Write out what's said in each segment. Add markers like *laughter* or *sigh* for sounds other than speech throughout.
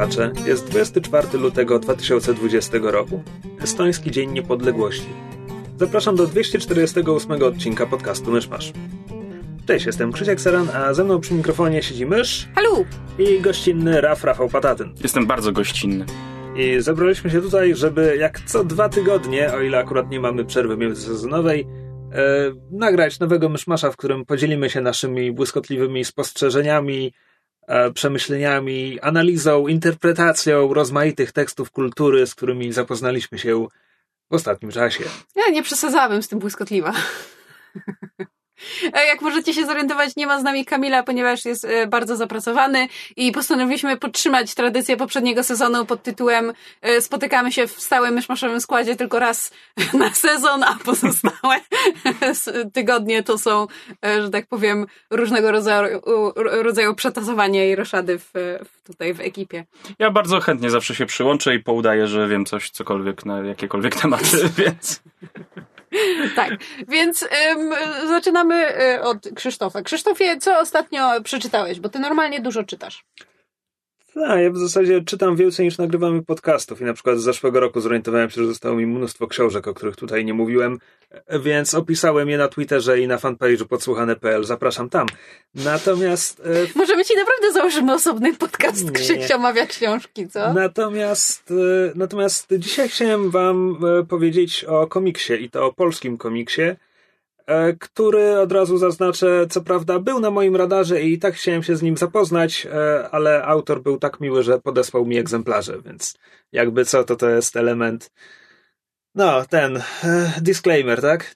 słuchacze, jest 24 lutego 2020 roku, Estoński Dzień Niepodległości. Zapraszam do 248 odcinka podcastu Myszmasz. Cześć, jestem Krzysiek Seran, a ze mną przy mikrofonie siedzi mysz Halo! i gościnny Raf Rafał Patatyn. Jestem bardzo gościnny. I zebraliśmy się tutaj, żeby jak co dwa tygodnie, o ile akurat nie mamy przerwy międzysezonowej, e, nagrać nowego myszmasza, w którym podzielimy się naszymi błyskotliwymi spostrzeżeniami, przemyśleniami, analizą, interpretacją rozmaitych tekstów kultury, z którymi zapoznaliśmy się w ostatnim czasie. Ja nie przesadzałabym z tym błyskotliwa. *laughs* E, Jak możecie się zorientować, nie ma z nami Kamila, ponieważ jest e, bardzo zapracowany i postanowiliśmy podtrzymać tradycję poprzedniego sezonu pod tytułem e, spotykamy się w stałym myszmaszowym składzie tylko raz *laughs* na sezon, a pozostałe *laughs* tygodnie to są, że tak powiem, różnego rodzaju, rodzaju i roszady w, tutaj w ekipie. Ja bardzo chętnie zawsze się przyłączę i poudaję, że wiem coś, cokolwiek na jakiekolwiek tematy, *laughs* więc *laughs* Tak, więc ym, zaczynamy y, od Krzysztofa. Krzysztofie, co ostatnio przeczytałeś? Bo ty normalnie dużo czytasz. Tak, ja w zasadzie czytam więcej niż nagrywamy podcastów i na przykład z zeszłego roku zorientowałem się, że zostało mi mnóstwo książek, o których tutaj nie mówiłem, więc opisałem je na Twitterze i na fanpage'u podsłuchane.pl. Zapraszam tam. Natomiast e, Może my ci naprawdę założymy osobny podcast. Krzyś omawia książki, co? Natomiast, e, natomiast dzisiaj chciałem Wam e, powiedzieć o komiksie i to o polskim komiksie, który od razu zaznaczę, co prawda był na moim radarze i tak chciałem się z nim zapoznać, e, ale autor był tak miły, że podesłał mi egzemplarze, więc jakby co, to to jest element. No, ten e, disclaimer, tak?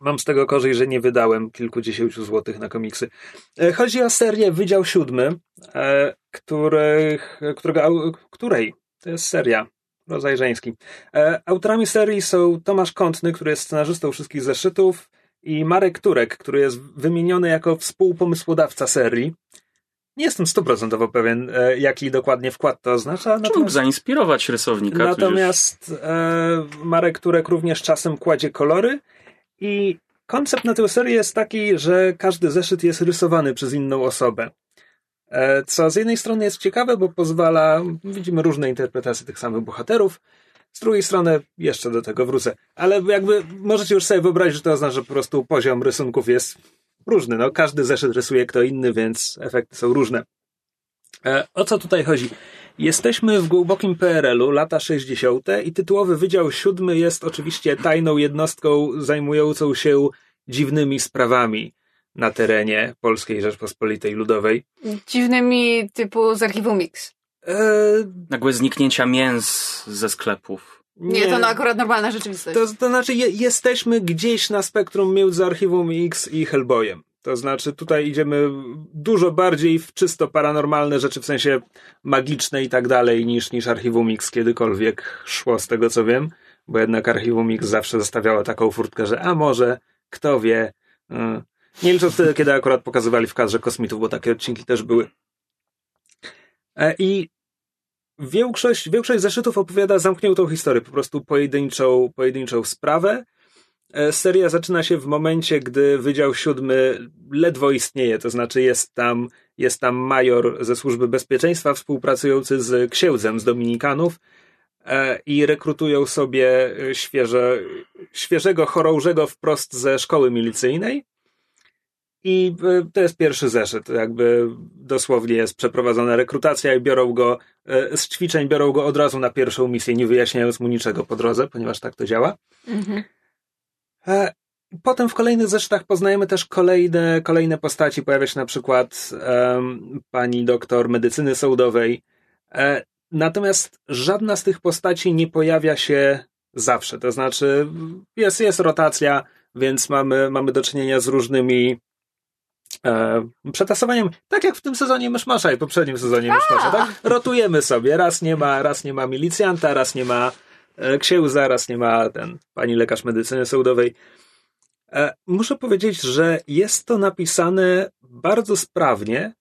Mam z tego korzyść, że nie wydałem kilkudziesięciu złotych na komiksy. E, Chodzi o serię Wydział Siódmy, e, których, którego, której to jest seria, rodzaj żeński. E, Autorami serii są Tomasz Kątny, który jest scenarzystą wszystkich zeszytów i Marek Turek, który jest wymieniony jako współpomysłodawca serii. Nie jestem stuprocentowo pewien, e, jaki dokładnie wkład to oznacza. czy mógł zainspirować rysownika? Natomiast e, Marek Turek również czasem kładzie kolory i koncept na tę serię jest taki, że każdy zeszyt jest rysowany przez inną osobę. E, co z jednej strony jest ciekawe, bo pozwala, widzimy różne interpretacje tych samych bohaterów, z drugiej strony jeszcze do tego wrócę. Ale jakby możecie już sobie wyobrazić, że to oznacza, że po prostu poziom rysunków jest różny. No, każdy zeszyt rysuje kto inny, więc efekty są różne. E, o co tutaj chodzi? Jesteśmy w głębokim PRL-u, lata 60. i tytułowy Wydział Siódmy jest oczywiście tajną jednostką zajmującą się dziwnymi sprawami na terenie Polskiej Rzeczpospolitej Ludowej. Dziwnymi typu z archiwum Mix. Eee, Nagłe zniknięcia mięs ze sklepów. Nie, to no akurat normalna rzeczywistość. To, to znaczy, je, jesteśmy gdzieś na spektrum między Archiwum X i Hellboyem. To znaczy, tutaj idziemy dużo bardziej w czysto paranormalne rzeczy, w sensie magiczne i tak dalej, niż, niż Archiwum X kiedykolwiek szło, z tego co wiem. Bo jednak Archiwum X zawsze zostawiało taką furtkę, że a może, kto wie. Nie licząc wtedy, kiedy akurat pokazywali w kadrze kosmitów, bo takie odcinki też były. E, I większość, większość zeszytów opowiada zamkniętą historię, po prostu pojedynczą, pojedynczą sprawę. E, Seria zaczyna się w momencie, gdy Wydział Siódmy ledwo istnieje, to znaczy jest tam, jest tam major ze Służby Bezpieczeństwa współpracujący z księdzem z Dominikanów e, i rekrutują sobie świeże, świeżego chorążego wprost ze szkoły milicyjnej. I e, to jest pierwszy zeszyt, jakby dosłownie jest przeprowadzona rekrutacja i biorą go e, z ćwiczeń, biorą go od razu na pierwszą misję, nie wyjaśniając mu niczego po drodze, ponieważ tak to działa. Mhm. E, Potem w kolejnych zeszytach poznajemy też kolejne, kolejne postaci. Pojawia się na przykład em, pani doktor medycyny sądowej. E, natomiast żadna z tych postaci nie pojawia się zawsze. To znaczy, jest, jest rotacja, więc mamy, mamy do czynienia z różnymi e, przetasowaniem, tak jak w tym sezonie Myszmasza i poprzednim sezonie Myszmasza, tak? Rotujemy sobie. Raz nie ma, raz nie ma milicjanta, raz nie ma e, księdza, raz nie ma ten pani lekarz medycyny sądowej. E, muszę powiedzieć, że jest to napisane bardzo sprawnie.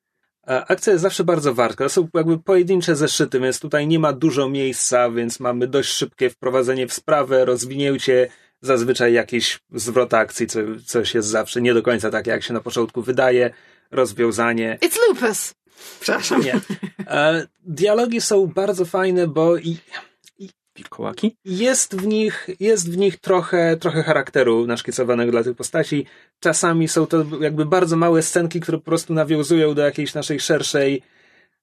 E, akcja jest zawsze bardzo wartka. To są jakby pojedyncze zeszyty, więc tutaj nie ma dużo miejsca, więc mamy dość szybkie wprowadzenie w sprawę, rozwinięcie, zazwyczaj jakiś zwrot akcji, co, coś jest zawsze nie do końca takie, jak się na początku wydaje, rozwiązanie. It's lupus! Przepraszam. Nie. E, dialogi są bardzo fajne, bo i, Wilkołaki? jest w nich, jest w nich trochę, trochę charakteru naszkicowanego dla tych postaci. Czasami są to jakby bardzo małe scenki, które po prostu nawiązują do jakiejś naszej szerszej,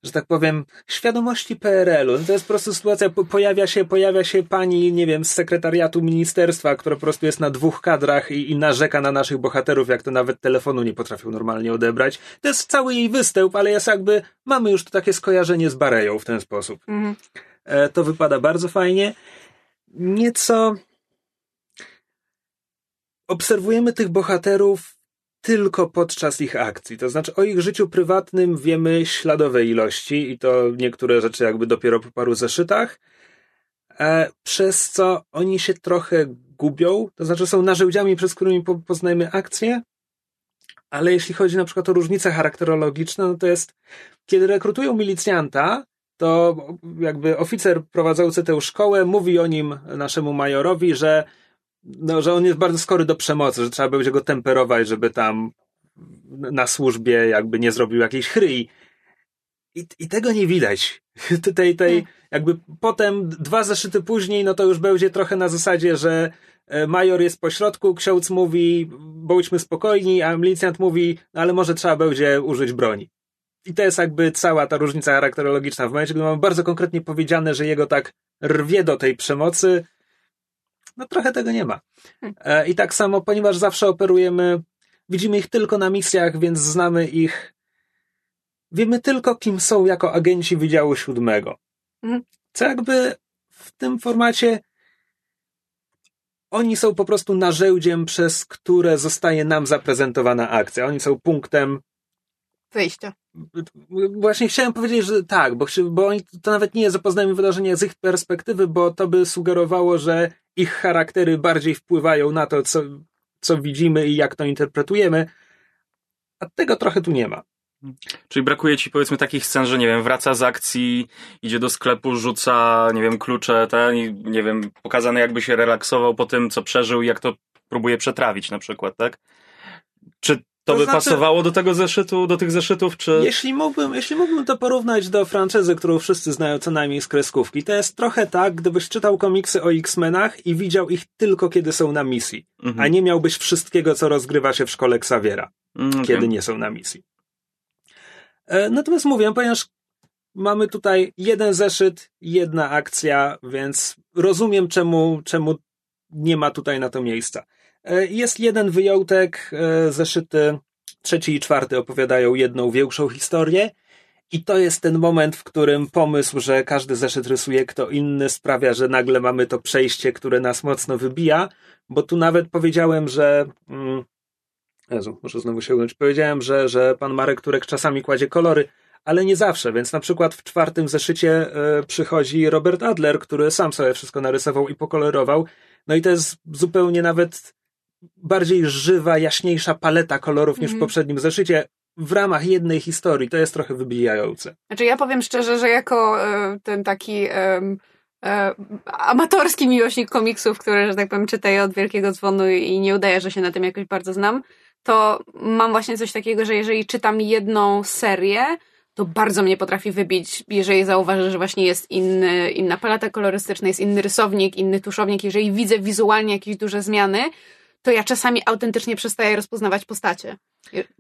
że tak powiem, świadomości PRL-u. No to jest po prostu sytuacja, po- pojawia się, pojawia się pani, nie wiem, z sekretariatu ministerstwa, która po prostu jest na dwóch kadrach i, i narzeka na naszych bohaterów, jak to nawet telefonu nie potrafią normalnie odebrać. To jest cały jej występ, ale jest jakby, mamy już to takie skojarzenie z Bareją w ten sposób. Mhm. E, To wypada bardzo fajnie. Nieco obserwujemy tych bohaterów tylko podczas ich akcji. To znaczy o ich życiu prywatnym wiemy śladowe ilości i to niektóre rzeczy jakby dopiero po paru zeszytach, e, przez co oni się trochę gubią. To znaczy są narzędziami, przez którymi po- poznajemy akcję, ale jeśli chodzi na przykład o różnice charakterologiczne, no to jest, kiedy rekrutują milicjanta, to jakby oficer prowadzący tę szkołę mówi o nim naszemu majorowi, że, no, że on jest bardzo skory do przemocy, że trzeba będzie go temperować, żeby tam na służbie jakby nie zrobił jakiejś chryi. I, I tego nie widać. *laughs* Tej, tej, jakby potem, dwa zeszyty później, no to już będzie trochę na zasadzie, że e, major jest po środku, ksiądz mówi, bądźmy spokojni, a milicjant mówi, no ale może trzeba będzie użyć broni. I to jest jakby cała ta różnica charakterologiczna. W momencie, gdy mamy bardzo konkretnie powiedziane, że jego tak rwie do tej przemocy, no trochę tego nie ma. E, I tak samo, ponieważ zawsze operujemy, widzimy ich tylko na misjach, więc znamy ich, wiemy tylko, kim są jako agenci Wydziału Siódmego. Mhm. Co jakby w tym formacie oni są po prostu narzędziem, przez które zostaje nam zaprezentowana akcja. Oni są punktem Wyjścia. Właśnie chciałem powiedzieć, że tak, bo, bo oni, to nawet nie jest zapoznajemy wydarzenia z ich perspektywy, bo to by sugerowało, że ich charaktery bardziej wpływają na to, co, co widzimy i jak to interpretujemy. A tego trochę tu nie ma. Czyli brakuje ci powiedzmy takich scen, że nie wiem, wraca z akcji, idzie do sklepu, rzuca, nie wiem, klucze, ten nie wiem, pokazane jakby się relaksował po tym, co przeżył i jak to próbuje przetrawić na przykład, tak? Czy to, To by znaczy- pasowało do tego zeszytu, do tych zeszytów, czy... Jeśli mógłbym, jeśli mógłbym to porównać do franczyzy, którą wszyscy znają co najmniej z kreskówki, to jest trochę tak, gdybyś czytał komiksy o X-Menach i widział ich tylko kiedy są na misji, Mhm. a nie miałbyś wszystkiego, co rozgrywa się w szkole Xaviera. Mm, okej. kiedy nie są na misji. E, Natomiast mówię, ponieważ mamy tutaj jeden zeszyt, jedna akcja, więc rozumiem, czemu, czemu nie ma tutaj na to miejsca. E, Jest jeden wyjątek, e, zeszyty trzeci i czwarty opowiadają jedną większą historię. I to jest ten moment, w którym pomysł, że każdy zeszyt rysuje kto inny, sprawia, że nagle mamy to przejście, które nas mocno wybija, bo tu nawet powiedziałem, że. Mm, Jezu, muszę znowu się ująć. Powiedziałem, że, że pan Marek Turek czasami kładzie kolory, ale nie zawsze, więc na przykład w czwartym zeszycie e, przychodzi Robert Adler, który sam sobie wszystko narysował i pokolorował. No i to jest zupełnie nawet bardziej żywa, jaśniejsza paleta kolorów niż w Mhm. poprzednim zeszycie w ramach jednej historii. To jest trochę wybijające. Znaczy ja powiem szczerze, że jako e, ten taki em, e, amatorski miłośnik komiksów, który, że tak powiem, czyta je od Wielkiego Dzwonu i nie udaje, że się na tym jakoś bardzo znam, to mam właśnie coś takiego, że jeżeli czytam jedną serię, to bardzo mnie potrafi wybić, jeżeli zauważę, że właśnie jest inny, inna paleta kolorystyczna, jest inny rysownik, inny tuszownik. Jeżeli widzę wizualnie jakieś duże zmiany, to ja czasami autentycznie przestaję rozpoznawać postacie.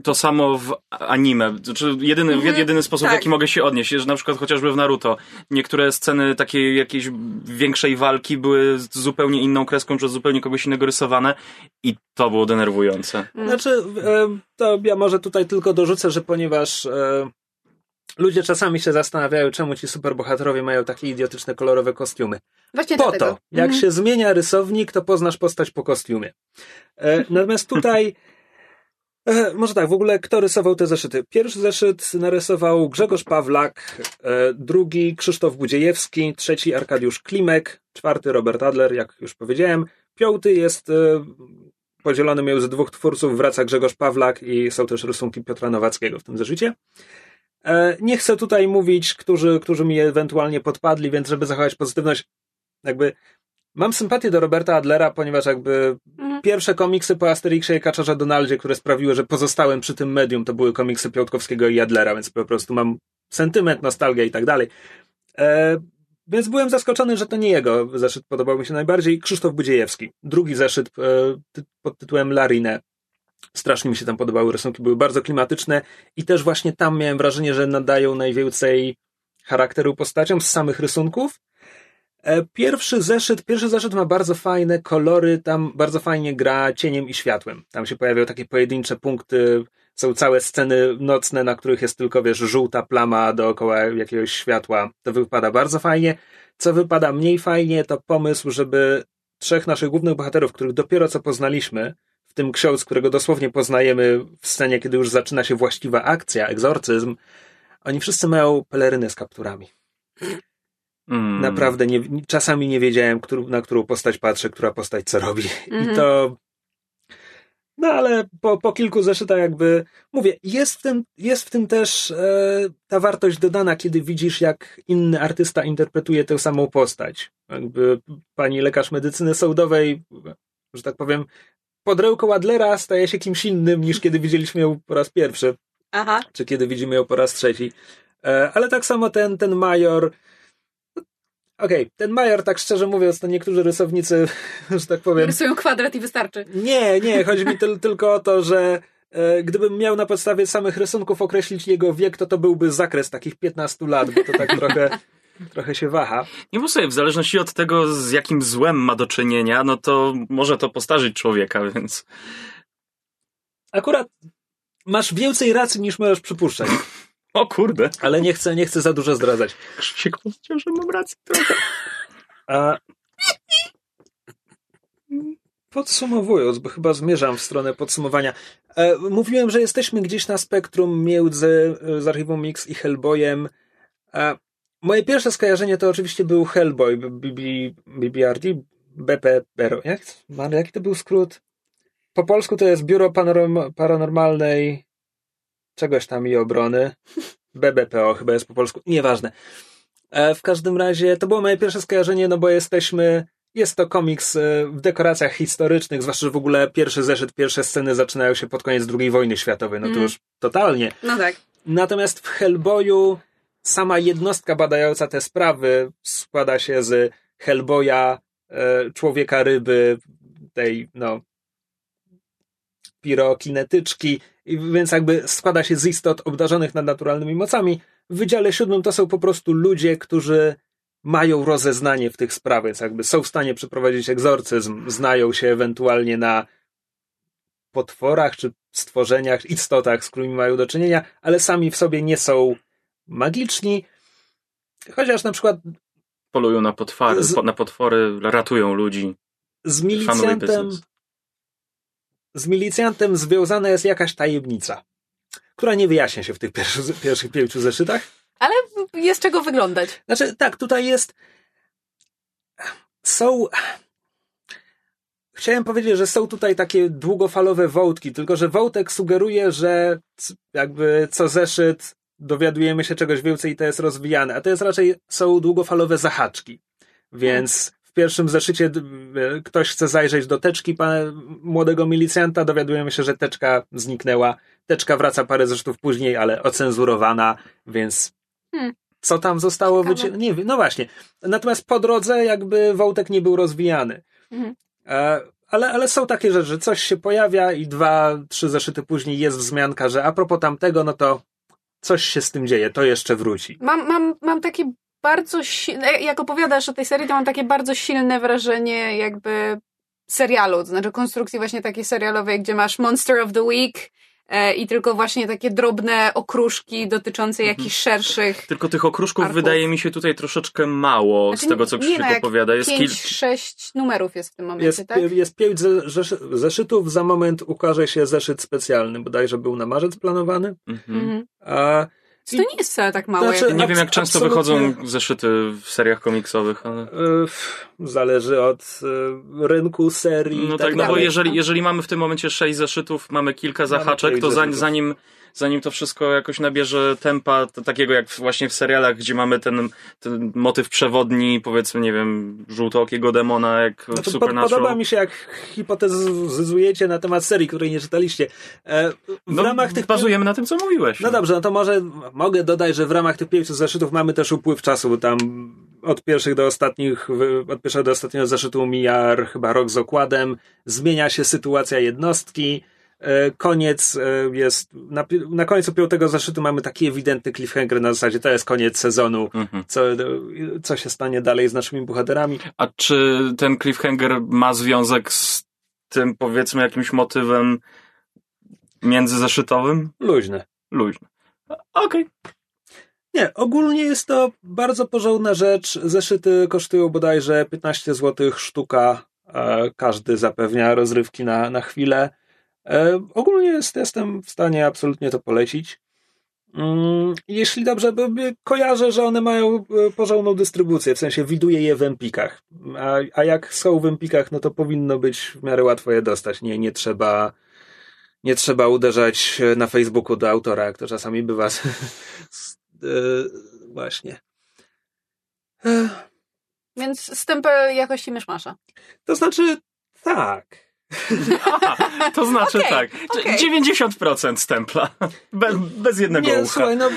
To samo w anime. Znaczy jedyny, Mhm, jedyny sposób, w tak. jaki mogę się odnieść, że na przykład chociażby w Naruto niektóre sceny takiej jakiejś większej walki były z zupełnie inną kreską przez zupełnie kogoś innego rysowane i to było denerwujące. Mm. Znaczy, e, to ja może tutaj tylko dorzucę, że ponieważ e, ludzie czasami się zastanawiają, czemu ci superbohaterowie mają takie idiotyczne kolorowe kostiumy. Właśnie Po dlatego. to, jak Mhm. się zmienia rysownik, to poznasz postać po kostiumie. E, natomiast tutaj E, może tak, w ogóle kto rysował te zeszyty? Pierwszy zeszyt narysował Grzegorz Pawlak, e, drugi Krzysztof Budziejewski, trzeci Arkadiusz Klimek, czwarty Robert Adler, jak już powiedziałem. Piąty jest e, podzielony między dwóch twórców, wraca Grzegorz Pawlak i są też rysunki Piotra Nowackiego w tym zeszycie. E, nie chcę tutaj mówić, którzy, którzy mi ewentualnie podpadli, więc żeby zachować pozytywność, jakby mam sympatię do Roberta Adlera, ponieważ jakby Mhm. pierwsze komiksy po Asterixie i Kaczorze Donaldzie, które sprawiły, że pozostałem przy tym medium, to były komiksy Piątkowskiego i Adlera, więc po prostu mam sentyment, nostalgię i tak dalej. E, więc byłem zaskoczony, że to nie jego zeszyt podobał mi się najbardziej. Krzysztof Budziejewski. Drugi zeszyt e, ty, pod tytułem Larine. Strasznie mi się tam podobały rysunki, były bardzo klimatyczne i też właśnie tam miałem wrażenie, że nadają najwięcej charakteru postaciom z samych rysunków. E, Pierwszy zeszyt, pierwszy zeszyt ma bardzo fajne kolory, tam bardzo fajnie gra cieniem i światłem. Tam się pojawiają takie pojedyncze punkty, są całe sceny nocne, na których jest tylko, wiesz, żółta plama dookoła jakiegoś światła. To wypada bardzo fajnie. Co wypada mniej fajnie, to pomysł, żeby trzech naszych głównych bohaterów, których dopiero co poznaliśmy, w tym ksiądz, którego dosłownie poznajemy w scenie, kiedy już zaczyna się właściwa akcja, egzorcyzm, oni wszyscy mają peleryny z kapturami. Mm. Naprawdę nie, czasami nie wiedziałem, na którą postać patrzę, która postać co robi. Mhm. I to. No ale po, po kilku zeszytach jakby mówię, jest w tym, jest w tym też e, ta wartość dodana, kiedy widzisz, jak inny artysta interpretuje tę samą postać. Jakby pani lekarz medycyny sądowej, że tak powiem, podrełko Adlera staje się kimś innym niż kiedy widzieliśmy ją po raz pierwszy Aha. czy kiedy widzimy ją po raz trzeci. E, Ale tak samo ten, ten major. Okej, ten major, tak szczerze mówiąc, to niektórzy rysownicy, *laughs* że tak powiem. Rysują kwadrat i wystarczy. Nie, nie, chodzi mi tyl, tylko o to, że e, gdybym miał na podstawie samych rysunków określić jego wiek, to to byłby zakres takich 15 lat, bo to tak trochę, *laughs* trochę się waha. Nie bo sobie, w zależności od tego, z jakim złem ma do czynienia, no to może to postarzyć człowieka, więc... Akurat masz więcej racji niż możesz przypuszczać, O kurde. ale nie chcę, nie chcę za dużo zdradzać. Krzysiek powiedział, że mam rację trochę. A... Podsumowując, bo chyba zmierzam w stronę podsumowania. E, mówiłem, że jesteśmy gdzieś na spektrum między e, z archiwum Mix i Hellboyem. E, moje pierwsze skojarzenie to oczywiście był Hellboy, BB, BBRD, BPR. Jak, jaki to był skrót? Po polsku to jest Biuro Paranormalnej czegoś tam i obrony. BBPO chyba jest po polsku. Nieważne. E, W każdym razie to było moje pierwsze skojarzenie, no bo jesteśmy. Jest to komiks e, w dekoracjach historycznych, zwłaszcza, że w ogóle pierwszy zeszyt, pierwsze sceny zaczynają się pod koniec II wojny światowej, no to Mhm. już totalnie. No tak. Natomiast w Hellboyu sama jednostka badająca te sprawy składa się z Hellboya, e, człowieka ryby, tej, no, pirokinetyczki, więc jakby składa się z istot obdarzonych nadnaturalnymi mocami. W Wydziale Siódmym to są po prostu ludzie, którzy mają rozeznanie w tych sprawach, więc jakby są w stanie przeprowadzić egzorcyzm, znają się ewentualnie na potworach czy stworzeniach, istotach, z którymi mają do czynienia, ale sami w sobie nie są magiczni. Chociaż na przykład Polują na potwory, Z- na potwory, ratują ludzi. z milicjantem. Z milicjantem związana jest jakaś tajemnica, która nie wyjaśnia się w tych pierwszych, *laughs* pierwszych pięciu zeszytach. Ale jest czego wyglądać. Znaczy, tak, tutaj jest. Są. Chciałem powiedzieć, że są tutaj takie długofalowe wątki, tylko że wątek sugeruje, że jakby co zeszyt dowiadujemy się czegoś więcej i to jest rozwijane, a to jest raczej są długofalowe zahaczki. Więc pierwszym zeszycie e, ktoś chce zajrzeć do teczki pana, młodego milicjanta, dowiadujemy się, że teczka zniknęła. Teczka wraca parę zeszytów później, ale ocenzurowana, więc Hmm. co tam zostało wycięte? Nie wiem, no właśnie. Natomiast po drodze jakby wątek nie był rozwijany. Mhm. E, ale, ale są takie rzeczy, że coś się pojawia i dwa, trzy zeszyty później jest wzmianka, że a propos tamtego, no to coś się z tym dzieje, to jeszcze wróci. Mam, mam, mam takie bardzo silne, jak opowiadasz o tej serii, to mam takie bardzo silne wrażenie jakby serialu, to znaczy konstrukcji właśnie takiej serialowej, gdzie masz Monster of the Week, e, i tylko właśnie takie drobne okruszki dotyczące Mhm. jakichś szerszych. Tylko tych okruszków Arków. wydaje mi się tutaj troszeczkę mało Znaczy, z tego, co Krzysiek no, opowiada. Jest pięć, kil... sześć numerów jest w tym momencie, Jest, tak? jest pięć ze, zeszy- zeszytów, za moment ukaże się zeszyt specjalny, bodajże był na marzec planowany. Mhm. Mhm. A To nie jest wcale tak mało. Znaczy, jak... Nie wiem, jak często absolutnie. wychodzą zeszyty w seriach komiksowych, ale... e, zależy od e, rynku serii. No tak tak, no bo jeżeli, jeżeli mamy w tym momencie sześć zeszytów, mamy kilka zahaczek, to zanim. Zanim, to wszystko jakoś nabierze tempa, takiego jak właśnie w serialach, gdzie mamy ten, ten motyw przewodni, powiedzmy, nie wiem, żółtookiego demona, jak No w to po, Supernatural. podoba mi się, jak hipotezyzujecie na temat serii, której nie czytaliście. E, w no, ramach tych bazujemy na tym, co mówiłeś. No dobrze, no to może mogę dodać, że w ramach tych pięciu zeszytów mamy też upływ czasu, tam od pierwszych do ostatnich, od pierwszego do ostatniego zeszytu mija chyba rok z okładem, zmienia się sytuacja jednostki, koniec e, jest, na, na końcu piątego zeszytu mamy taki ewidentny cliffhanger na zasadzie, to jest koniec sezonu, Mhm. co, co się stanie dalej z naszymi bohaterami. A czy ten cliffhanger ma związek z tym, powiedzmy, jakimś motywem międzyzeszytowym? Luźne. Luźny. Okej. Nie, ogólnie jest to bardzo porządna rzecz. Zeszyty kosztują bodajże 15 zł sztuka. E, każdy zapewnia rozrywki na, na chwilę. E, ogólnie jest, jestem w stanie absolutnie to polecić. Mm, jeśli dobrze, kojarzę, że one mają e, porządną dystrybucję, w sensie widuję je w Empikach. A, a jak są w Empikach, no to powinno być w miarę łatwo je dostać. Nie, nie trzeba nie trzeba uderzać na Facebooku do autora, jak to czasami bywa. z- z- e, właśnie. E, Więc stempel jakości myszmasza. To znaczy, tak. Aha, *laughs* to znaczy Okej, tak. okej. 90% stempla. *laughs* Be, bez jednego Nie, ucha. słuchaj, no,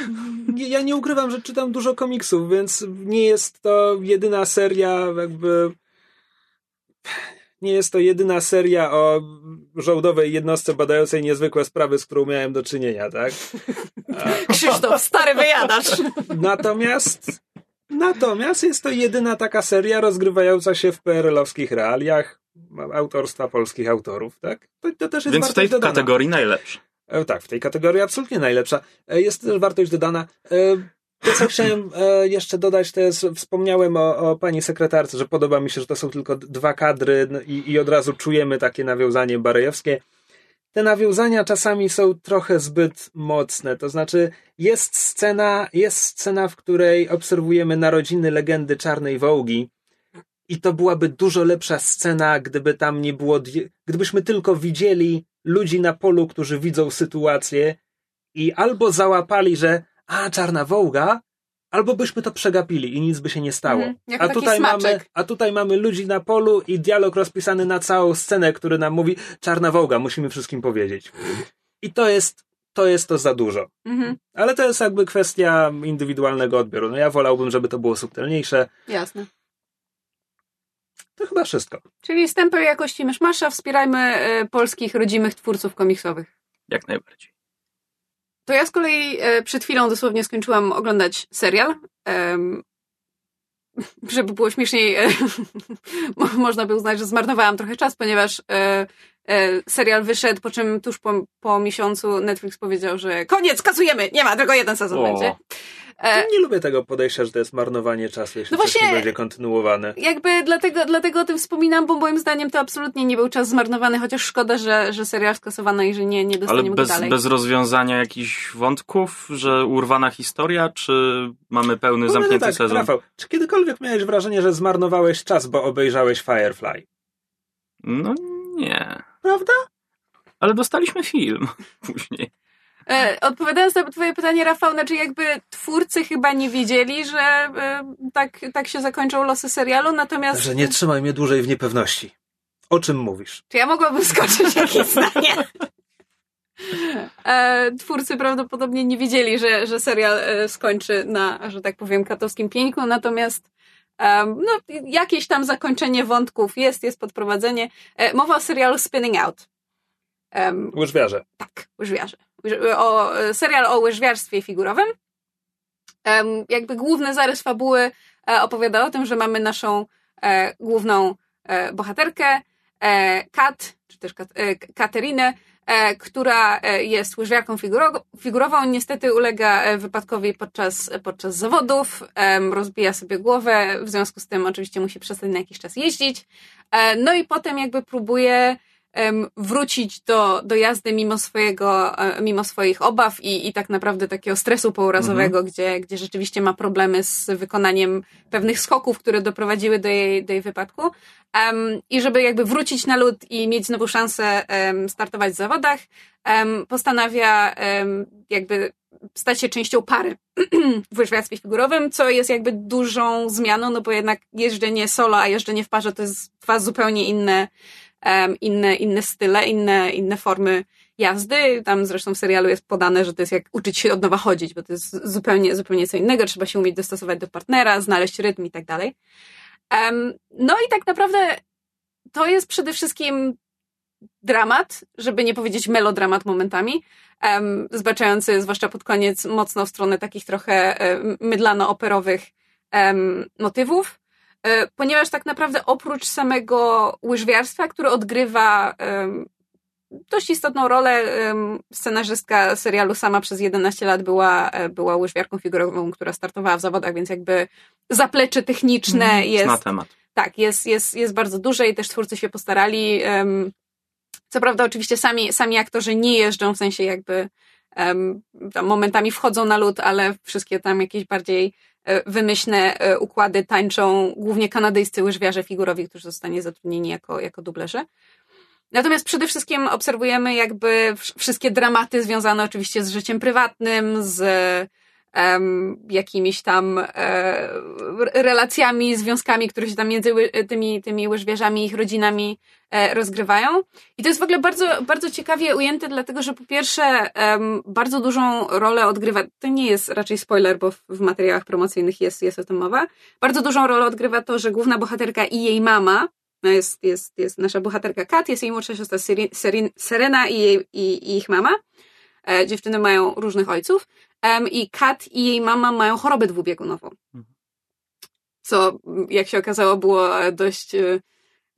ja nie ukrywam, że czytam dużo komiksów, więc nie jest to jedyna seria, jakby. Nie jest to jedyna seria o żołdowej jednostce badającej niezwykłe sprawy, z którą miałem do czynienia, tak? *laughs* Krzysztof, stary wyjadacz. Natomiast. Natomiast jest to jedyna taka seria rozgrywająca się w PRL-owskich realiach autorstwa polskich autorów, tak? To, to też jest Więc w tej dodana. kategorii najlepszy. E, Tak, w tej kategorii absolutnie najlepsza. E, Jest też wartość dodana. E, To, co chciałem jeszcze dodać, to jest, wspomniałem o, o pani sekretarce, że podoba mi się, że to są tylko dwa kadry i, i od razu czujemy takie nawiązanie barejowskie. Te nawiązania czasami są trochę zbyt mocne, to znaczy jest scena, jest scena, w której obserwujemy narodziny legendy Czarnej Wołgi i to byłaby dużo lepsza scena, gdyby tam nie było, gdybyśmy tylko widzieli ludzi na polu, którzy widzą sytuację i albo załapali, że a, czarna wołga, albo byśmy to przegapili i nic by się nie stało. Jako a, tutaj mamy, a tutaj mamy ludzi na polu i dialog rozpisany na całą scenę, który nam mówi czarna wołga, musimy wszystkim powiedzieć. I to jest to, jest to za dużo. Mhm, Ale to jest jakby kwestia indywidualnego odbioru. No ja wolałbym, żeby to było subtelniejsze. jasne. To chyba wszystko. Czyli stempel jakości myszmasza, wspierajmy e, polskich, rodzimych twórców komiksowych. Jak najbardziej. To ja z kolei e, przed chwilą dosłownie skończyłam oglądać serial. *laughs* Żeby było śmieszniej, e, *laughs* mo- można by uznać, że zmarnowałam trochę czas, ponieważ serial wyszedł, po czym tuż po, po miesiącu Netflix powiedział, że koniec, kasujemy, nie ma, tylko jeden sezon O. będzie. E, Nie lubię tego podejścia, że to jest marnowanie czasu, jeśli No coś właśnie- nie będzie kontynuowane. jakby dlatego, dlatego o tym wspominam, bo moim zdaniem to absolutnie nie był czas zmarnowany, chociaż szkoda, że, że serial skasowano i że nie, nie Ale dostaniemy go bez, dalej. bez rozwiązania jakichś wątków, że urwana historia, czy mamy pełny, No, zamknięty tak, sezon? Rafał, czy kiedykolwiek miałeś wrażenie, że zmarnowałeś czas, bo obejrzałeś Firefly? No nie. Prawda? Ale dostaliśmy film *laughs* później. E, odpowiadając na twoje pytanie, Rafał, znaczy jakby twórcy chyba nie wiedzieli, że e, tak, tak się zakończą losy serialu, natomiast... Że nie trzymaj mnie dłużej w niepewności. O czym mówisz? Czy ja mogłabym skoczyć jakieś *laughs* zdanie? E, twórcy prawdopodobnie nie wiedzieli, że, że serial e, skończy na, że tak powiem, katowskim pieńku, natomiast no, jakieś tam zakończenie wątków jest, jest podprowadzenie. E, mowa o serialu Spinning Out. Em, Łyżwiarze. tak, łyżwiarze. Łyż- O, e, serial o łyżwiarstwie figurowym. Jakby główny zarys fabuły e, opowiada o tym, że mamy naszą e, główną e, bohaterkę, e, Kat, czy też Kat, Katerinę, która e, jest łyżwiarką figuro- figurową. Niestety ulega e, wypadkowi podczas, podczas zawodów, rozbija sobie głowę, w związku z tym oczywiście musi przestać na jakiś czas jeździć. E, no i potem jakby próbuje wrócić do, do jazdy mimo swojego, e, mimo swoich obaw i, i tak naprawdę takiego stresu pourazowego, gdzie, gdzie rzeczywiście ma problemy z wykonaniem pewnych skoków, które doprowadziły do jej, do jej wypadku. Em, I żeby jakby wrócić na lód i mieć znowu szansę em, startować w zawodach, em, postanawia jakby stać się częścią pary *clears throat* w łyżwiarstwie figurowym, co jest jakby dużą zmianą, no bo jednak jeżdżenie solo, a jeżdżenie w parze to jest dwa zupełnie inne, inne, inne style, inne, inne formy jazdy. Tam zresztą w serialu jest podane, że to jest jak uczyć się od nowa chodzić, bo to jest zupełnie, zupełnie co innego. Trzeba się umieć dostosować do partnera, znaleźć rytm i tak dalej. No i tak naprawdę to jest przede wszystkim dramat, żeby nie powiedzieć melodramat momentami, um, zbaczający zwłaszcza pod koniec mocno w stronę takich trochę um, mydlano-operowych um, motywów, ponieważ tak naprawdę oprócz samego łyżwiarstwa, które odgrywa dość istotną rolę, scenarzystka serialu sama przez 11 lat była, e, była łyżwiarką figurową, która startowała w zawodach, więc jakby zaplecze techniczne Zna jest temat. tak, jest, jest, jest bardzo duże i też twórcy się postarali. co prawda, oczywiście sami, sami aktorzy nie jeżdżą, w sensie jakby momentami wchodzą na lód, ale wszystkie tam jakieś bardziej e, wymyślne e, układy tańczą głównie kanadyjscy łyżwiarze figurowi, którzy zostanie zatrudnieni jako, jako dublerzy. Natomiast przede wszystkim obserwujemy jakby wsz- wszystkie dramaty związane oczywiście z życiem prywatnym, z jakimiś tam e, relacjami, związkami, które się tam między tymi, tymi łyżwiarzami i ich rodzinami e, rozgrywają. I to jest w ogóle bardzo, bardzo ciekawie ujęte, dlatego że po pierwsze bardzo dużą rolę odgrywa, to nie jest raczej spoiler, bo w, materiałach promocyjnych jest, jest o tym mowa, bardzo dużą rolę odgrywa to, że główna bohaterka i jej mama, no jest, jest, jest nasza bohaterka Kat, jest jej młodsza siostra Serena i, jej, i, i ich mama. E, dziewczyny mają różnych ojców. Em, I Kat i jej mama mają chorobę dwubiegunową. Co, m, jak się okazało, było dość e,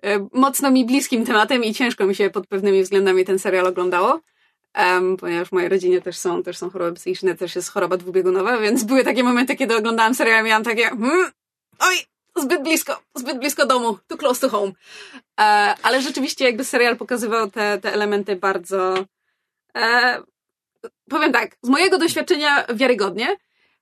e, mocno mi bliskim tematem i ciężko mi się pod pewnymi względami ten serial oglądało. Em, ponieważ w mojej rodzinie też są, też są choroby psychiczne, też jest choroba dwubiegunowa, więc były takie momenty, kiedy oglądałam serial i miałam takie hmm, oj, zbyt blisko, zbyt blisko domu, too close to home. E, ale rzeczywiście jakby serial pokazywał te, te elementy bardzo e, powiem tak, z mojego doświadczenia wiarygodnie.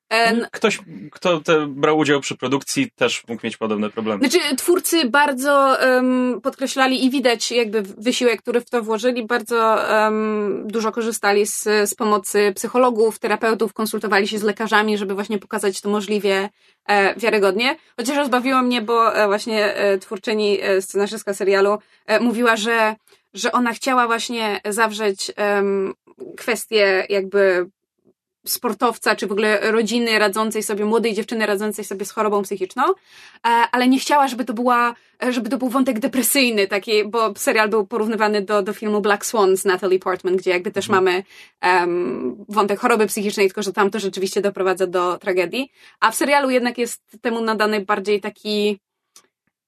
N- Ktoś, kto te, brał udział przy produkcji, też mógł mieć podobne problemy. Znaczy, twórcy bardzo um, podkreślali i widać jakby wysiłek, który w to włożyli, bardzo um, dużo korzystali z, z pomocy psychologów, terapeutów, konsultowali się z lekarzami, żeby właśnie pokazać to możliwie e, wiarygodnie. Chociaż rozbawiło mnie, bo e, właśnie e, twórczyni, e, scenarzystka serialu e, mówiła, że, że ona chciała właśnie zawrzeć kwestię jakby sportowca, czy w ogóle rodziny radzącej sobie, młodej dziewczyny radzącej sobie z chorobą psychiczną, e, ale nie chciała, żeby to była, żeby to był wątek depresyjny, taki, bo serial był porównywany do, do filmu Black Swan z Natalie Portman, gdzie jakby też mamy um, wątek choroby psychicznej, tylko że tam to rzeczywiście doprowadza do tragedii, a w serialu jednak jest temu nadany bardziej taki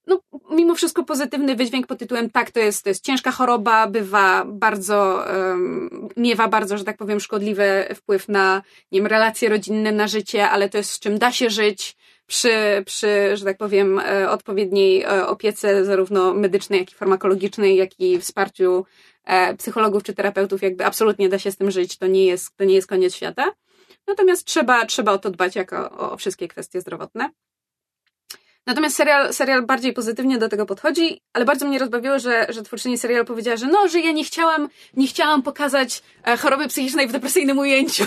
no, mimo wszystko pozytywny wydźwięk pod tytułem tak, to jest, to jest ciężka choroba, bywa bardzo, um, miewa bardzo, że tak powiem, szkodliwy wpływ na, nie wiem, relacje rodzinne, na życie, ale to jest z czym da się żyć przy, przy że tak powiem, e, odpowiedniej e, opiece zarówno medycznej, jak i farmakologicznej, jak i wsparciu e, psychologów czy terapeutów, jakby absolutnie da się z tym żyć, to nie jest, to nie jest koniec świata. Natomiast trzeba, trzeba o to dbać jako o, o wszystkie kwestie zdrowotne. Natomiast serial, serial bardziej pozytywnie do tego podchodzi, ale bardzo mnie rozbawiło, że, że twórczyni serialu powiedziała, że no, że ja nie chciałam, nie chciałam pokazać e, choroby psychicznej w depresyjnym ujęciu.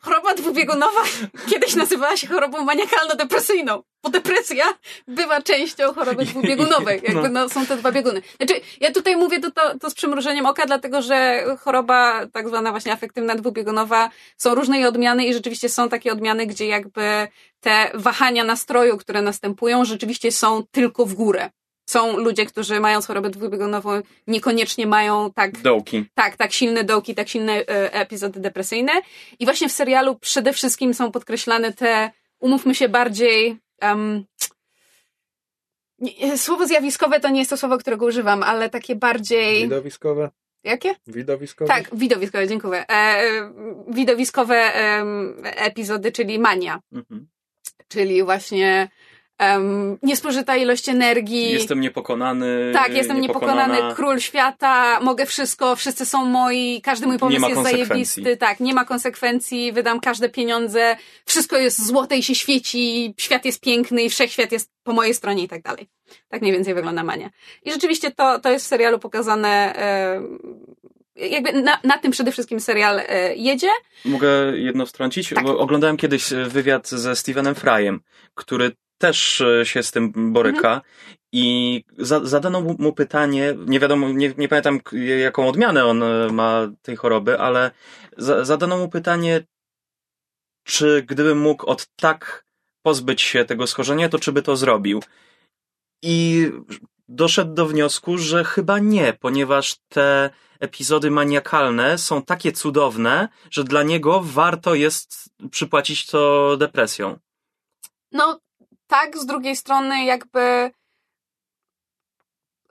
Choroba dwubiegunowa *laughs* kiedyś nazywała się chorobą maniakalno-depresyjną, bo depresja bywa częścią choroby dwubiegunowej. *laughs* Jakby no, są te dwa bieguny. Znaczy, ja tutaj mówię to, to, to z przymrużeniem oka, dlatego że choroba tak zwana właśnie afektywna dwubiegunowa są różne jej odmiany i rzeczywiście są takie odmiany, gdzie jakby te wahania nastroju, które następują, rzeczywiście są tylko w górę. Są ludzie, którzy mając chorobę dwubiegunową niekoniecznie mają tak Dołki. tak, tak silne dołki, tak silne e, epizody depresyjne. I właśnie w serialu przede wszystkim są podkreślane te, umówmy się, bardziej. Um, nie, słowo zjawiskowe to nie jest to słowo, którego używam, ale takie bardziej. Widowiskowe. Jakie? Widowiskowe? Tak, widowiskowe, dziękuję. E, e, widowiskowe em, epizody, czyli mania. Mhm. Czyli właśnie em, niespożyta ilość energii. Jestem niepokonany. Tak, jestem niepokonany, król świata, mogę wszystko, wszyscy są moi, każdy mój pomysł jest zajebisty, tak, nie ma konsekwencji, wydam każde pieniądze, wszystko jest złote i się świeci, świat jest piękny i wszechświat jest po mojej stronie i tak dalej. Tak mniej więcej wygląda Mania. I rzeczywiście to, to jest w serialu pokazane, e, jakby na, na tym przede wszystkim serial e, jedzie. Mogę jedno wtrącić? Tak. Bo oglądałem kiedyś wywiad ze Stevenem Fryem, który też e, się z tym boryka Mhm. i za, zadano mu, pytanie, nie wiadomo, nie, nie pamiętam jaką odmianę on e, ma tej choroby, ale za, zadano mu pytanie, czy gdyby mógł od tak pozbyć się tego schorzenia, to czy by to zrobił? I doszedł do wniosku, że chyba nie, ponieważ te epizody maniakalne są takie cudowne, że dla niego warto jest przypłacić to depresją. No tak, z drugiej strony jakby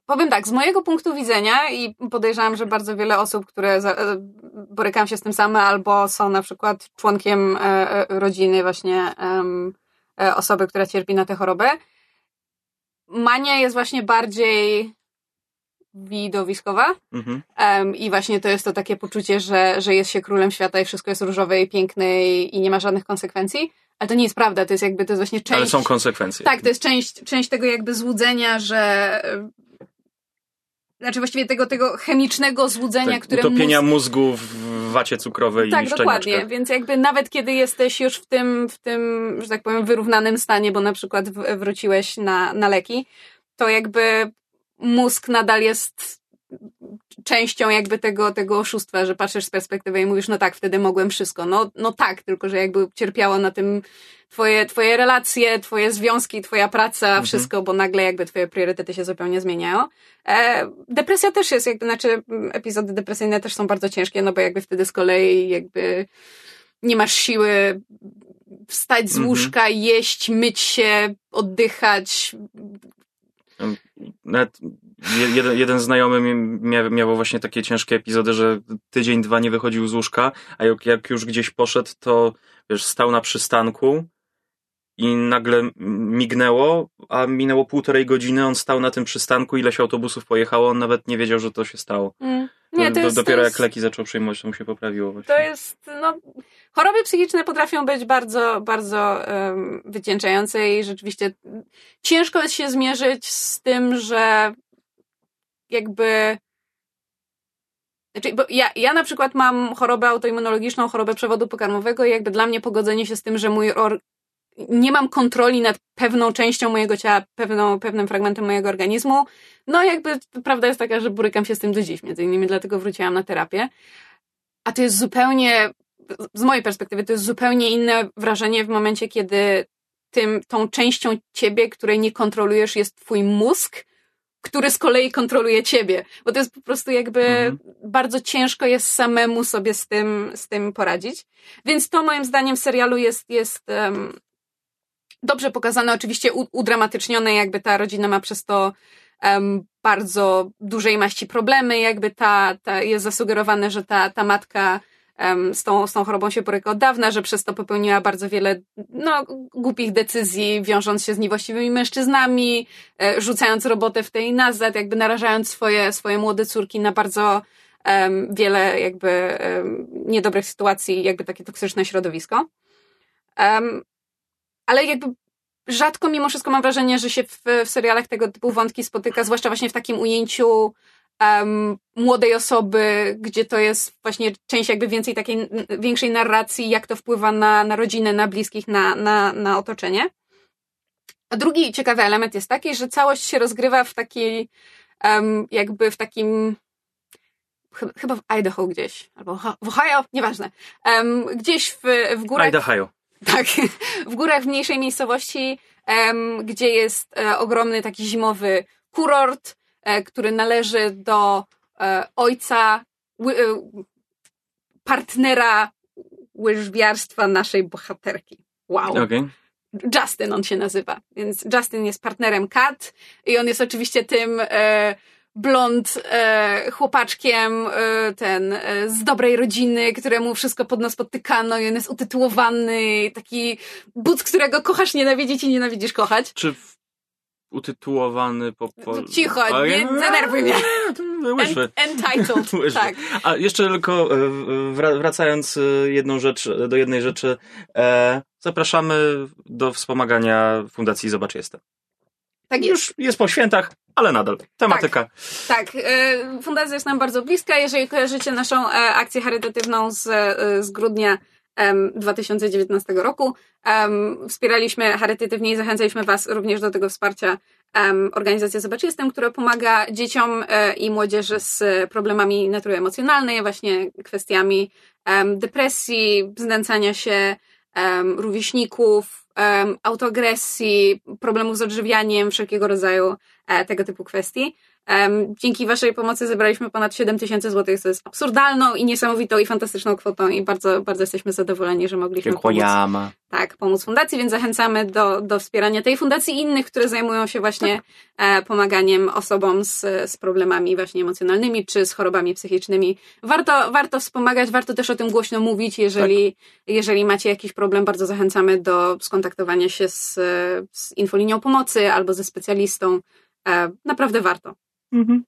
powiem tak, z mojego punktu widzenia i podejrzewam, że bardzo wiele osób, które e, borykają się z tym same albo są na przykład członkiem e, e, rodziny właśnie osoby, która cierpi na tę chorobę, mania jest właśnie bardziej widowiskowa. Mhm. I właśnie to jest to takie poczucie, że, że jest się królem świata i wszystko jest różowe i piękne i, i nie ma żadnych konsekwencji. Ale to nie jest prawda, to jest jakby, to jest właśnie część... Ale są konsekwencje. Tak, to jest część, część tego jakby złudzenia, że... Znaczy właściwie tego, tego chemicznego złudzenia, tak, które utopienia mózg... mózgu w wacie cukrowej Tak, i dokładnie. szczeniaczkach. Więc jakby nawet kiedy jesteś już w tym, w tym, że tak powiem, wyrównanym stanie, bo na przykład wróciłeś na, na leki, to jakby mózg nadal jest częścią jakby tego, tego oszustwa, że patrzysz z perspektywy i mówisz, no tak, wtedy mogłem wszystko. No, no tak, tylko że jakby cierpiało na tym twoje, twoje relacje, twoje związki, twoja praca, Mhm. wszystko, bo nagle jakby twoje priorytety się zupełnie zmieniają. E, depresja też jest, jakby, znaczy epizody depresyjne też są bardzo ciężkie, no bo jakby wtedy z kolei jakby nie masz siły wstać z Mhm. łóżka, jeść, myć się, oddychać. Nawet jeden, jeden znajomy mi- miał, miał właśnie takie ciężkie epizody, że tydzień, dwa nie wychodził z łóżka, a jak, jak już gdzieś poszedł, to wiesz, stał na przystanku i nagle mignęło, a minęło półtorej godziny, on stał na tym przystanku, ileś autobusów pojechało, on nawet nie wiedział, że to się stało. Nie, to jest, Dopiero to jak jest, leki zaczął przyjmować, to mu się poprawiło właśnie. To jest, no, choroby psychiczne potrafią być bardzo, bardzo um, wycieńczające i rzeczywiście ciężko jest się zmierzyć z tym, że jakby. Znaczy, bo ja, ja na przykład mam chorobę autoimmunologiczną, chorobę przewodu pokarmowego i jakby dla mnie pogodzenie się z tym, że mój or... nie mam kontroli nad pewną częścią mojego ciała, pewną, pewnym fragmentem mojego organizmu, no jakby prawda jest taka, że borykam się z tym do dziś, między innymi dlatego wróciłam na terapię. A to jest zupełnie, z mojej perspektywy, to jest zupełnie inne wrażenie w momencie, kiedy tym, tą częścią ciebie, której nie kontrolujesz, jest twój mózg, który z kolei kontroluje ciebie. Bo to jest po prostu jakby Mhm. bardzo ciężko jest samemu sobie z tym, z tym poradzić. Więc to moim zdaniem w serialu jest, jest em, dobrze pokazane, oczywiście udramatycznione, jakby ta rodzina ma przez to em, bardzo dużej maści problemy, jakby ta, ta jest zasugerowane, że ta, ta matka z, tą, z tą chorobą się boryka od dawna, że przez to popełniła bardzo wiele no, głupich decyzji, wiążąc się z niewłaściwymi mężczyznami, e, rzucając robotę w tej nazad, jakby narażając swoje, swoje młode córki na bardzo em, wiele jakby em, niedobrych sytuacji, jakby takie toksyczne środowisko. Em, ale jakby rzadko mimo wszystko mam wrażenie, że się w, w serialach tego typu wątki spotyka, zwłaszcza właśnie w takim ujęciu em, młodej osoby, gdzie to jest właśnie część jakby więcej takiej, większej narracji, jak to wpływa na, na rodzinę, na bliskich, na, na, na otoczenie. A drugi ciekawy element jest taki, że całość się rozgrywa w takiej, em, jakby w takim, chy- chyba w Idaho gdzieś, albo w Ohio, nieważne, em, gdzieś w, w górach. Idaho. Tak, *laughs* w górach w mniejszej miejscowości, em, gdzie jest e, ogromny taki zimowy kurort, który należy do e, ojca, e, partnera łyżwiarstwa naszej bohaterki. Wow. Okej. Justin on się nazywa. Więc Justin jest partnerem Kat i on jest oczywiście tym e, blond e, chłopaczkiem, e, ten e, z dobrej rodziny, któremu wszystko pod nos podtykano i on jest utytułowany, taki but, którego kochasz nienawidzić i nienawidzisz kochać. Czy w- utytułowany po... po... Cicho, A, nie ja- denerwuj mnie. *laughs* Łyżwy. En- Entitled, *laughs* Łyżwy. tak. A jeszcze tylko e, wra- wracając e, jedną rzecz, do jednej rzeczy, e, zapraszamy do wspomagania Fundacji Zobacz Jestem. Tak jest. Już jest po świętach, ale nadal. Tematyka. Tak, e, fundacja jest nam bardzo bliska. Jeżeli kojarzycie naszą e, akcję charytatywną z, e, z grudnia 2019 roku, wspieraliśmy charytatywnie i zachęcaliśmy Was również do tego wsparcia. Em, organizacja Zobacz Jestem, która pomaga dzieciom e, i młodzieży z problemami natury emocjonalnej, właśnie kwestiami depresji, znęcania się, rówieśników, autoagresji, problemów z odżywianiem, wszelkiego rodzaju tego typu kwestii. Dzięki Waszej pomocy zebraliśmy ponad 7 tysięcy złotych, co jest absurdalną i niesamowitą i fantastyczną kwotą i bardzo, bardzo jesteśmy zadowoleni, że mogliśmy pomóc, Dziękujemy. tak, pomóc fundacji, więc zachęcamy do, do wspierania tej fundacji i innych, które zajmują się właśnie e, pomaganiem osobom z, z problemami właśnie emocjonalnymi czy z chorobami psychicznymi. Warto, warto wspomagać, warto też o tym głośno mówić, jeżeli, jeżeli macie jakiś problem, bardzo zachęcamy do skontaktowania się z, z infolinią pomocy albo ze specjalistą. E, naprawdę warto. Mhm.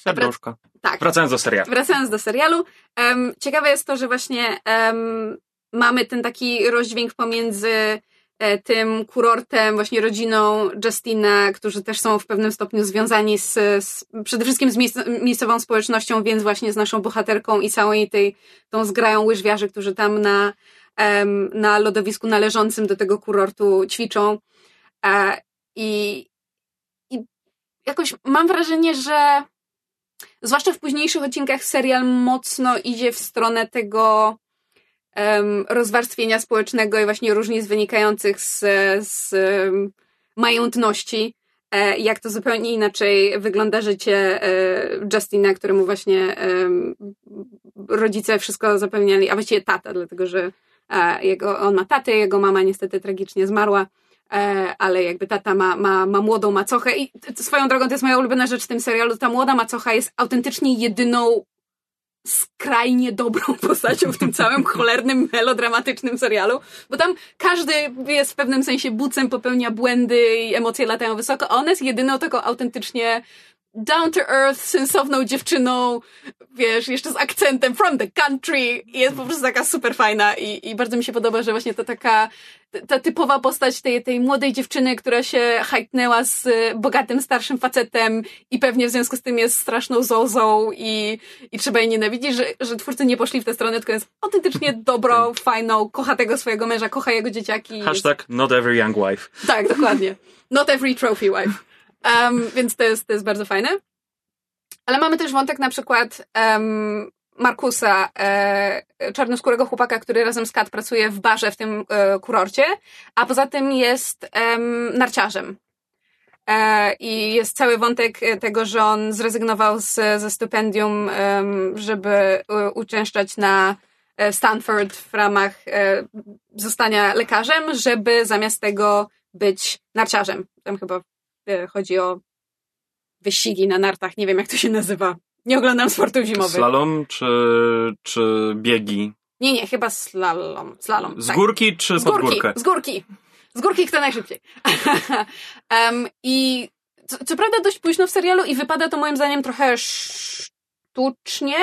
Serduszko. Tak. Wracając do serialu. Wracając do serialu, em, ciekawe jest to, że właśnie em, mamy ten taki rozdźwięk pomiędzy e, tym kurortem, właśnie rodziną Justina, którzy też są w pewnym stopniu związani z, z przede wszystkim z miejsc- miejscową społecznością, więc właśnie z naszą bohaterką i całej tej, tą zgrają łyżwiarzy, którzy tam na, na lodowisku należącym do tego kurortu ćwiczą. E, I jakoś mam wrażenie, że zwłaszcza w późniejszych odcinkach serial mocno idzie w stronę tego em, rozwarstwienia społecznego i właśnie różnic wynikających z, z em, majętności. E, jak to zupełnie inaczej wygląda życie e, Justina, któremu właśnie rodzice wszystko zapewniali, a właściwie tata, dlatego że e, jego, on ma tatę, jego mama niestety tragicznie zmarła ale jakby tata ma, ma, ma młodą macochę i swoją drogą to jest moja ulubiona rzecz w tym serialu, ta młoda macocha jest autentycznie jedyną skrajnie dobrą *laughs* postacią w tym całym cholernym, melodramatycznym serialu, bo tam każdy jest w pewnym sensie bucem, popełnia błędy i emocje latają wysoko, a ona jest jedyną taką autentycznie down to earth, sensowną dziewczyną, wiesz, jeszcze z akcentem from the country i jest po prostu taka super fajna i, i bardzo mi się podoba, że właśnie to taka ta typowa postać tej, tej młodej dziewczyny, która się hajtnęła z bogatym, starszym facetem i pewnie w związku z tym jest straszną zozą i, i trzeba jej nienawidzić, że, że twórcy nie poszli w tę stronę, tylko jest autentycznie *laughs* dobrą, fajną, kocha tego swojego męża, kocha jego dzieciaki. Hashtag not every young wife. Tak, dokładnie. Not every trophy wife. Um, więc to jest, to jest bardzo fajne. Ale mamy też wątek na przykład um, Markusa, e, czarnoskórego chłopaka, który razem z Kat pracuje w barze w tym e, kurorcie, a poza tym jest em, narciarzem. E, I jest cały wątek e, tego, że on zrezygnował z, ze stypendium, żeby e, uczęszczać na Stanford w ramach zostania lekarzem, żeby zamiast tego być narciarzem. Tam chyba chodzi o wyścigi na nartach, nie wiem jak to się nazywa. Nie oglądam sportów zimowych. Slalom czy, czy biegi? Nie, nie, chyba slalom. slalom Z tak. górki czy Z pod górki, górkę? z górki. Z górki kto najszybciej. *laughs* um, I co, co prawda dość późno w serialu i wypada to moim zdaniem trochę sztucznie,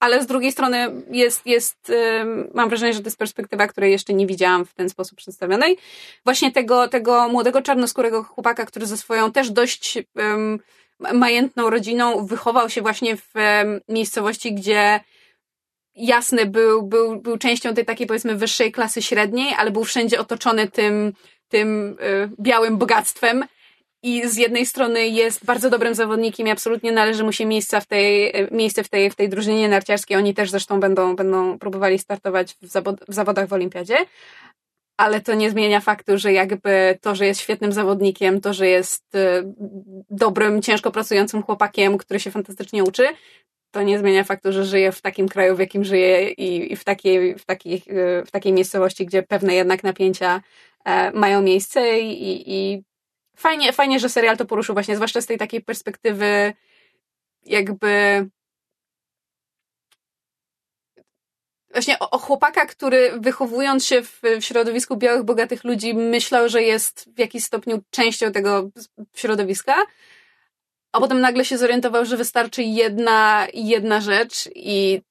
ale z drugiej strony jest, jest mam wrażenie, że to jest perspektywa, której jeszcze nie widziałam w ten sposób przedstawionej. Właśnie tego, tego młodego czarnoskórego chłopaka, który ze swoją też dość um, majętną rodziną wychował się właśnie w um, miejscowości, gdzie jasny był, był, był częścią tej takiej powiedzmy wyższej klasy średniej, ale był wszędzie otoczony tym, tym y, białym bogactwem. I z jednej strony jest bardzo dobrym zawodnikiem i absolutnie należy mu się miejsca w tej, y, miejsce w tej, w tej drużynie narciarskiej. Oni też zresztą będą, będą próbowali startować w, zawod, w zawodach w Olimpiadzie. Ale to nie zmienia faktu, że jakby to, że jest świetnym zawodnikiem, to, że jest y, dobrym, ciężko pracującym chłopakiem, który się fantastycznie uczy, to nie zmienia faktu, że żyje w takim kraju, w jakim żyje i, i w, takiej, w, takiej, w takiej miejscowości, gdzie pewne jednak napięcia e, mają miejsce i, i fajnie, fajnie, że serial to poruszył właśnie, zwłaszcza z tej takiej perspektywy jakby właśnie o, o, chłopaka, który wychowując się w, w, środowisku białych, bogatych ludzi, myślał, że jest w jakiś stopniu częścią tego środowiska, a potem nagle się zorientował, że wystarczy jedna, jedna rzecz i,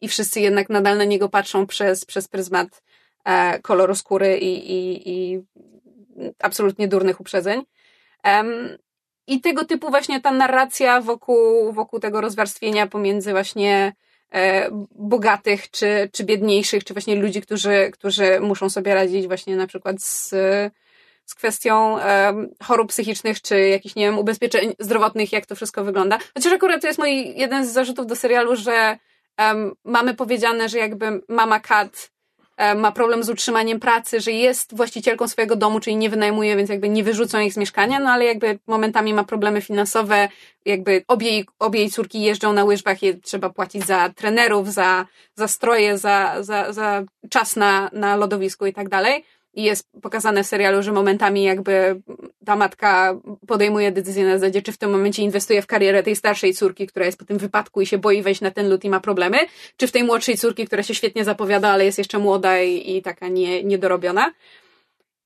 i wszyscy jednak nadal na niego patrzą przez, przez pryzmat e, koloru skóry i, i, i absolutnie durnych uprzedzeń. I tego typu właśnie ta narracja wokół, wokół tego rozwarstwienia pomiędzy właśnie e, bogatych czy, czy biedniejszych, czy właśnie ludzi, którzy, którzy muszą sobie radzić właśnie na przykład z, z kwestią chorób psychicznych, czy jakichś, nie wiem, ubezpieczeń zdrowotnych, jak to wszystko wygląda. Chociaż akurat to jest mój jeden z zarzutów do serialu, że um, mamy powiedziane, że jakby mama Kat ma problem z utrzymaniem pracy, że jest właścicielką swojego domu, czyli nie wynajmuje, więc jakby nie wyrzucą ich z mieszkania, no ale jakby momentami ma problemy finansowe, jakby obie, obie jej córki jeżdżą na łyżwach i trzeba płacić za trenerów, za, za stroje, za, za, za czas na, na lodowisku i tak dalej i jest pokazane w serialu, że momentami jakby ta matka podejmuje decyzję na zasadzie, czy w tym momencie inwestuje w karierę tej starszej córki, która jest po tym wypadku i się boi wejść na ten lód i ma problemy, czy w tej młodszej córki, która się świetnie zapowiada, ale jest jeszcze młoda i, i taka nie, niedorobiona.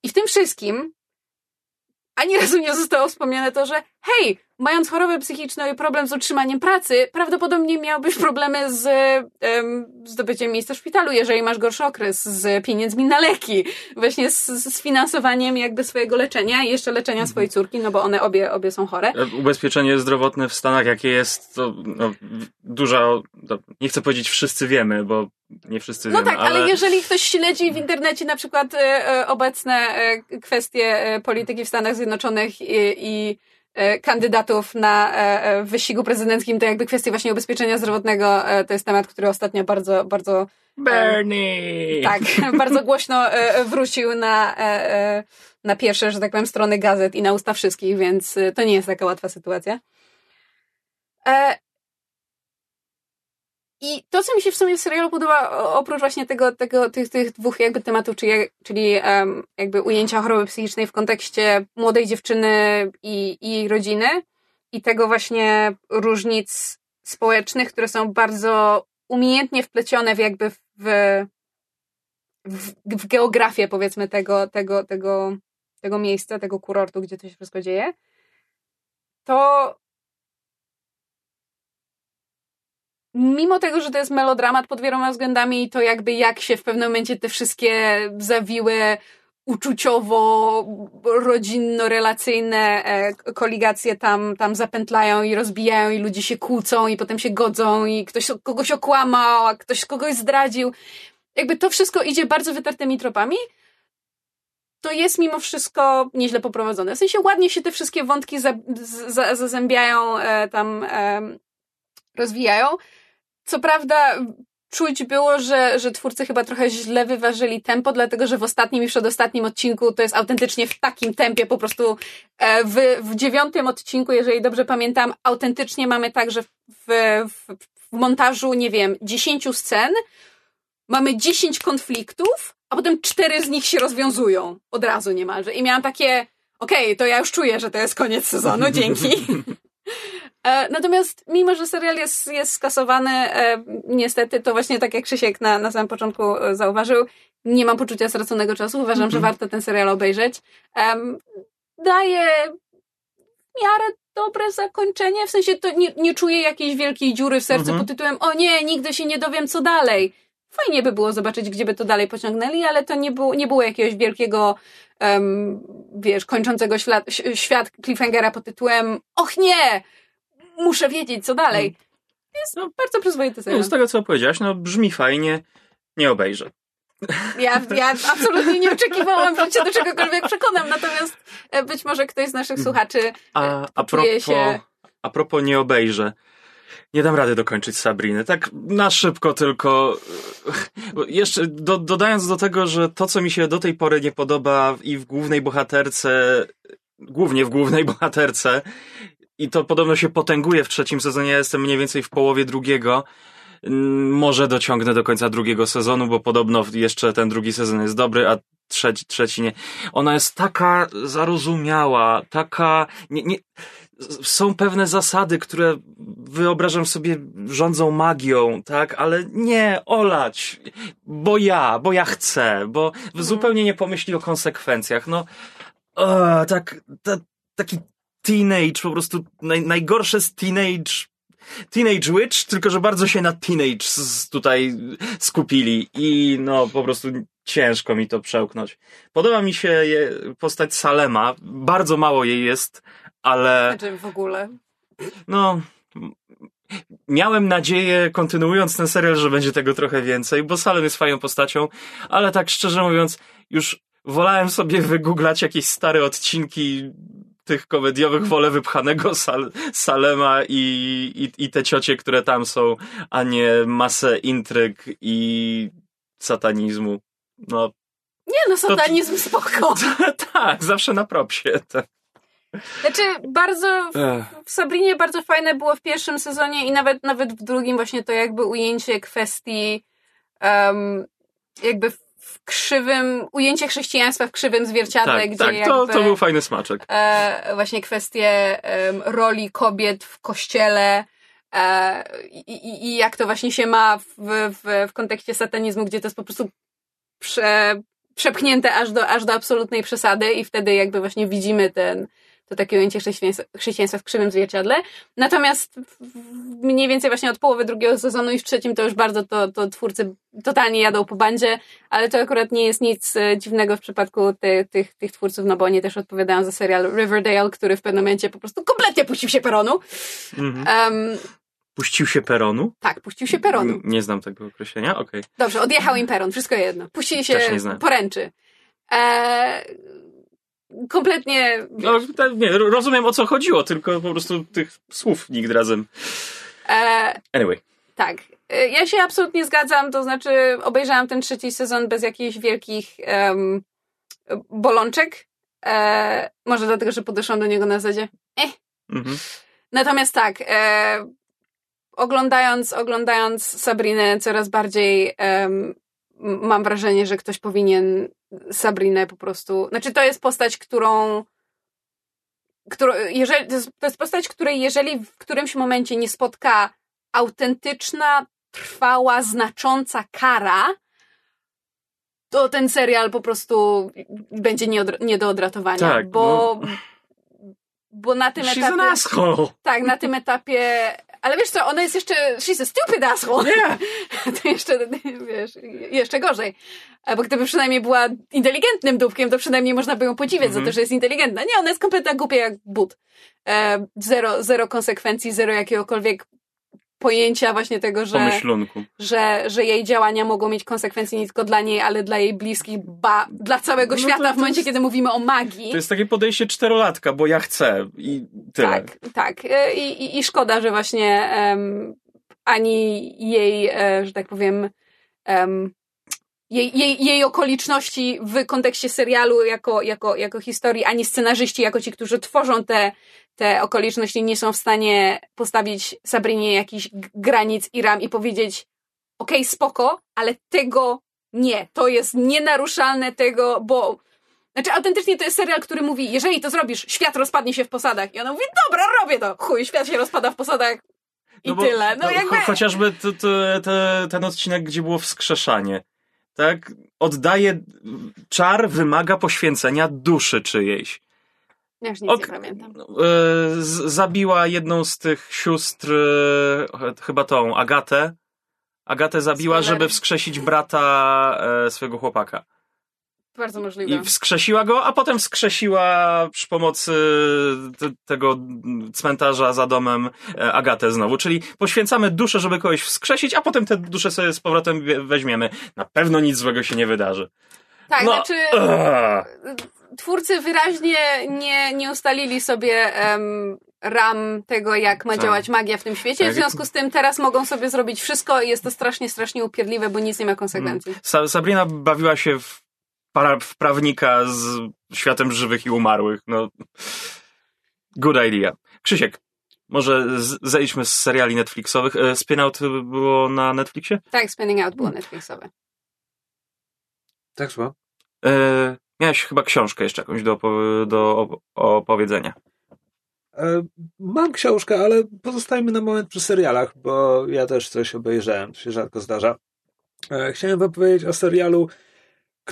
I w tym wszystkim ani razu nie zostało wspomniane to, że hej, mając chorobę psychiczną i problem z utrzymaniem pracy, prawdopodobnie miałbyś problemy z um, zdobyciem miejsca w szpitalu, jeżeli masz gorszy okres, z pieniędzmi na leki, właśnie z, z finansowaniem jakby swojego leczenia i jeszcze leczenia mhm. swojej córki, no bo one obie, obie są chore. E, ubezpieczenie zdrowotne w Stanach, jakie jest, to no, duża, no, nie chcę powiedzieć wszyscy wiemy, bo nie wszyscy no wiemy. No tak, ale... ale... jeżeli ktoś śledzi w internecie na przykład e, e obecne e, kwestie e, polityki w Stanach Zjednoczonych i, i kandydatów na e, e, wyścigu prezydenckim, to jakby kwestia właśnie ubezpieczenia zdrowotnego, to jest temat, który ostatnio bardzo, bardzo... Bernie! Tak, *laughs* bardzo głośno wrócił na, na pierwsze, że tak powiem, strony gazet i na usta wszystkich, więc to nie jest taka łatwa sytuacja. I to, co mi się w sumie w serialu podoba, oprócz właśnie tego, tego, tych, tych dwóch jakby tematów, czyli, czyli um, jakby ujęcia choroby psychicznej w kontekście młodej dziewczyny i, i jej rodziny i tego właśnie różnic społecznych, które są bardzo umiejętnie wplecione w jakby w, w, w geografię powiedzmy tego, tego, tego, tego miejsca, tego kurortu, gdzie to się wszystko dzieje, to mimo tego, że to jest melodramat pod wieloma względami, to jakby jak się w pewnym momencie te wszystkie zawiłe uczuciowo, rodzinno-relacyjne e, koligacje tam, tam zapętlają i rozbijają i ludzie się kłócą i potem się godzą i ktoś kogoś okłamał, a ktoś kogoś zdradził. Jakby to wszystko idzie bardzo wytartymi tropami, to jest mimo wszystko nieźle poprowadzone. W sensie ładnie się te wszystkie wątki zazębiają, e, tam e, rozwijają, co prawda czuć było, że, że twórcy chyba trochę źle wyważyli tempo, dlatego że w ostatnim i przedostatnim odcinku to jest autentycznie w takim tempie, po prostu e, w, w dziewiątym odcinku, jeżeli dobrze pamiętam, autentycznie mamy tak, że w, w, w montażu, nie wiem, dziesięciu scen mamy dziesięć konfliktów, a potem cztery z nich się rozwiązują od razu niemalże. I miałam takie, okej, okay, to ja już czuję, że to jest koniec sezonu, dzięki. *laughs* E, natomiast mimo, że serial jest, jest skasowany, e, niestety, to właśnie tak jak Krzysiek na, na samym początku e, zauważył, nie mam poczucia straconego czasu. Uważam, mm -hmm. że mhm. warto ten serial obejrzeć. daje w miarę dobre zakończenie, w sensie to nie, nie czuję jakiejś wielkiej dziury w sercu mm -hmm. pod tytułem o nie, nigdy się nie dowiem, co dalej. Fajnie by było zobaczyć, gdzie by to dalej pociągnęli, ale to nie było, nie było jakiegoś wielkiego, um, wiesz, kończącego świat, świat cliffhangera pod tytułem och nie, muszę wiedzieć, co dalej. Mm. Jest no, bardzo przyzwoity serial. No, z tego, co powiedziałaś, no brzmi fajnie, nie obejrzę. Ja, ja absolutnie nie oczekiwałam, że cię do czegokolwiek przekonam, natomiast e, być może ktoś z naszych słuchaczy e, a, a propos, się... A propos nie obejrzę. Nie dam rady dokończyć Sabriny. Tak na szybko tylko. E, jeszcze do, dodając do tego, że to, co mi się do tej pory nie podoba i w głównej bohaterce, głównie w głównej *laughs* bohaterce, i to podobno się potęguje w trzecim sezonie. Ja jestem mniej więcej w połowie drugiego. Może dociągnę do końca drugiego sezonu, bo podobno jeszcze ten drugi sezon jest dobry, a trzeci, trzeci nie. Ona jest taka zarozumiała, taka. Nie, nie, są pewne zasady, które wyobrażam sobie, rządzą magią, tak? Ale nie, olać, bo ja, bo ja chcę, bo zupełnie nie pomyśli o konsekwencjach. No, o, tak, ta, taki teenage, po prostu naj, najgorsze z teenage Teenage Witch, tylko że bardzo się na teenage tutaj skupili i no po prostu ciężko mi to przełknąć. Podoba mi się postać Salema, bardzo mało jej jest, ale *laughs* Znaczy w ogóle. no miałem nadzieję, kontynuując ten serial, że będzie tego trochę więcej, bo Salem jest fajną postacią, ale tak szczerze mówiąc, już wolałem sobie wygooglać jakieś stare odcinki tych komediowych, wolę wypchanego Sal Salema i, i, i te ciocie, które tam są, a nie masę intryg i satanizmu. No, Nie no, satanizm spoko. *laughs* tak, zawsze na propsie. Tak. Znaczy, bardzo w, Ech. w Sabrinie bardzo fajne było w pierwszym sezonie i nawet, nawet w drugim właśnie to jakby ujęcie kwestii um, jakby w krzywym, ujęcie chrześcijaństwa w krzywym zwierciadle, Tak, gdzie tak, jakby... to, to był fajny smaczek. e, właśnie kwestie em, roli kobiet w kościele e, i, i, i jak to właśnie się ma w, w, w kontekście satanizmu, gdzie to jest po prostu prze, przepchnięte aż do, aż do absolutnej przesady i wtedy jakby właśnie widzimy ten, to takie ujęcie chrześcijaństwa, w krzywym zwierciadle. Natomiast mniej więcej właśnie od połowy drugiego sezonu i w trzecim to już bardzo to, to twórcy totalnie jadą po bandzie, ale to akurat nie jest nic e, dziwnego w przypadku ty, tych, tych twórców, no bo oni też odpowiadają za serial Riverdale, który w pewnym momencie po prostu kompletnie puścił się peronu. Mhm. Em, Puścił się peronu? tak, puścił się peronu. Nie znam tego określenia, okej. Dobrze, odjechał im peron, wszystko jedno. Puścili się poręczy. E, kompletnie, No, nie, ro- rozumiem o co chodziło, tylko po prostu tych słów nikt razem. e, Anyway. tak. E, Ja się absolutnie zgadzam, to znaczy obejrzałam ten trzeci sezon bez jakichś wielkich em, bolączek. E, może dlatego, że podeszłam do niego na zasadzie eh. Mhm. Natomiast tak, e, oglądając, oglądając Sabrinę coraz bardziej em, m- mam wrażenie, że ktoś powinien Sabrinę po prostu. Znaczy, to jest postać, którą. którą jeżeli, to, jest, to jest postać, której jeżeli w którymś momencie nie spotka autentyczna, trwała, znacząca kara, to ten serial po prostu będzie nie, od, nie do odratowania. Tak, bo, bo na tym She's an etapie. asshole. Tak, na tym etapie. Ale wiesz co, ona jest jeszcze. She's a stupid asshole. Nie. *laughs* To jeszcze, wiesz, jeszcze gorzej. Bo gdyby przynajmniej była inteligentnym dupkiem, to przynajmniej można by ją podziwiać Mhm. za to, że jest inteligentna. Nie, ona jest kompletnie głupia jak but. E, zero, zero konsekwencji, zero jakiegokolwiek pojęcia właśnie tego, że, że, że jej działania mogą mieć konsekwencje nie tylko dla niej, ale dla jej bliskich, ba, dla całego No to- świata w to momencie, jest- kiedy mówimy o magii. To jest takie podejście czterolatka, bo ja chcę i tyle. Tak, tak. E, I, i, i szkoda, że właśnie em, ani jej, e, że tak powiem, em, jej, jej, jej okoliczności w kontekście serialu jako, jako, jako historii, ani scenarzyści jako ci, którzy tworzą te, te okoliczności, nie są w stanie postawić Sabrinie jakichś granic i ram i powiedzieć okej, spoko, ale tego nie. To jest nienaruszalne tego, bo znaczy, autentycznie to jest serial, który mówi, jeżeli to zrobisz, świat rozpadnie się w posadach. I ona mówi, dobra, robię to. Chuj, świat się rozpada w posadach i bo- tyle. No, no, jakby... cho- Chociażby t, t, t, ten odcinek, gdzie było wskrzeszanie. Tak? Oddaje, czar wymaga poświęcenia duszy czyjejś. Ja już nic Ok. nie pamiętam. E, z- zabiła jedną z tych sióstr, e, chyba tą, Agatę. Agatę zabiła, Spoilery. żeby wskrzesić brata e, swojego chłopaka. Bardzo możliwe. I wskrzesiła go, a potem wskrzesiła przy pomocy te, tego cmentarza za domem e, Agatę znowu. Czyli poświęcamy duszę, żeby kogoś wskrzesić, a potem tę duszę sobie z powrotem weźmiemy. Na pewno nic złego się nie wydarzy. tak, no, znaczy twórcy wyraźnie nie, nie ustalili sobie em, ram tego, jak ma Tak. działać magia w tym świecie. W Tak. związku z tym teraz mogą sobie zrobić wszystko i jest to strasznie, strasznie upierdliwe, bo nic nie ma konsekwencji. Sa- Sabrina bawiła się w, para, w prawnika z światem żywych i umarłych. No, good idea. Krzysiek, może z- zejdźmy z seriali Netflixowych. E, Spin Out było na Netflixie? Tak, Spinning Out było Netflixowe. Tak, słucham. E, miałeś chyba książkę jeszcze jakąś do, do op- opowiedzenia. E, mam książkę, ale pozostajmy na moment przy serialach, bo ja też coś obejrzałem, to się rzadko zdarza. E, chciałem wam powiedzieć o serialu,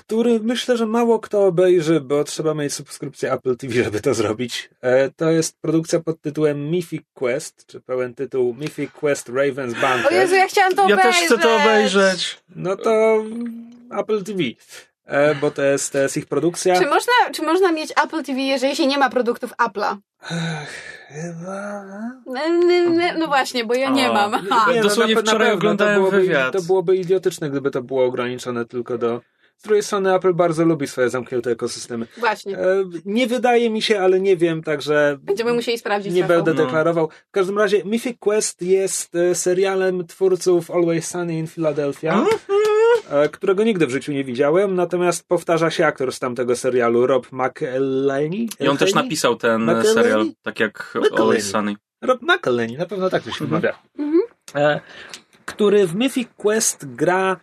który myślę, że mało kto obejrzy, bo trzeba mieć subskrypcję Apple TV, żeby to zrobić. E, to jest produkcja pod tytułem Mythic Quest, czy pełen tytuł Mythic Quest Raven's Banquet. O Jezu, ja chciałam to Ja obejrzeć! też chcę to obejrzeć. No to Apple TV, e, bo to jest, to jest ich produkcja. Czy można, czy można mieć Apple TV, jeżeli się nie ma produktów Apple'a? Chyba... No, no, no, no właśnie, bo ja nie O. mam. Ha. Nie, Dosłownie na pe- na wczoraj oglądałem to byłoby, wywiad. To byłoby idiotyczne, gdyby to było ograniczone tylko do... Z drugiej strony Apple bardzo lubi swoje zamknięte ekosystemy. Właśnie. E, nie wydaje mi się, ale nie wiem, także Będziemy musieli sprawdzić. nie będę No. deklarował. W każdym razie Mythic Quest jest e, serialem twórców Always Sunny in Philadelphia, e, którego nigdy w życiu nie widziałem, natomiast powtarza się aktor z tamtego serialu, Rob McElhenney. I on też napisał ten McElhenney? serial, tak jak McElhenney. Always Sunny. Rob McElhenney, na pewno tak to się wymawia. Mhm. E, który w Mythic Quest gra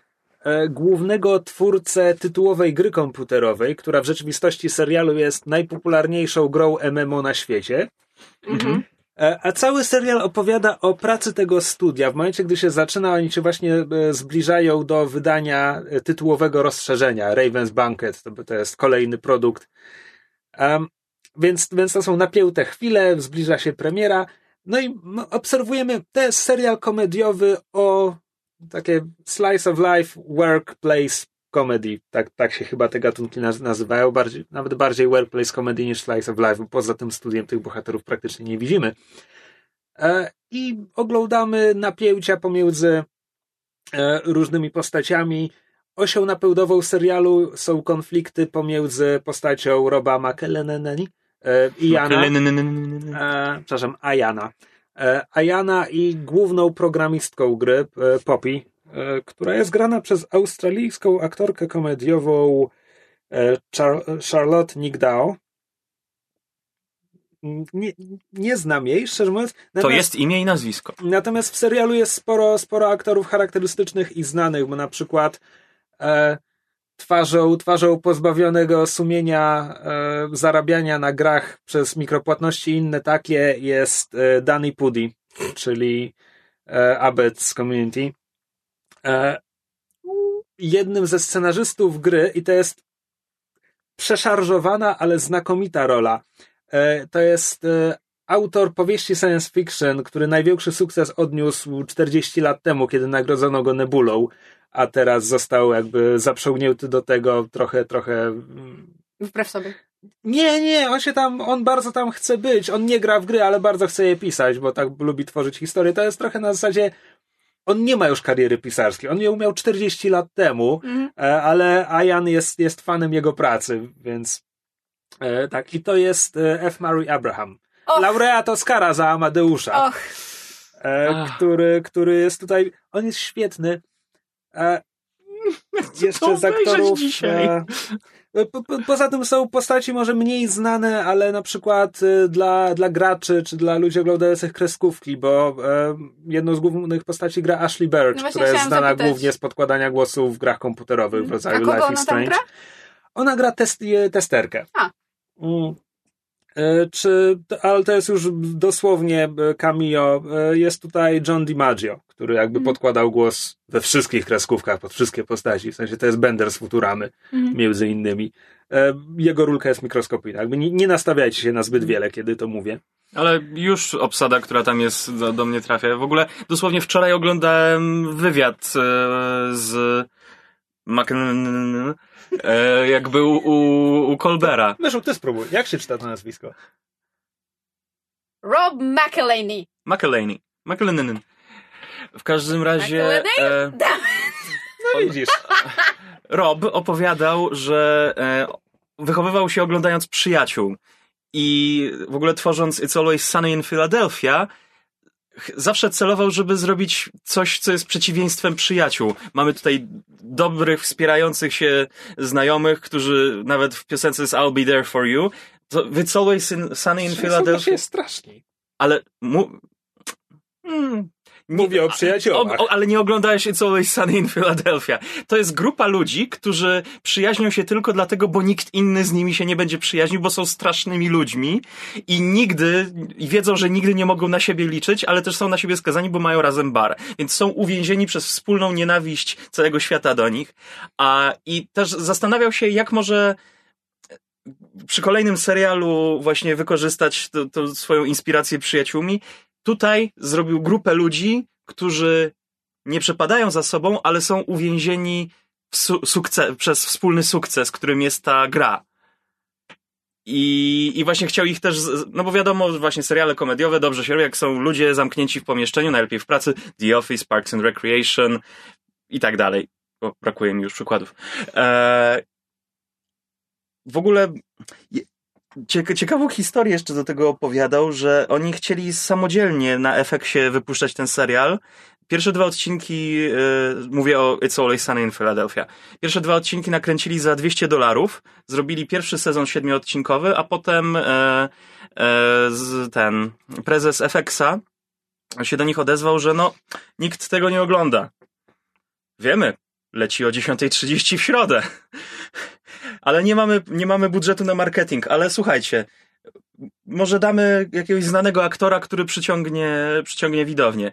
głównego twórcę tytułowej gry komputerowej, która w rzeczywistości serialu jest najpopularniejszą grą MMO na świecie. Mhm. E, A cały serial opowiada o pracy tego studia. W momencie, gdy się zaczyna, oni się właśnie e, zbliżają do wydania e, tytułowego rozszerzenia Raven's Banquet. To, to jest kolejny produkt. Em, więc, więc to są napięte chwile, zbliża się premiera. No i obserwujemy, to jest serial komediowy o takie slice of life, workplace comedy. Tak, tak się chyba te gatunki naz- nazywają. Bardziej, nawet bardziej workplace comedy niż slice of life, bo poza tym studiem tych bohaterów praktycznie nie widzimy. E, I oglądamy napięcia pomiędzy e, różnymi postaciami. Osią napędową serialu są konflikty pomiędzy postacią Roba McElhenney e, i Jana. Przepraszam, Ayana. E, Ayana i główną programistką gry, e, Poppy, e, która jest grana przez australijską aktorkę komediową Char- Charlotte Nigdao. Nie, nie znam jej, szczerze mówiąc. To Natomiast- jest imię i nazwisko. Natomiast w serialu jest sporo, sporo aktorów charakterystycznych i znanych, bo na przykład e, twarzą, twarzą pozbawionego sumienia e, zarabiania na grach przez mikropłatności i inne takie jest e, Danny Pudi, czyli e, Abed z Community. E, jednym ze scenarzystów gry i to jest przeszarżowana, ale znakomita rola. E, to jest e, autor powieści science fiction, który największy sukces odniósł 40 lat temu, kiedy nagrodzono go Nebulą, a teraz został jakby zaprzągnięty do tego trochę, trochę... mm, Wbrew sobie. Nie, nie, on się tam, on bardzo tam chce być. On nie gra w gry, ale bardzo chce je pisać, bo tak lubi tworzyć historię. To jest trochę na zasadzie, on nie ma już kariery pisarskiej. On ją miał 40 lat temu, e, ale Ayan jest, jest fanem jego pracy, więc e, tak. I to jest e, F. Murray Abraham. Och. Laureat Oscara za Amadeusza, Och, e, który, który jest tutaj, on jest świetny. *laughs* E, jeszcze z aktorów. E, po, po, poza tym są postaci może mniej znane, ale na przykład e, dla, dla graczy czy dla ludzi oglądających kreskówki, bo e, jedną z głównych postaci gra Ashley Birch, No która jest znana zapytać. głównie z podkładania głosów w grach komputerowych w a rodzaju Life is Strange. gra? Ona gra test, e, testerkę. A. Mm. E, Czy, ale to jest już dosłownie e, cameo. E, Jest tutaj John DiMaggio, który jakby Mhm. podkładał głos we wszystkich kreskówkach, pod wszystkie postaci. W sensie to jest Bender z Futuramy, Mhm. między innymi. Jego rulka jest mikroskopijna. Jakby nie, nie nastawiajcie się na zbyt Mhm. wiele, kiedy to mówię. Ale już obsada, która tam jest, do, do mnie trafia. W ogóle dosłownie wczoraj oglądałem wywiad z McN... E, jak był u, u Colbera. Myszu, ty spróbuj. Jak się czyta to nazwisko? Rob McElhaney. McElhaney. McElhaney. W każdym razie... E, No widzisz. *laughs* Rob opowiadał, że e, wychowywał się oglądając przyjaciół. I w ogóle tworząc It's Always Sunny in Philadelphia, zawsze celował, żeby zrobić coś, co jest przeciwieństwem przyjaciół. Mamy tutaj dobrych, wspierających się znajomych, którzy nawet w piosence jest I'll be there for you. To It's Always in, Sunny in Są Philadelphia. się straszni. Ale mu... Hmm, Mówię o przyjaciołach. O, o, ale nie oglądałeś It's Always Sunny in Philadelphia. To jest grupa ludzi, którzy przyjaźnią się tylko dlatego, bo nikt inny z nimi się nie będzie przyjaźnił, bo są strasznymi ludźmi i nigdy, i wiedzą, że nigdy nie mogą na siebie liczyć, ale też są na siebie skazani, bo mają razem bar. Więc są uwięzieni przez wspólną nienawiść całego świata do nich. A, I też zastanawiał się, jak może przy kolejnym serialu właśnie wykorzystać to swoją inspirację przyjaciółmi Tutaj zrobił grupę ludzi, którzy nie przepadają za sobą, ale są uwięzieni su przez wspólny sukces, którym jest ta gra. I, I właśnie chciał ich też, no bo wiadomo, właśnie seriale komediowe dobrze się robi, jak są ludzie zamknięci w pomieszczeniu, najlepiej w pracy, The Office, Parks and Recreation i tak dalej. Bo brakuje mi już przykładów. Eee, w ogóle ciekawą historię jeszcze do tego opowiadał, że oni chcieli samodzielnie na efekcie wypuszczać ten serial. Pierwsze dwa odcinki, yy, mówię o It's Always Sunny in Philadelphia. Pierwsze dwa odcinki nakręcili za 200 dolarów. Zrobili pierwszy sezon siedmioodcinkowy, a potem yy, yy, ten prezes FX-a się do nich odezwał, że no, nikt tego nie ogląda. Wiemy, leci o 10.30 w środę ale nie mamy, nie mamy budżetu na marketing. Ale słuchajcie, może damy jakiegoś znanego aktora, który przyciągnie, przyciągnie widownię.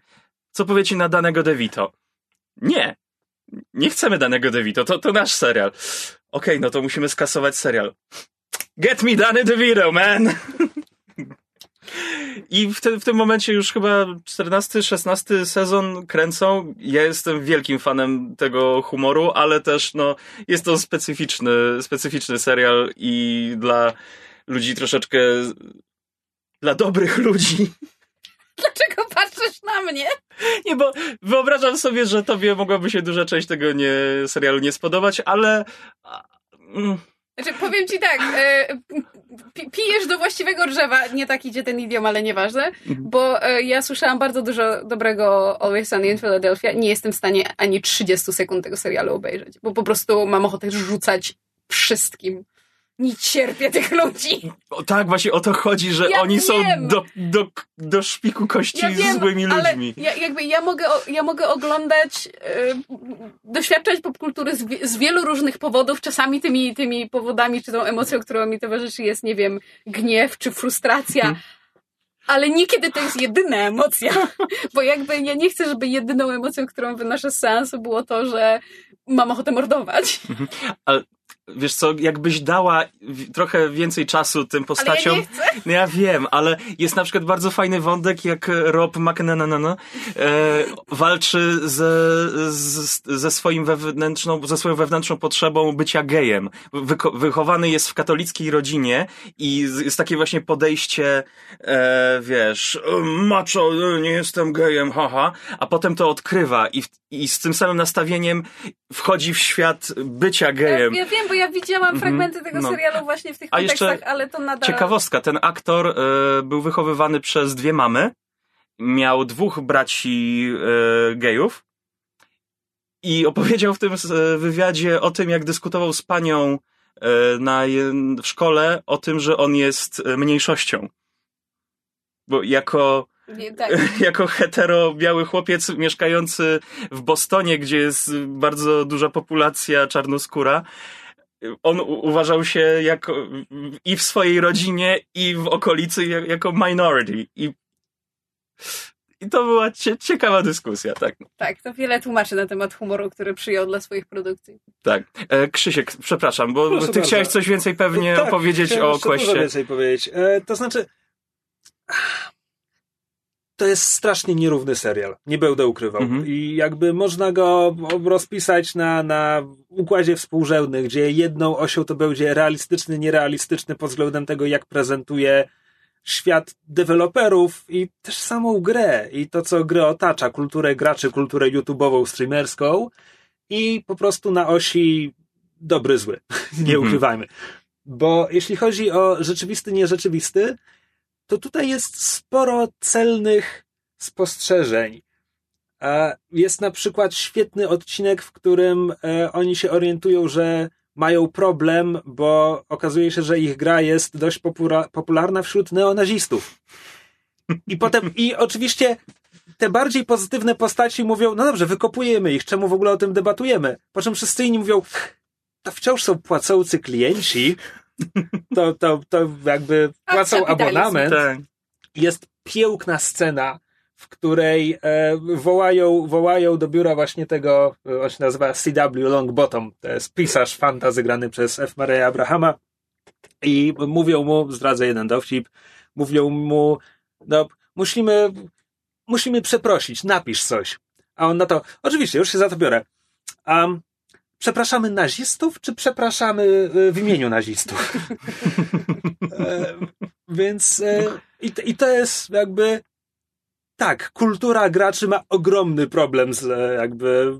Co powiecie na danego DeVito? Nie. Nie chcemy danego DeVito, to, to nasz serial. Okej, okay, no to musimy skasować serial. Get me Danny DeVito, man! *laughs* I w, te, w tym momencie już chyba 14-16 sezon kręcą. Ja jestem wielkim fanem tego humoru, ale też no, jest to specyficzny, specyficzny serial i dla ludzi troszeczkę. dla dobrych ludzi. *laughs* Dlaczego patrzysz na mnie? Nie, bo wyobrażam sobie, że tobie mogłaby się duża część tego nie, serialu nie spodobać, ale. Mm. Znaczy, powiem ci tak, e, pijesz do właściwego drzewa, nie tak idzie ten idiom, ale nieważne, mhm. bo e, ja słyszałam bardzo dużo dobrego Always Sunny in Philadelphia. Nie jestem w stanie ani 30 sekund tego serialu obejrzeć, bo po prostu mam ochotę rzucać wszystkim nie cierpię tych ludzi. O, tak, właśnie o to chodzi, że ja oni wiem. są do, do, do szpiku kości ja wiem, złymi ludźmi. Ja, jakby ja mogę, ja mogę oglądać, yy, doświadczać popkultury z, z wielu różnych powodów. Czasami tymi, tymi powodami, czy tą emocją, którą mi towarzyszy jest, nie wiem, gniew czy frustracja. Hmm. Ale niekiedy to jest jedyna emocja, bo jakby ja nie chcę, żeby jedyną emocją, którą wynoszę z seansu było to, że mam ochotę mordować. Mhm. Ale wiesz co, jakbyś dała trochę więcej czasu tym postaciom. Ale ja, nie chcę. ja wiem, ale jest na przykład bardzo fajny wątek, jak Rob McNanana e, walczy ze, z, ze swoim wewnętrzną, ze swoją wewnętrzną potrzebą bycia gejem. Wyko, wychowany jest w katolickiej rodzinie i jest takie właśnie podejście, e, wiesz, macho, nie jestem gejem, haha, a potem to odkrywa i, i z tym samym nastawieniem wchodzi w świat bycia gejem. Ja, ja wiem, bo ja widziałam mhm. fragmenty tego no. serialu właśnie w tych kontekstach, ale to nadal... Ciekawostka, ten aktor y, był wychowywany przez dwie mamy, miał dwóch braci y, gejów i opowiedział w tym wywiadzie o tym, jak dyskutował z panią y, na, w szkole o tym, że on jest mniejszością. Bo jako tak. *laughs* jako hetero biały chłopiec mieszkający w Bostonie, gdzie jest bardzo duża populacja czarnoskóra, on uważał się jako i w swojej rodzinie, i w okolicy jako minority. I, i to była cie, ciekawa dyskusja, tak. Tak, to wiele tłumaczy na temat humoru, który przyjął dla swoich produkcji. Tak. E, Krzysiek, przepraszam, bo Proszę ty bardzo. chciałeś coś więcej pewnie tak, opowiedzieć o Questie. więcej powiedzieć. E, to znaczy to jest strasznie nierówny serial. Nie będę ukrywał. Mhm. I jakby można go rozpisać na, na układzie współrzędnych, gdzie jedną osią to będzie realistyczny, nierealistyczny pod względem tego, jak prezentuje świat deweloperów i też samą grę i to, co grę otacza, kulturę graczy, kulturę YouTube'ową, streamerską i po prostu na osi dobry, zły. *laughs* Nie mhm. ukrywajmy. Bo jeśli chodzi o rzeczywisty, nierzeczywisty, to tutaj jest sporo celnych spostrzeżeń. Jest na przykład świetny odcinek, w którym e, oni się orientują, że mają problem, bo okazuje się, że ich gra jest dość popularna wśród neonazistów. I potem, i oczywiście te bardziej pozytywne postaci mówią, no dobrze, wykopujemy ich, czemu w ogóle o tym debatujemy? Po czym wszyscy inni mówią, to wciąż są płacący klienci, *laughs* to, to, to jakby płacą abonament. Tak. Jest piękna scena, w której e, wołają, wołają do biura właśnie tego, e, on się nazywa CW Longbottom, to jest pisarz fantazy grany przez F. Murray Abrahama i mówią mu, zdradzę jeden dowcip, mówią mu, no musimy, musimy przeprosić, napisz coś. A on na to, oczywiście, już się za to biorę. Um, przepraszamy nazistów, czy przepraszamy e, w imieniu nazistów? *laughs* e, więc e, i, i to jest jakby tak, kultura graczy ma ogromny problem z jakby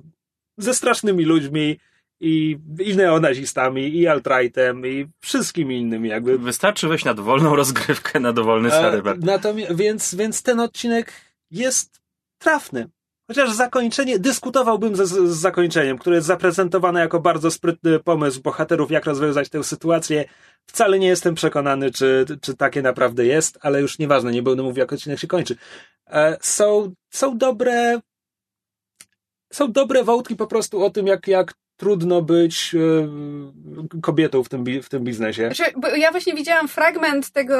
ze strasznymi ludźmi i, i neonazistami, i alt-rightem, i wszystkimi innymi jakby. Wystarczy wejść na dowolną rozgrywkę, na dowolny serwer. Natomiast, więc, więc ten odcinek jest trafny. Chociaż zakończenie, dyskutowałbym z, z zakończeniem, które jest zaprezentowane jako bardzo sprytny pomysł bohaterów, jak rozwiązać tę sytuację. Wcale nie jestem przekonany, czy, czy takie naprawdę jest, ale już nieważne, nie będę mówił, jak odcinek się kończy. E, są, są dobre, są dobre wątki po prostu o tym, jak, jak trudno być e, kobietą w tym, w tym biznesie. Znaczy, ja właśnie widziałam fragment tego,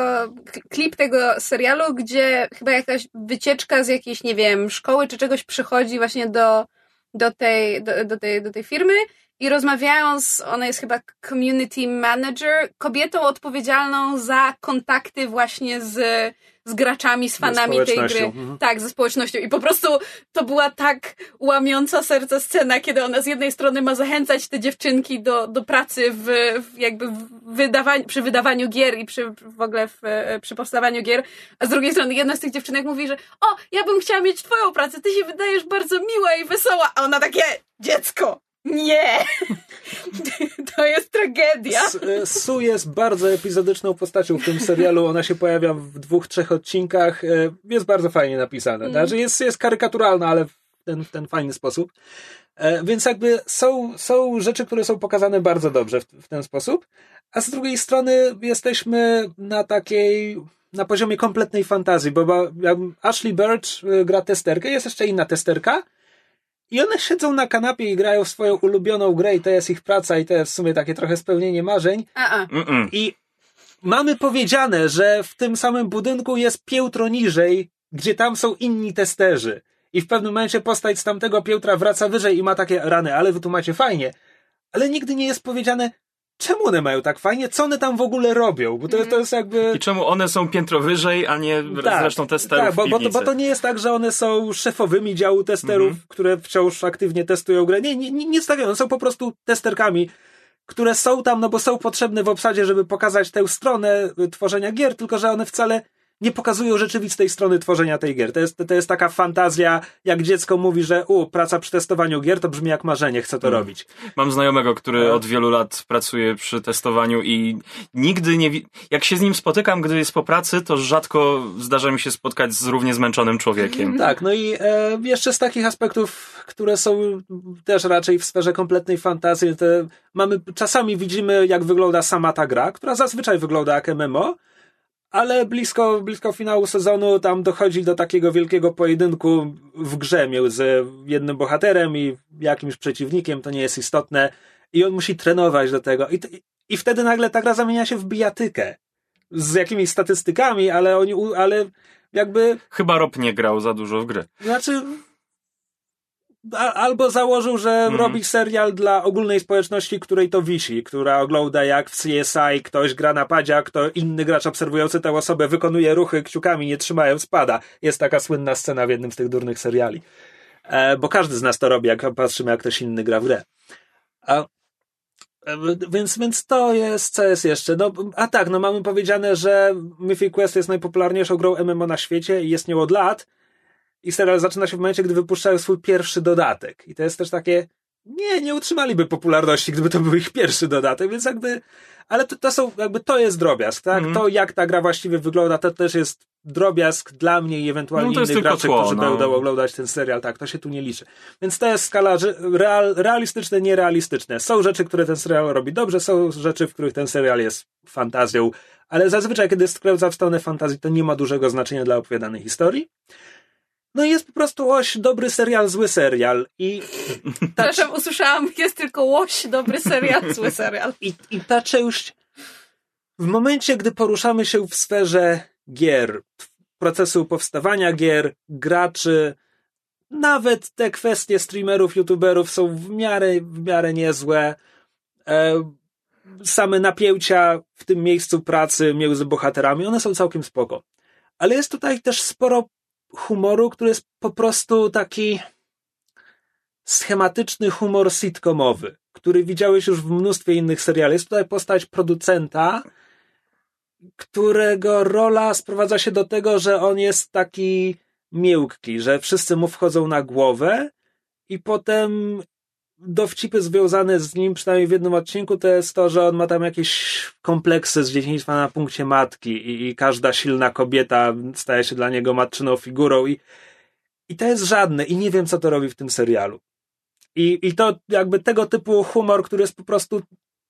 klip tego serialu, gdzie chyba jakaś wycieczka z jakiejś, nie wiem, szkoły czy czegoś przychodzi właśnie do, do, tej, do, do, tej, do tej firmy i rozmawiają z, ona jest chyba community manager, kobietą odpowiedzialną za kontakty właśnie z z graczami, z fanami tej gry. Mhm. Tak, ze społecznością. I po prostu to była tak łamiąca serce scena, kiedy ona z jednej strony ma zachęcać te dziewczynki do, do pracy w, w jakby w wydawaniu, przy wydawaniu gier i przy w ogóle w, przy powstawaniu gier, a z drugiej strony jedna z tych dziewczynek mówi, że o, ja bym chciała mieć twoją pracę, ty się wydajesz bardzo miła i wesoła, a ona takie, dziecko, nie! *laughs* To jest tragedia. E, Su jest bardzo epizodyczną postacią w tym serialu. Ona się pojawia w dwóch, trzech odcinkach. E, jest bardzo fajnie napisane. Mm. Znaczy jest, jest karykaturalna, ale w ten, w ten fajny sposób. E, więc jakby są, są rzeczy, które są pokazane bardzo dobrze w, w ten sposób. A z drugiej strony jesteśmy na takiej na poziomie kompletnej fantazji, bo Ashley Birch gra testerkę, jest jeszcze inna testerka, i one siedzą na kanapie i grają w swoją ulubioną grę i to jest ich praca i to jest w sumie takie trochę spełnienie marzeń. A-a. I mamy powiedziane, że w tym samym budynku jest piętro niżej, gdzie tam są inni testerzy. I w pewnym momencie postać z tamtego piętra wraca wyżej i ma takie rany, ale wy tu macie fajnie. Ale nigdy nie jest powiedziane, czemu one mają tak fajnie, co one tam w ogóle robią, bo to, to jest jakby... I czemu one są piętro wyżej, a nie tak, zresztą testerów tak, bo, bo, to, bo to nie jest tak, że one są szefowymi działu testerów, mhm. które wciąż aktywnie testują grę. Nie, nie, nie, nie tak, one są po prostu testerkami, które są tam, no bo są potrzebne w obsadzie, żeby pokazać tę stronę tworzenia gier, tylko że one wcale nie pokazują rzeczywistej strony tworzenia tej gier. To jest, to jest taka fantazja, jak dziecko mówi, że u, praca przy testowaniu gier to brzmi jak marzenie, chcę to hmm. robić. Mam znajomego, który no. od wielu lat pracuje przy testowaniu i nigdy nie... Jak się z nim spotykam, gdy jest po pracy, to rzadko zdarza mi się spotkać z równie zmęczonym człowiekiem. *laughs* Tak, no i e, jeszcze z takich aspektów, które są też raczej w sferze kompletnej fantazji, mamy, czasami widzimy, jak wygląda sama ta gra, która zazwyczaj wygląda jak MMO, ale blisko, blisko finału sezonu tam dochodzi do takiego wielkiego pojedynku w grze między jednym bohaterem i jakimś przeciwnikiem, to nie jest istotne. I on musi trenować do tego. I, i wtedy nagle ta gra zamienia się w bijatykę. Z jakimiś statystykami, ale oni, ale jakby... Chyba Rob nie grał za dużo w gry. Znaczy, albo założył, że mm. robi serial dla ogólnej społeczności, której to wisi, która ogląda jak w CSI ktoś gra na padzie, kto inny gracz obserwujący tę osobę wykonuje ruchy kciukami, nie trzymając pada. Jest taka słynna scena w jednym z tych durnych seriali. E, bo każdy z nas to robi, jak patrzymy, jak ktoś inny gra w grę. A, e, więc, więc to jest, co jest jeszcze? No, a tak, no mamy powiedziane, że Mythic Quest jest najpopularniejszą grą MMO na świecie i jest nią od lat, i serial zaczyna się w momencie, gdy wypuszczają swój pierwszy dodatek. I to jest też takie, nie, nie utrzymaliby popularności, gdyby to był ich pierwszy dodatek, więc jakby, ale to, to są, jakby to jest drobiazg, tak? Mm. To jak ta gra właściwie wygląda, to też jest drobiazg dla mnie i ewentualnie no, innych graczy, tło, którzy no. będą oglądać ten serial, tak, to się tu nie liczy. Więc to jest skala real, realistyczne, nierealistyczne. Są rzeczy, które ten serial robi dobrze, są rzeczy, w których ten serial jest fantazją, ale zazwyczaj, kiedy skręca w stronę fantazji, to nie ma dużego znaczenia dla opowiadanej historii. No jest po prostu oś, dobry serial, zły serial. I *laughs* ta, Przepraszam, usłyszałam, jest tylko łoś, dobry serial, zły serial. i, i ta część w momencie, gdy poruszamy się w sferze gier, procesu powstawania gier, graczy, nawet te kwestie streamerów, youtuberów są w miarę, w miarę niezłe. E, same napięcia w tym miejscu pracy między bohaterami, one są całkiem spoko. Ale jest tutaj też sporo humoru, który jest po prostu taki schematyczny humor sitcomowy, który widziałeś już w mnóstwie innych seriali. Jest tutaj postać producenta, którego rola sprowadza się do tego, że on jest taki miękki, że wszyscy mu wchodzą na głowę i potem dowcipy związane z nim, przynajmniej w jednym odcinku, to jest to, że on ma tam jakieś kompleksy z dzieciństwa na punkcie matki i, i każda silna kobieta staje się dla niego matczyną figurą i, i to jest żadne i nie wiem, co to robi w tym serialu. I, I to jakby tego typu humor, który jest po prostu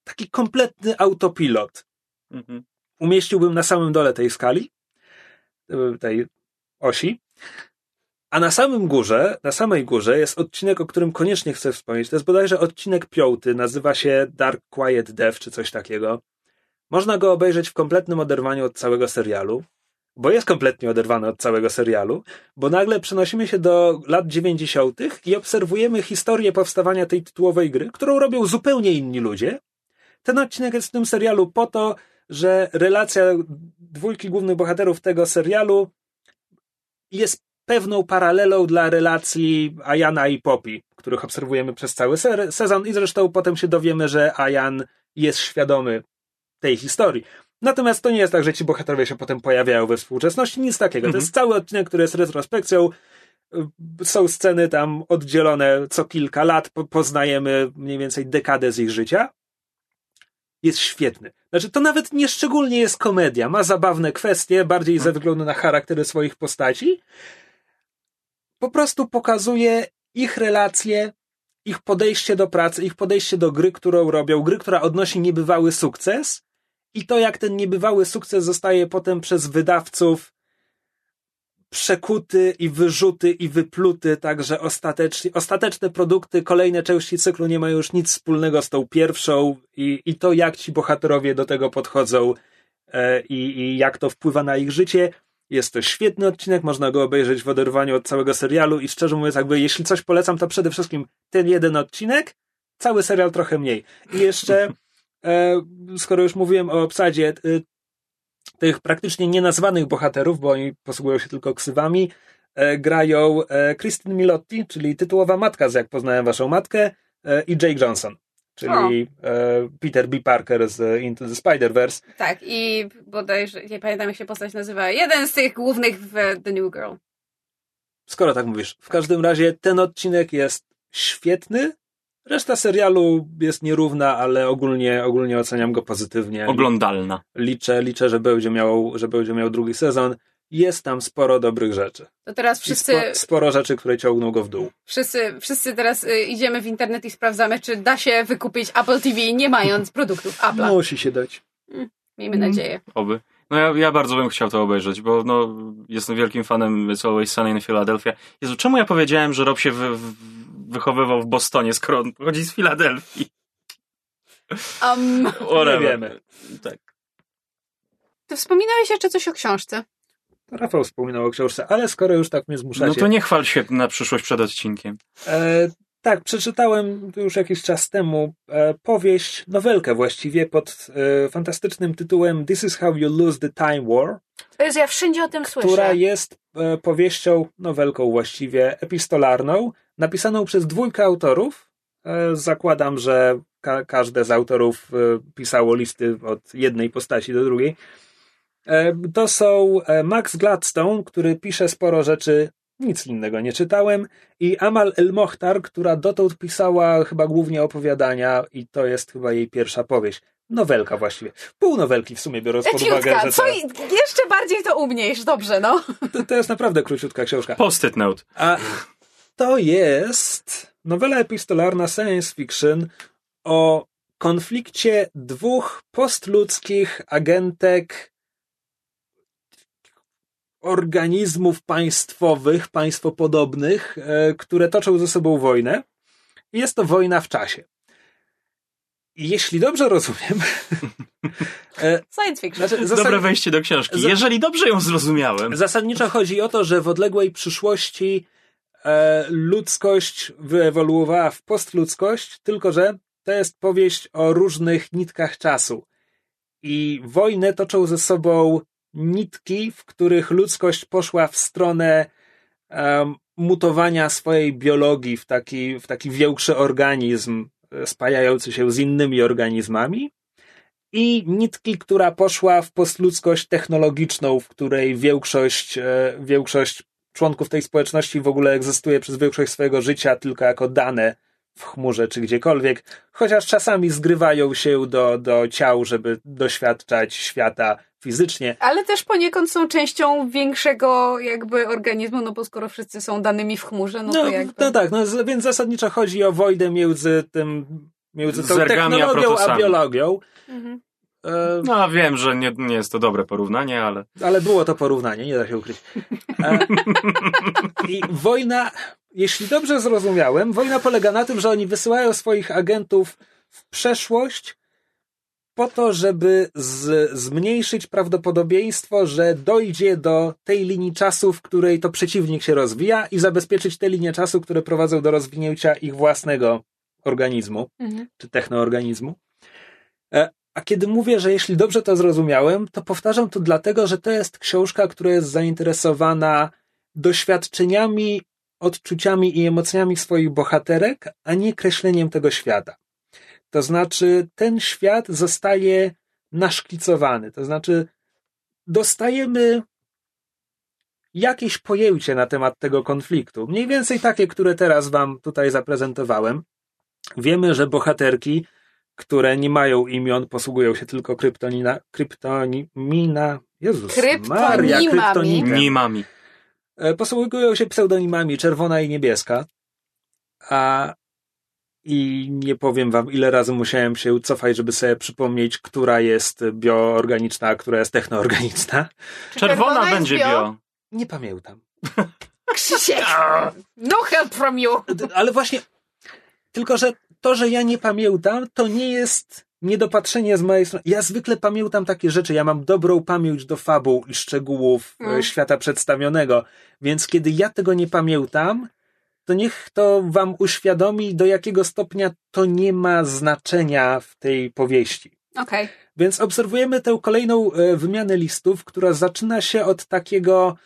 taki kompletny autopilot. Mhm. Umieściłbym na samym dole tej skali, tej osi. A na samym górze, na samej górze jest odcinek, o którym koniecznie chcę wspomnieć. To jest bodajże odcinek piąty, nazywa się Dark Quiet Death, czy coś takiego. Można go obejrzeć w kompletnym oderwaniu od całego serialu, bo jest kompletnie oderwany od całego serialu, bo nagle przenosimy się do lat 90. i obserwujemy historię powstawania tej tytułowej gry, którą robią zupełnie inni ludzie. Ten odcinek jest w tym serialu po to, że relacja dwójki głównych bohaterów tego serialu jest pewną paralelą dla relacji Ayana i Poppy, których obserwujemy przez cały sezon i zresztą potem się dowiemy, że Ayan jest świadomy tej historii. Natomiast to nie jest tak, że ci bohaterowie się potem pojawiają we współczesności, nic takiego. Mhm. To jest cały odcinek, który jest retrospekcją. Są sceny tam oddzielone co kilka lat, po poznajemy mniej więcej dekadę z ich życia. Jest świetny. Znaczy, to nawet nie szczególnie jest komedia. Ma zabawne kwestie, bardziej ze względu na charaktery swoich postaci. Po prostu pokazuje ich relacje, ich podejście do pracy, ich podejście do gry, którą robią, gry, która odnosi niebywały sukces i to, jak ten niebywały sukces zostaje potem przez wydawców przekuty i wyrzuty i wypluty, tak że ostatecznie, ostateczne produkty, kolejne części cyklu nie mają już nic wspólnego z tą pierwszą i, i to, jak ci bohaterowie do tego podchodzą e, i, i jak to wpływa na ich życie. Jest to świetny odcinek, można go obejrzeć w oderwaniu od całego serialu i szczerze mówiąc, jakby jeśli coś polecam, to przede wszystkim ten jeden odcinek, cały serial trochę mniej. I jeszcze, *laughs* e, skoro już mówiłem o obsadzie, e, tych praktycznie nienazwanych bohaterów, bo oni posługują się tylko ksywami, e, grają e, Kristyn Milotti, czyli tytułowa matka z Jak poznałem waszą matkę e, i Jake Johnson, czyli e, Peter B. Parker z Into the Spider-Verse. Tak, i bodajże, nie pamiętam jak się postać nazywa, jeden z tych głównych w The New Girl. Skoro tak mówisz. W każdym razie ten odcinek jest świetny. Reszta serialu jest nierówna, ale ogólnie, ogólnie oceniam go pozytywnie. Oglądalna. Liczę, liczę, że będzie miał, że będzie miał drugi sezon. Jest tam sporo dobrych rzeczy. To teraz I wszyscy, spo, sporo rzeczy, które ciągną go w dół. wszyscy, wszyscy teraz y, idziemy w internet i sprawdzamy, czy da się wykupić Apple TV nie mając *laughs* produktów Apple'a. Musi się dać. Miejmy Mm. nadzieję. Oby. No ja, ja bardzo bym chciał to obejrzeć, bo no, jestem wielkim fanem It's Always Sunny in Philadelphia. Jezu, czemu ja powiedziałem, że Rob się wy, w, wychowywał w Bostonie, skoro on pochodzi z Filadelfii? Um, Whatever. wiemy. Tak. ty wspominałeś jeszcze coś o książce. Rafał wspominał o książce, ale skoro już tak mnie zmuszacie... No to nie chwal się na przyszłość przed odcinkiem. E, tak, przeczytałem już jakiś czas temu e, powieść, nowelkę właściwie pod e, fantastycznym tytułem This is how you lose the time war, To jest, ja wszędzie o tym która jest e, powieścią, nowelką właściwie, epistolarną, napisaną przez dwójkę autorów. E, zakładam, że ka każde z autorów e, pisało listy od jednej postaci do drugiej. E, to są e, Max Gladstone, który pisze sporo rzeczy, nic innego nie czytałem, i Amal El Mohtar, która dotąd pisała chyba głównie opowiadania, i to jest chyba jej pierwsza powieść. Nowelka właściwie. Pół nowelki w sumie, biorąc pod uwagę, Leciutka, że co jeszcze bardziej to umniejsz, dobrze, no. to, to jest naprawdę króciutka książka. Post-it note. A to jest nowela epistolarna science fiction o konflikcie dwóch postludzkich agentek organizmów państwowych, państwopodobnych, e, które toczą ze sobą wojnę. Jest to wojna w czasie. Jeśli dobrze rozumiem. *laughs* e, Science fiction. znaczy, Dobre zasad- wejście do książki. Jeżeli dobrze ją zrozumiałem. Zasadniczo chodzi o to, że w odległej przyszłości e, ludzkość wyewoluowała w postludzkość, tylko że to jest powieść o różnych nitkach czasu. I wojnę toczą ze sobą nitki, w których ludzkość poszła w stronę em, mutowania swojej biologii w taki, w taki większy organizm e, spajający się z innymi organizmami i nitki, która poszła w postludzkość technologiczną, w której większość, e, większość członków tej społeczności w ogóle egzystuje przez większość swojego życia tylko jako dane w chmurze czy gdziekolwiek, chociaż czasami zgrywają się do, do ciał, żeby doświadczać świata fizycznie. Ale też poniekąd są częścią większego jakby organizmu, no bo skoro wszyscy są danymi w chmurze, no, No, to jakby... no tak, no, z- więc zasadniczo chodzi o wojnę między tym, między tą Zergami a technologią a protosami. biologią. Mhm. E, No wiem, że nie, nie jest to dobre porównanie, ale Ale było to porównanie, nie da się ukryć. E, I wojna, jeśli dobrze zrozumiałem, wojna polega na tym, że oni wysyłają swoich agentów w przeszłość po to, żeby z, zmniejszyć prawdopodobieństwo, że dojdzie do tej linii czasu, w której to przeciwnik się rozwija i zabezpieczyć te linie czasu, które prowadzą do rozwinięcia ich własnego organizmu Mhm. czy technoorganizmu. E, A kiedy mówię, że jeśli dobrze to zrozumiałem, to powtarzam to dlatego, że to jest książka, która jest zainteresowana doświadczeniami, odczuciami i emocjami swoich bohaterek, a nie kreśleniem tego świata. To znaczy, ten świat zostaje naszkicowany. To znaczy, dostajemy jakieś pojęcie na temat tego konfliktu. Mniej więcej takie, które teraz Wam tutaj zaprezentowałem. Wiemy, że bohaterki, które nie mają imion, posługują się tylko kryptonina, kryptonimina. Jezus, Maria, Kryptonimami. E, Posługują się pseudonimami czerwona i niebieska. A i nie powiem wam, ile razy musiałem się cofać, żeby sobie przypomnieć, która jest bioorganiczna, a która jest technoorganiczna. Czerwona jest będzie bio. Nie pamiętam. Krzysiek! *laughs* No help from you! Ale właśnie, tylko że to, że ja nie pamiętam, to nie jest niedopatrzenie z mojej strony. Ja zwykle pamiętam takie rzeczy. Ja mam dobrą pamięć do fabuł i szczegółów e, Mm. świata przedstawionego. Więc kiedy ja tego nie pamiętam, to niech to wam uświadomi, do jakiego stopnia to nie ma znaczenia w tej powieści. Okej. Więc obserwujemy tę kolejną e, wymianę listów, która zaczyna się od takiego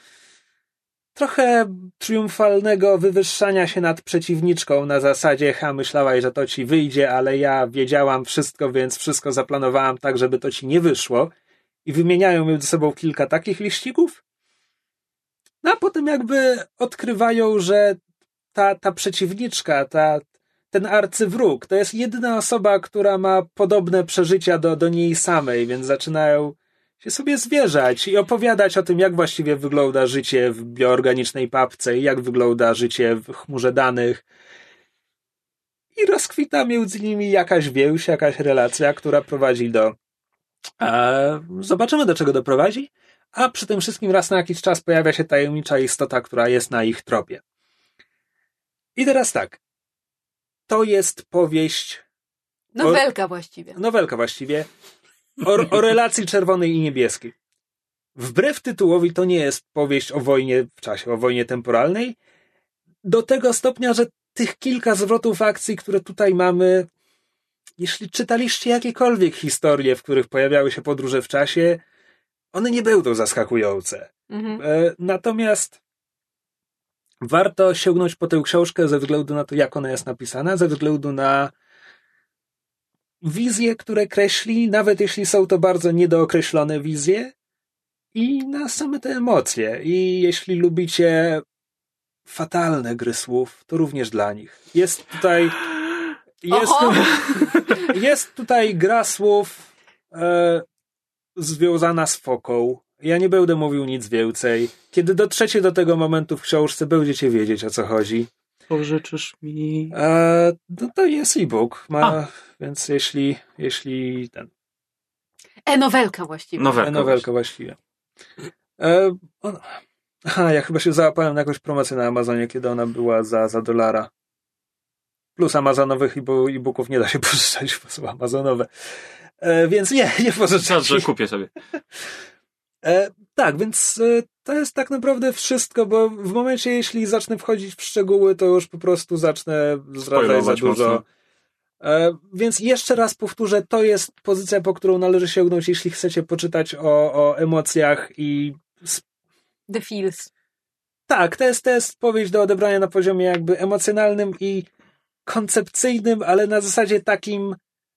trochę triumfalnego wywyższania się nad przeciwniczką na zasadzie, ha, myślałaś, że to ci wyjdzie, ale ja wiedziałam wszystko, więc wszystko zaplanowałam tak, żeby to ci nie wyszło. I wymieniają między sobą kilka takich liścików. No a potem jakby odkrywają, że ta, ta przeciwniczka, ta, ten arcywróg, to jest jedyna osoba, która ma podobne przeżycia do, do niej samej, więc zaczynają się sobie zwierzać i opowiadać o tym, jak właściwie wygląda życie w bioorganicznej papce jak wygląda życie w chmurze danych. I rozkwita między nimi jakaś więź, jakaś relacja, która prowadzi do. E, zobaczymy, do czego doprowadzi. A przy tym wszystkim raz na jakiś czas pojawia się tajemnicza istota, która jest na ich tropie. I teraz tak. To jest powieść Nowelka właściwie. nowelka właściwie, o, o relacji czerwonej i niebieskiej. Wbrew tytułowi to nie jest powieść o wojnie w czasie, o wojnie temporalnej, do tego stopnia, że tych kilka zwrotów akcji, które tutaj mamy, jeśli czytaliście jakiekolwiek historie, w których pojawiały się podróże w czasie, one nie będą zaskakujące. Mhm. E, Natomiast warto sięgnąć po tę książkę ze względu na to, jak ona jest napisana, ze względu na wizje, które kreśli, nawet jeśli są to bardzo niedookreślone wizje, i na same te emocje. I jeśli lubicie fatalne gry słów, to również dla nich. Jest tutaj. Jest, *laughs* jest tutaj gra słów e, związana z foką. Ja nie będę mówił nic więcej. Kiedy dotrzecie do tego momentu w książce, będziecie wiedzieć o co chodzi. Pożyczysz mi... E, no to jest e-book, ma, A. więc jeśli, jeśli ten, E, nowelka właściwie. Nowelka. nowelka właściwie. E, on, Aha, ja chyba się załapałem na jakąś promocję na Amazonie, kiedy ona była za, za dolara. Plus amazonowych e-booków nie da się *laughs* pożyczać, bo są amazonowe. E, więc nie, nie pożyczam. że kupię sobie. *laughs* E, tak, więc e, to jest tak naprawdę wszystko, bo w momencie, jeśli zacznę wchodzić w szczegóły, to już po prostu zacznę zdradzać za dużo. E, więc jeszcze raz powtórzę, to jest pozycja, po którą należy sięgnąć, jeśli chcecie poczytać o, o emocjach i. The feels. Tak, to jest, to jest powieść do odebrania na poziomie jakby emocjonalnym i koncepcyjnym, ale na zasadzie takim,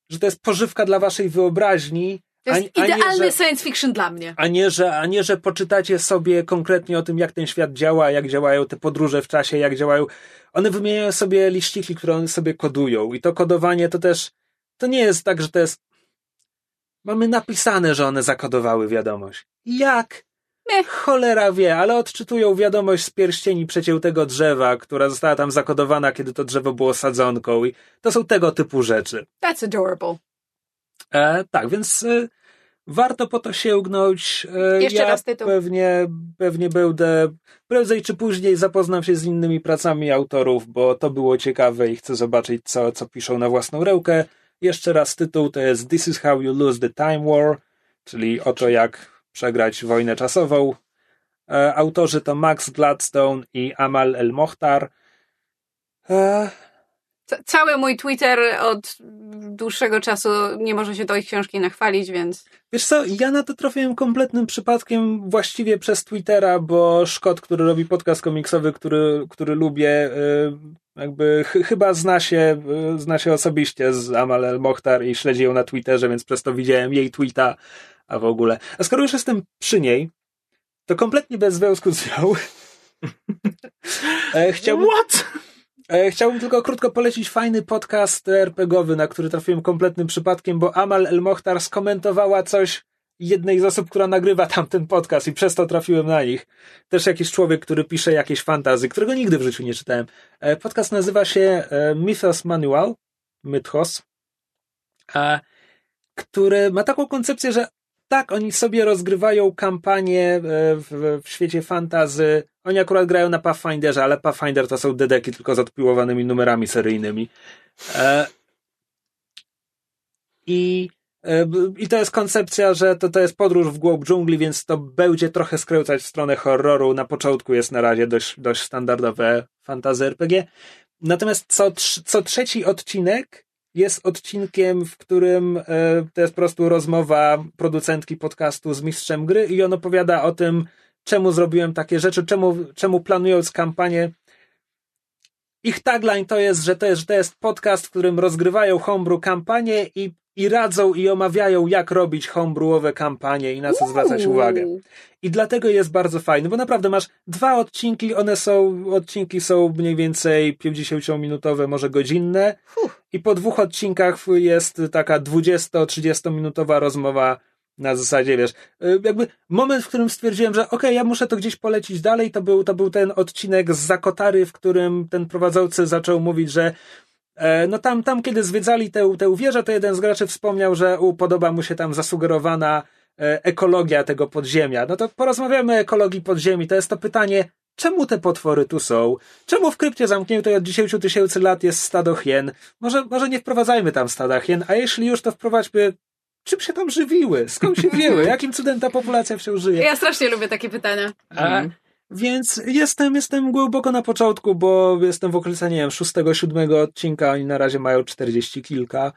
że to jest pożywka dla waszej wyobraźni. To jest a, idealny że, science fiction dla mnie. A nie, że, a nie, że poczytacie sobie konkretnie o tym, jak ten świat działa, jak działają te podróże w czasie, jak działają. One wymieniają sobie liściki, które one sobie kodują. I to kodowanie to też. To nie jest tak, że to jest. Mamy napisane, że one zakodowały wiadomość. Jak? Meh. Cholera wie, ale odczytują wiadomość z pierścieni przeciętego drzewa, która została tam zakodowana, kiedy to drzewo było sadzonką i to są tego typu rzeczy. That's adorable. E, tak, więc e, warto po to sięgnąć. E, Jeszcze ja raz tytuł. Pewnie, pewnie będę prędzej czy później zapoznam się z innymi pracami autorów, bo to było ciekawe i chcę zobaczyć, co, co piszą na własną rękę. Jeszcze raz tytuł to jest This is how you lose the time war, czyli o to, jak przegrać wojnę czasową. E, autorzy to Max Gladstone i Amal El Mohtar. E, cały mój Twitter od dłuższego czasu nie może się do ich książki nachwalić, więc. Wiesz co, ja na to trafiłem kompletnym przypadkiem właściwie przez Twittera, bo Szkot, który robi podcast komiksowy, który, który lubię, y, jakby ch chyba zna się, y, zna się osobiście z Amal El Mohtar i śledzi ją na Twitterze, więc przez to widziałem jej tweeta a w ogóle. A skoro już jestem przy niej, to kompletnie bez związku z nią. *laughs* e, chciałbym, What? E, chciałbym tylko krótko polecić fajny podcast RPGowy, na który trafiłem kompletnym przypadkiem, bo Amal El Mohtar skomentowała coś jednej z osób, która nagrywa tamten podcast i przez to trafiłem na nich. Też jakiś człowiek, który pisze jakieś fantazy, którego nigdy w życiu nie czytałem. E, podcast nazywa się e, Mythos Manual, Mythos, który ma taką koncepcję, że tak, oni sobie rozgrywają kampanię e, w, w świecie fantazy. Oni akurat grają na Pathfinderze, ale Pathfinder to są dedeki tylko z odpiłowanymi numerami seryjnymi. E, I, e, I to jest koncepcja, że to, to jest podróż w głąb dżungli, więc to będzie trochę skręcać w stronę horroru. Na początku jest na razie dość, dość standardowe fantazy RPG. Natomiast co, co trzeci odcinek jest odcinkiem, w którym e, to jest po prostu rozmowa producentki podcastu z mistrzem gry i on opowiada o tym, czemu zrobiłem takie rzeczy, czemu, czemu planując kampanię. Ich tagline to jest, że to jest, że to jest podcast, w którym rozgrywają homebrew kampanię i i radzą i omawiają, jak robić homebrewowe kampanie i na co zwracać uwagę. I dlatego jest bardzo fajny, bo naprawdę masz dwa odcinki, one są, odcinki są mniej więcej 50-minutowe, może godzinne. I po dwóch odcinkach jest taka 20-30 minutowa rozmowa na zasadzie, wiesz, y, jakby moment, w którym stwierdziłem, że okej, okay, ja muszę to gdzieś polecić dalej, to był, to był ten odcinek z Zakotary, w którym ten prowadzący zaczął mówić, że no tam, tam kiedy zwiedzali tę, tę wieżę, to jeden z graczy wspomniał, że u, podoba mu się tam zasugerowana e, ekologia tego podziemia. No to porozmawiamy o ekologii podziemi. To jest to pytanie, czemu te potwory tu są? Czemu w krypcie zamkniętej od 10 tysięcy lat jest stado hien? Może, może nie wprowadzajmy tam stada hien, a jeśli już, to wprowadźmy czym się tam żywiły? Skąd się wzięły? *laughs* Jakim cudem ta populacja wciąż żyje? Ja strasznie lubię takie pytania. A, mhm. Więc jestem, jestem głęboko na początku, bo jestem w okolicy, nie wiem, szóstego, siódmego odcinka, oni na razie mają czterdzieści kilka.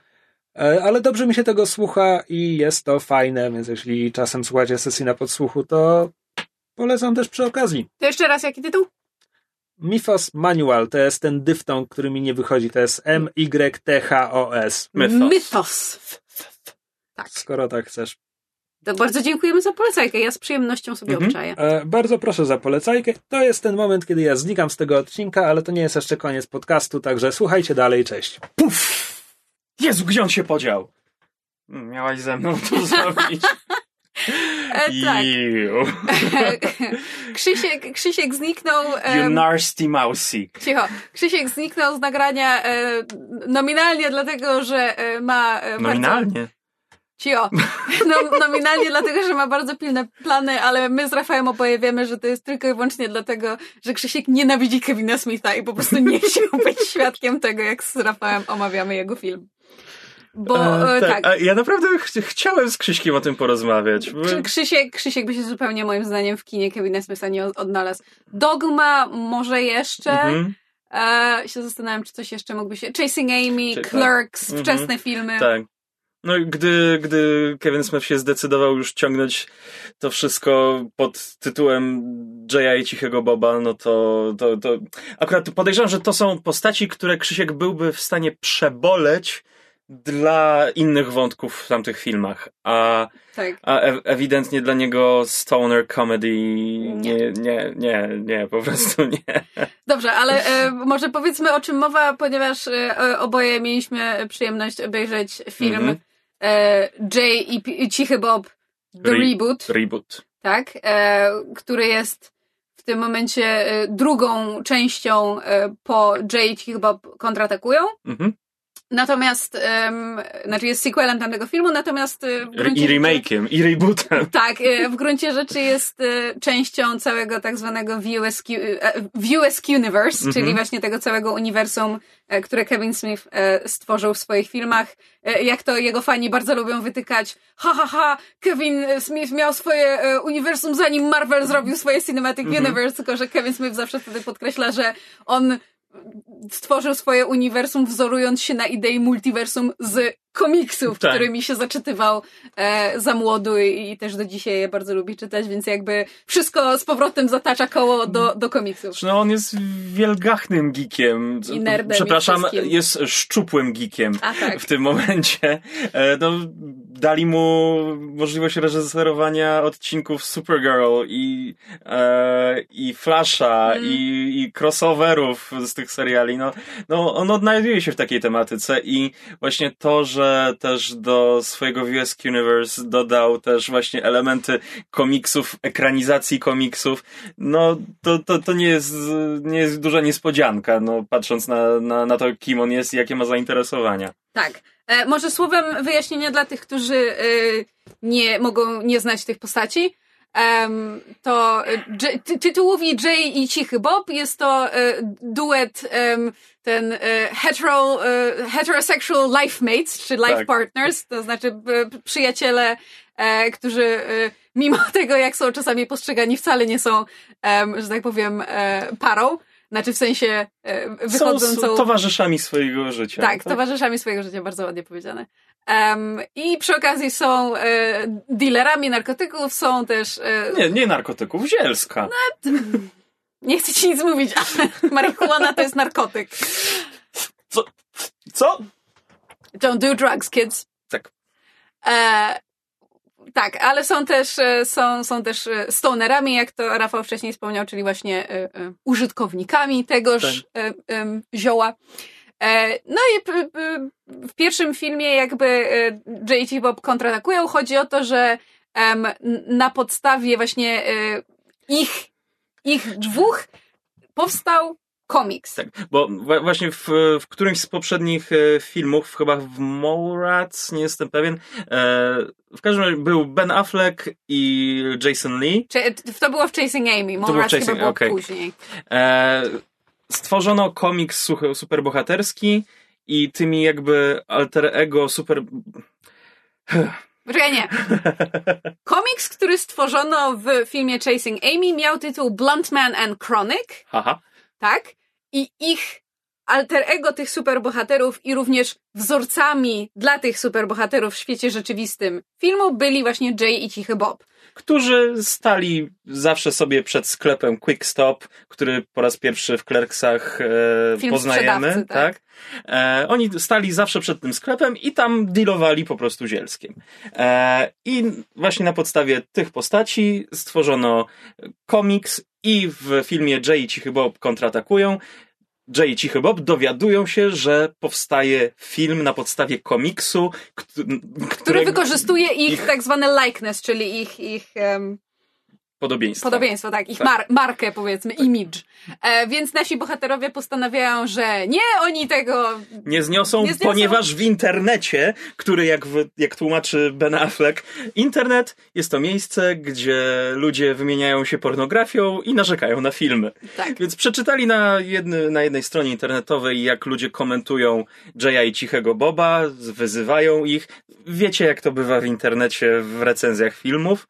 E, ale dobrze mi się tego słucha i jest to fajne, więc jeśli czasem słuchacie sesji na podsłuchu, to polecam też przy okazji. To jeszcze raz jaki tytuł? Mythos Manual, to jest ten dyftong, który mi nie wychodzi, to jest M-Y-T-H-O-S. Mythos. Mythos. Tak. Skoro tak chcesz. To bardzo dziękujemy za polecajkę. Ja z przyjemnością sobie mhm. obczaję. E, bardzo proszę za polecajkę. To jest ten moment, kiedy ja znikam z tego odcinka, ale to nie jest jeszcze koniec podcastu, także słuchajcie dalej. Cześć. Puf! Jezu, gdzie on się podział? Hmm, miałaś ze mną to *laughs* zrobić. E, tak. *laughs* Krzysiek, Krzysiek zniknął. You nasty mousy. Cicho. Krzysiek zniknął z nagrania e, nominalnie, dlatego że e, ma. E, nominalnie? Cio. No, nominalnie dlatego, że ma bardzo pilne plany, ale my z Rafałem oboje wiemy, że to jest tylko i wyłącznie dlatego, że Krzysiek nienawidzi Kevina Smitha i po prostu nie chciał być *laughs* świadkiem tego, jak z Rafałem omawiamy jego film. Bo E, e, tak, a ja naprawdę ch chciałem z Krzyśkiem o tym porozmawiać. bo- Krzy- Krzysiek, Krzysiek by się zupełnie moim zdaniem w kinie Kevina Smitha nie od- odnalazł. Dogma może jeszcze. Mhm, E, się zastanawiam, czy coś jeszcze mógłby się... Chasing Amy, tak. Clerks, Mhm. wczesne filmy. tak. No gdy, gdy Kevin Smith się zdecydował już ciągnąć to wszystko pod tytułem Jaya i Cichego Boba, no to, to, to akurat podejrzewam, że to są postaci, które Krzysiek byłby w stanie przeboleć dla innych wątków w tamtych filmach, a, Tak. a e ewidentnie dla niego stoner comedy Nie. nie, nie, nie, po prostu nie. Dobrze, ale e, może powiedzmy o czym mowa, ponieważ e, oboje mieliśmy przyjemność obejrzeć film Mhm. e, Jay i Cichy Bob The Re- Reboot, Reboot. tak? E, który jest w tym momencie e, drugą częścią e, po Jay i Cichy Bob kontratakują. Mhm. Natomiast, em, znaczy jest sequelem tamtego filmu, natomiast gruncie I remake'iem, i rebootem. Tak, e, w gruncie rzeczy jest e, częścią całego tak zwanego VUSQ, e, VUSQ Universe, Mhm. czyli właśnie tego całego uniwersum, e, które Kevin Smith e, stworzył w swoich filmach. Jak to jego fani bardzo lubią wytykać, ha, ha, ha, Kevin Smith miał swoje uniwersum zanim Marvel zrobił swoje Cinematic Mhm. Universe, tylko że Kevin Smith zawsze wtedy podkreśla, że on stworzył swoje uniwersum wzorując się na idei multiversum z komiksów, Tak. którymi się zaczytywał e, za młodu i, i też do dzisiaj je bardzo lubi czytać, więc jakby wszystko z powrotem zatacza koło do, do komiksów. No on jest wielgachnym geekiem. I nerdem i Przepraszam, wszystkim. jest szczupłym geekiem A tak. w tym momencie. E, No, dali mu możliwość reżyserowania odcinków Supergirl i, e, i Flasha Mm. i, i crossoverów z tych seriali. No, no, on odnajduje się w takiej tematyce i właśnie to, że też do swojego VS Universe dodał też właśnie elementy komiksów, ekranizacji komiksów, no to, to, to nie, jest, nie jest duża niespodzianka, no patrząc na, na, na to, kim on jest i jakie ma zainteresowania. Tak. E, może słowem wyjaśnienia dla tych, którzy e, nie mogą nie znać tych postaci. Em, to e, J- ty- tytułowi Jay i Cichy Bob jest to e, duet em, ten e, hetero, e, heterosexual life mates, czy life Tak. partners, to znaczy e, przyjaciele, e, którzy mimo *laughs* tego, jak są czasami postrzegani, wcale nie są, że tak powiem, parą. Znaczy w sensie e, Są wychodzącą... s- towarzyszami swojego życia. Tak, towarzyszami swojego życia, bardzo ładnie powiedziane. Em, I przy okazji są e, dealerami narkotyków, są też. E, Nie, nie narkotyków, zielska. *laughs* nie chcę ci nic mówić, ale *laughs* marihuana to jest narkotyk. Co? Co? Don't do drugs, kids. Tak. E, tak, ale są też, e, są, są też e, stonerami, jak to Rafał wcześniej wspomniał, czyli właśnie e, użytkownikami tegoż em, zioła. No i w pierwszym filmie jakby J.T. Bob kontratakują. Chodzi o to, że na podstawie właśnie ich, ich dwóch powstał komiks. Tak, bo właśnie w, w którymś z poprzednich e, filmów, chyba w Mallrats, nie jestem pewien, e, w każdym razie był Ben Affleck i Jason Lee. Czy, to było w Chasing Amy, było w Mallrats chyba Chasing- było okej. później. E, stworzono komiks superbohaterski i tymi jakby alter ego super... Poczekaj, nie. *laughs* Komiks, który stworzono w filmie Chasing Amy miał tytuł Blunt Man and Chronic, Haha. tak? I ich alter ego tych superbohaterów i również wzorcami dla tych superbohaterów w świecie rzeczywistym filmu byli właśnie Jay i Cichy Bob. którzy stali zawsze sobie przed sklepem Quick Stop, który po raz pierwszy w Clerksach e, poznajemy, tak? tak. E, oni stali zawsze przed tym sklepem i tam dealowali po prostu zielskiem. E, I właśnie na podstawie tych postaci stworzono komiks i w filmie Jay i Cichy Bob kontratakują. Jay i Cichy Bob dowiadują się, że powstaje film na podstawie komiksu, kt- Który którego- wykorzystuje ich, ich- tak zwane likeness, czyli ich, ich em, Podobieństwo. Podobieństwo, tak, ich Tak. mar- markę powiedzmy, image. E, więc nasi bohaterowie postanawiają, że nie, oni tego Nie zniosą, Nie zniosą. ponieważ w internecie, który jak, jak tłumaczy Ben Affleck, internet jest to miejsce, gdzie ludzie wymieniają się pornografią i narzekają na filmy. Tak. Więc przeczytali na, jedny, na jednej stronie internetowej, jak ludzie komentują Jaya i Cichego Boba, wyzywają ich. Wiecie, jak to bywa w internecie w recenzjach filmów.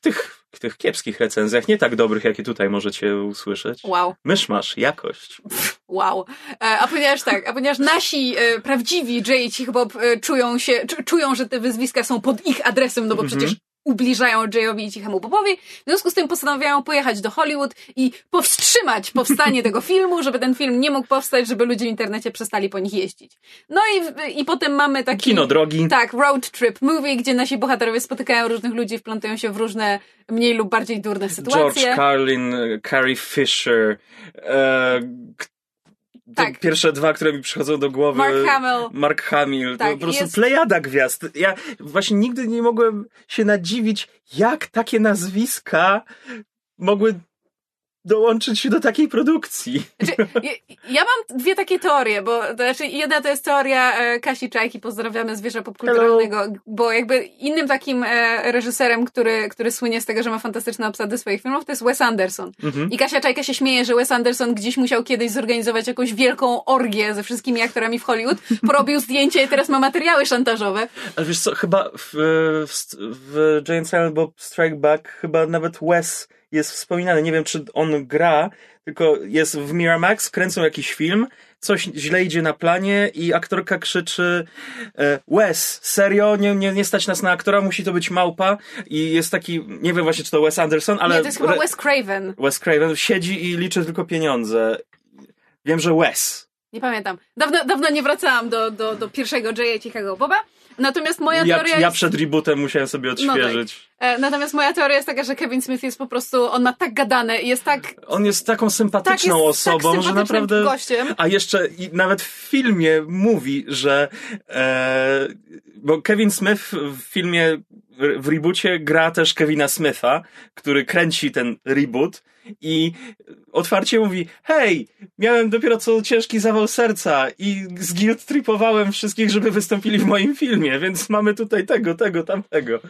Tych, tych kiepskich recenzjach, nie tak dobrych, jakie tutaj możecie usłyszeć. Wow. Mysz masz, jakość. Wow. E, a ponieważ tak, a ponieważ nasi e, prawdziwi Cich Bob e, czują się, czu, czują, że te wyzwiska są pod ich adresem, no bo Mhm. przecież ubliżają Jayowi i Cichemu Bobowi. W związku z tym postanawiają pojechać do Hollywood i powstrzymać powstanie tego *laughs* filmu, żeby ten film nie mógł powstać, żeby ludzie w internecie przestali po nich jeździć. No i, i potem mamy taki... Kino drogi. Tak, road trip movie, gdzie nasi bohaterowie spotykają różnych ludzi, wplątają się w różne mniej lub bardziej durne sytuacje. George Carlin, Carrie Fisher. E, Tak. Pierwsze dwa, które mi przychodzą do głowy. Mark Hamill. Mark Hamill. Tak, to po prostu jest- plejada gwiazd. Ja właśnie nigdy nie mogłem się nadziwić, jak takie nazwiska mogły dołączyć do takiej produkcji. Znaczy, ja, ja mam dwie takie teorie, bo to znaczy jedna to jest teoria e, Kasi Czajki, pozdrawiamy zwierzę popkulturalnego, bo jakby innym takim e, reżyserem, który, który słynie z tego, że ma fantastyczne obsady swoich filmów, to jest Wes Anderson. Mhm. I Kasia Czajka się śmieje, że Wes Anderson gdzieś musiał kiedyś zorganizować jakąś wielką orgię ze wszystkimi aktorami w Hollywood, porobił zdjęcie i teraz ma materiały szantażowe. Ale wiesz co, chyba w, w, w Giant Silent Bob Strike Back chyba nawet Wes jest wspominany. Nie wiem, czy on gra, tylko jest w Miramax, kręcą jakiś film, coś źle idzie na planie i aktorka krzyczy e, Wes, serio? Nie, nie, nie stać nas na aktora, musi to być małpa i jest taki, nie wiem właśnie, czy to Wes Anderson, ale... Nie, to jest chyba Wes Craven. Wes Craven siedzi i liczy tylko pieniądze. Wiem, że Wes. Nie pamiętam. Dawno, dawno nie wracałam do, do, do pierwszego Jaya Cichego Boba. Natomiast moja Ja, teoria ja jest... przed rebootem musiałem sobie odświeżyć. E, Natomiast moja teoria jest taka, że Kevin Smith jest po prostu, on ma tak gadane i jest tak, On jest taką tak sympatyczną jest osobą, tak że naprawdę. gościem. A jeszcze i nawet w filmie mówi, że. E, bo Kevin Smith w filmie, w reboocie gra też Kevina Smitha, który kręci ten reboot i otwarcie mówi: Hej, miałem dopiero co ciężki zawał serca i zguilt tripowałem wszystkich, żeby wystąpili w moim filmie, więc mamy tutaj tego, tego, tamtego.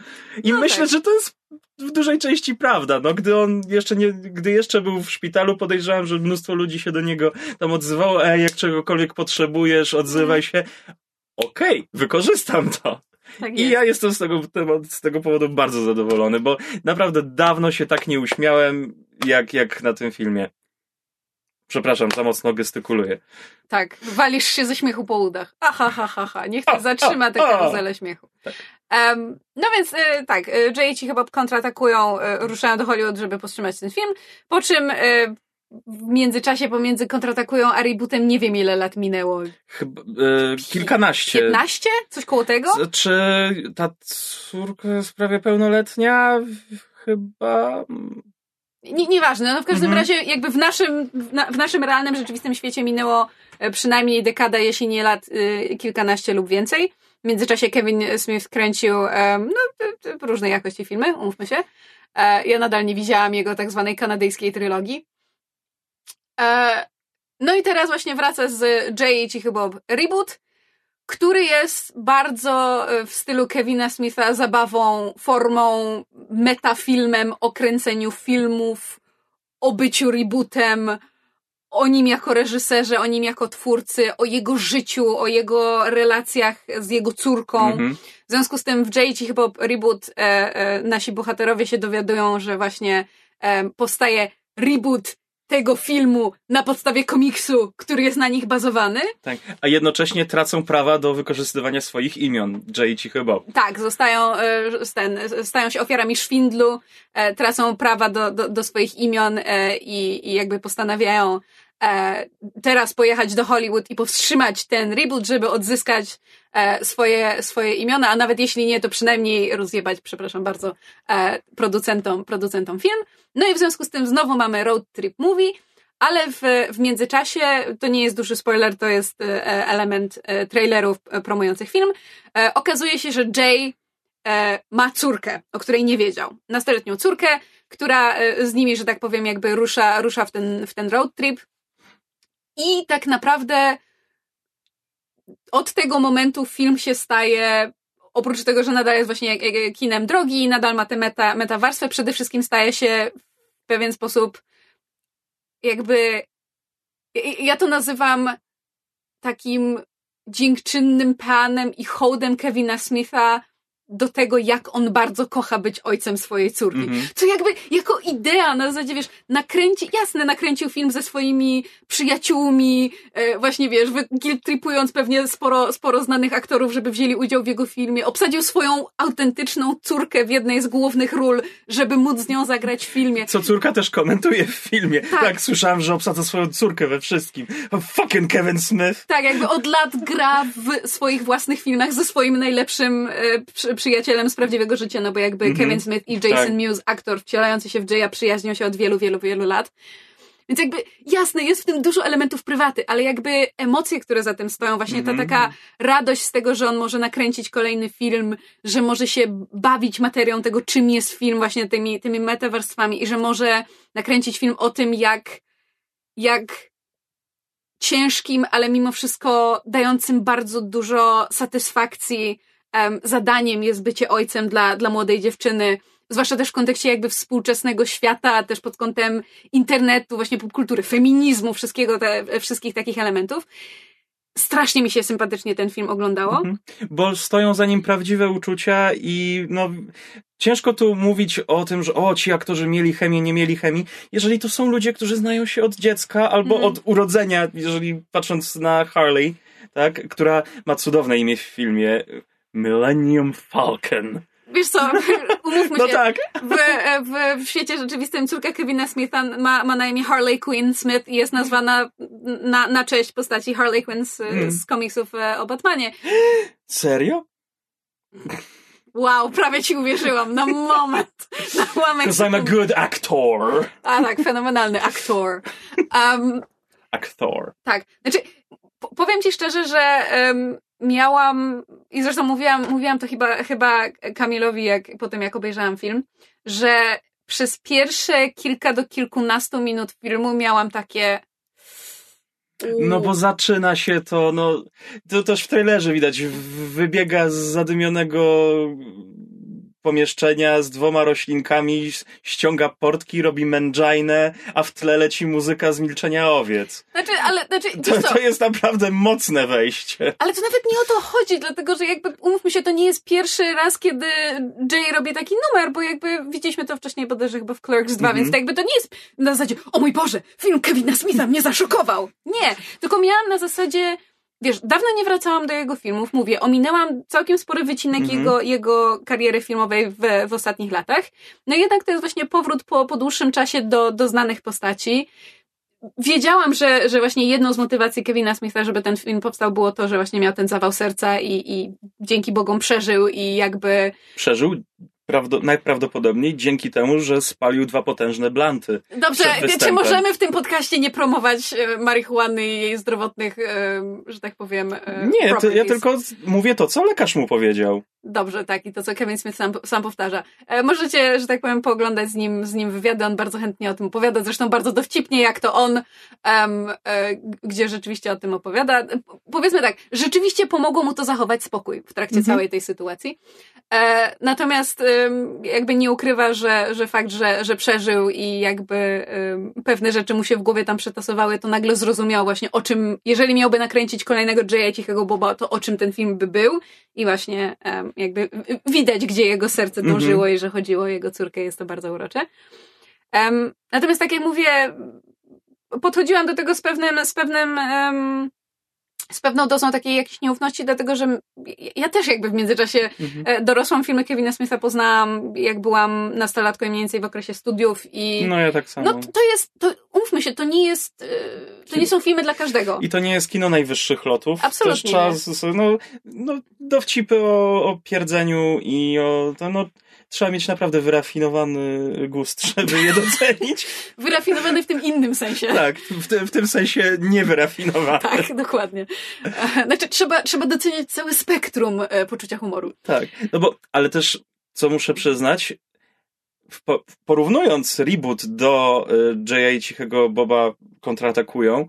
I No myślę, tak. że to jest w dużej części prawda. No, gdy on jeszcze nie, gdy jeszcze był w szpitalu, podejrzewam, że mnóstwo ludzi się do niego tam odzywało, ej, jak czegokolwiek potrzebujesz, odzywaj się. Okej, wykorzystam to. Tak I ja jestem z tego, z tego powodu bardzo zadowolony, bo naprawdę dawno się tak nie uśmiałem, jak, jak na tym filmie. Przepraszam, za mocno gestykuluję. Tak, walisz się ze śmiechu po udach. Aha, ha, ha, ha. Niech to zatrzyma tę karuzelę śmiechu. Em, no więc e, tak, Jay ci chyba kontratakują, e, ruszają do Hollywood, żeby powstrzymać ten film, po czym e, w międzyczasie pomiędzy kontratakują a rebootem nie wiem ile lat minęło. Chyba, e, kilkanaście. 15? Coś koło tego? Czy ta córka jest prawie pełnoletnia? Chyba. Nie, nieważne, no w każdym Mhm. razie jakby w naszym, w, na, w naszym realnym, rzeczywistym świecie minęło e, przynajmniej dekada, jeśli nie lat, y, kilkanaście lub więcej. W międzyczasie Kevin Smith kręcił em, no, y, różnej jakości filmy, umówmy się. E, ja nadal nie widziałam jego tak zwanej kanadyjskiej trylogii. E, no i teraz właśnie wraca z Cichy Bob reboot, który jest bardzo e, w stylu Kevina Smitha zabawą, formą, metafilmem o kręceniu filmów, o byciu rebootem, o nim jako reżyserze, o nim jako twórcy, o jego życiu, o jego relacjach z jego córką. Mhm. W związku z tym w J Cichy Bob reboot e, e, nasi bohaterowie się dowiadują, że właśnie e, powstaje reboot tego filmu na podstawie komiksu, który jest na nich bazowany. Tak. A jednocześnie tracą prawa do wykorzystywania swoich imion. Jay i Cichy Bob. Tak, zostają, e, ten, stają się ofiarami szwindlu, e, tracą prawa do, do, do swoich imion e, i, i jakby postanawiają teraz pojechać do Hollywood i powstrzymać ten reboot, żeby odzyskać swoje, swoje imiona, a nawet jeśli nie, to przynajmniej rozjebać, przepraszam bardzo, e, producentom, producentom film. No i w związku z tym znowu mamy road trip movie, ale w, w międzyczasie, to nie jest duży spoiler, to jest e, element e, trailerów e, promujących film, e, okazuje się, że Jay e, ma córkę, o której nie wiedział. Nastoletnią córkę. która e, z nimi, że tak powiem, jakby rusza, rusza w ten, w ten road trip. I tak naprawdę od tego momentu film się staje oprócz tego, że nadal jest właśnie kinem drogi, nadal ma tę meta, metawarstwę, przede wszystkim staje się w pewien sposób jakby ja to nazywam takim dziękczynnym panem i hołdem Kevina Smitha do tego, jak on bardzo kocha być ojcem swojej córki. Mm -hmm. Co jakby jako idea na zasadzie, wiesz, nakręci, jasne, nakręcił film ze swoimi przyjaciółmi, e, właśnie, wiesz, tripując pewnie sporo, sporo znanych aktorów, żeby wzięli udział w jego filmie, obsadził swoją autentyczną córkę w jednej z głównych ról, żeby móc z nią zagrać w filmie. Co córka też komentuje w filmie. Tak, tak słyszałem, że obsadza swoją córkę we wszystkim. Oh, fucking Kevin Smith. Tak, jakby od lat gra w swoich własnych filmach ze swoim najlepszym e, przyjacielem z prawdziwego życia, no bo jakby mm -hmm. Kevin Smith i Jason tak. Mewes, aktor wcielający się w Jaya, przyjaźnią się od wielu, wielu, wielu lat. Więc jakby jasne, jest w tym dużo elementów prywaty, ale jakby emocje, które za tym stoją, właśnie ta mhm. taka radość z tego, że on może nakręcić kolejny film, że może się bawić materią tego, czym jest film, właśnie tymi, tymi metawarstwami i że może nakręcić film o tym, jak, jak ciężkim, ale mimo wszystko dającym bardzo dużo satysfakcji um, zadaniem jest bycie ojcem dla, dla młodej dziewczyny, zwłaszcza też w kontekście jakby współczesnego świata, też pod kątem internetu, właśnie popkultury, feminizmu, wszystkiego te, wszystkich takich elementów. Strasznie mi się sympatycznie ten film oglądało. Mhm. Bo stoją za nim prawdziwe uczucia i no ciężko tu mówić o tym, że o, ci aktorzy mieli chemię, nie mieli chemii, jeżeli to są ludzie, którzy znają się od dziecka albo mhm. od urodzenia, jeżeli patrząc na Harley, tak, która ma cudowne imię w filmie Millennium Falcon. Wiesz co, *laughs* umówmy no się. Tak. W, w, w świecie rzeczywistym córka Kevina Smitha ma, ma na imię Harley Quinn Smith i jest nazwana na, na cześć postaci Harley Quinn z, hmm. z komiksów e, o Batmanie. Serio? Wow, prawie ci uwierzyłam. Na moment. Na moment. Because I'm a good actor. A tak, fenomenalny aktor. Um, aktor. Tak. Znaczy, powiem ci szczerze, że um, miałam, i zresztą mówiłam, mówiłam to chyba, chyba Kamilowi, jak, po tym jak obejrzałam film, że przez pierwsze kilka do kilkunastu minut filmu miałam takie. No bo zaczyna się to, no, to też w trailerze widać, wybiega z zadymionego pomieszczenia z dwoma roślinkami, ściąga portki, robi mędżajnę, a w tle leci muzyka z milczenia owiec. Znaczy, ale, znaczy, to, to jest naprawdę mocne wejście. Ale to nawet nie o to chodzi, dlatego, że jakby, umówmy się, to nie jest pierwszy raz, kiedy Jay robi taki numer, bo jakby widzieliśmy to wcześniej bodajże chyba w Clerks 2, mm -hmm. więc to jakby to nie jest na zasadzie, o mój Boże, film Kevina Smitha mnie zaszokował. Nie, tylko miałam na zasadzie, wiesz, dawno nie wracałam do jego filmów, mówię, ominęłam całkiem spory wycinek mm -hmm. jego, jego kariery filmowej w, w ostatnich latach. No jednak to jest właśnie powrót po, po dłuższym czasie do, do znanych postaci. Wiedziałam, że, że właśnie jedną z motywacji Kevina Smitha, żeby ten film powstał, było to, że właśnie miał ten zawał serca i, i dzięki Bogom przeżył i jakby... Przeżył? Prawdo, najprawdopodobniej dzięki temu, że spalił dwa potężne blanty. Dobrze, czy możemy w tym podcaście nie promować e, marihuany i jej zdrowotnych, e, że tak powiem. E, nie, ja tylko mówię to, co lekarz mu powiedział. Dobrze, tak, i to, co Kevin Smith sam, sam powtarza. E, możecie, że tak powiem, pooglądać z nim, z nim wywiady, on bardzo chętnie o tym opowiada, zresztą bardzo dowcipnie, jak to on, um, e, gdzie rzeczywiście o tym opowiada. Powiedzmy tak, rzeczywiście pomogło mu to zachować spokój w trakcie mhm. całej tej sytuacji. E, natomiast jakby nie ukrywa, że, że fakt, że, że przeżył i jakby pewne rzeczy mu się w głowie tam przetasowały, to nagle zrozumiał właśnie o czym, jeżeli miałby nakręcić kolejnego Jaya Cichego Boba, to o czym ten film by był i właśnie jakby widać, gdzie jego serce mhm. dążyło mm -hmm. i że chodziło o jego córkę, jest to bardzo urocze. Um, natomiast tak jak mówię, podchodziłam do tego z pewnym, z pewnym um, z pewną dozą takiej jakiejś nieufności, dlatego że ja też jakby w międzyczasie mhm. E, dorosłam filmy Kevina Smitha poznałam, jak byłam nastolatką i mniej więcej w okresie studiów i... No ja tak samo. No to jest, to, umówmy się, to nie jest, e, to nie są filmy dla każdego. I to nie jest kino najwyższych lotów. Absolutnie. Też czas, no, no dowcipy o, o pierdzeniu i o, to, no trzeba mieć naprawdę wyrafinowany gust, żeby je docenić. *laughs* Wyrafinowany w tym innym sensie. Tak, w, te, w tym sensie niewyrafinowany. Tak, dokładnie. Znaczy, trzeba, trzeba doceniać całe spektrum e, poczucia humoru. Tak, no bo, ale też, co muszę przyznać, po, porównując reboot do y, J.A. i Cichego Boba kontratakują,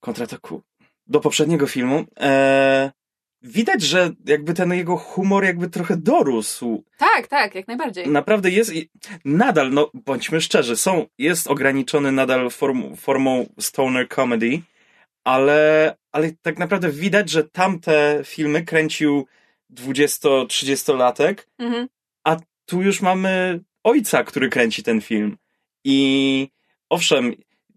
kontrataku, do poprzedniego filmu, e, widać, że jakby ten jego humor jakby trochę dorósł. Tak, tak, jak najbardziej. Naprawdę jest i nadal, no bądźmy szczerzy, są, jest ograniczony nadal form, formą stoner comedy, ale, ale tak naprawdę widać, że tamte filmy kręcił 20-30-latek, Mhm. a tu już mamy ojca, który kręci ten film. I owszem,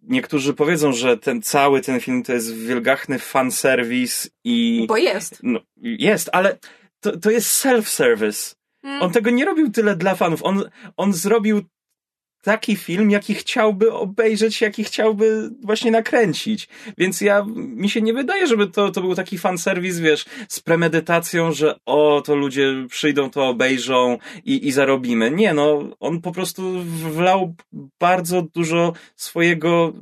niektórzy powiedzą, że ten cały ten film to jest wielgachny fanserwis i Bo jest. no, jest, ale to, to jest self-service. Mm. On tego nie robił tyle dla fanów. On, on zrobił taki film, jaki chciałby obejrzeć, jaki chciałby właśnie nakręcić. Więc ja, mi się nie wydaje, żeby to, to był taki fanserwis, wiesz, z premedytacją, że o, to ludzie przyjdą, to obejrzą i, i zarobimy. Nie, no, on po prostu wlał bardzo dużo swojego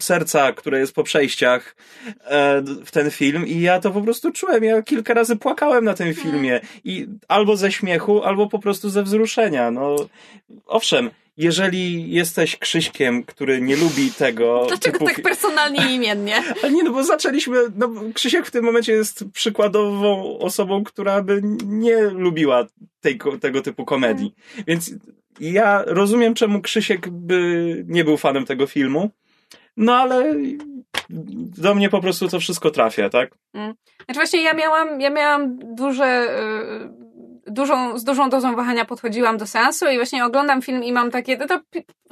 serca, które jest po przejściach e, w ten film i ja to po prostu czułem. Ja kilka razy płakałem na tym filmie i albo ze śmiechu, albo po prostu ze wzruszenia. No, owszem, jeżeli jesteś Krzyśkiem, który nie lubi tego *laughs* Dlaczego typu... tak personalnie i imiennie? *laughs* Ale nie, no bo zaczęliśmy, no Krzysiek w tym momencie jest przykładową osobą, która by nie lubiła tej, tego typu komedii. Więc ja rozumiem, czemu Krzysiek by nie był fanem tego filmu, no ale do mnie po prostu to wszystko trafia, tak? Znaczy właśnie ja miałam, ja miałam duże, y, dużą, z dużą dozą wahania podchodziłam do seansu i właśnie oglądam film i mam takie, to, to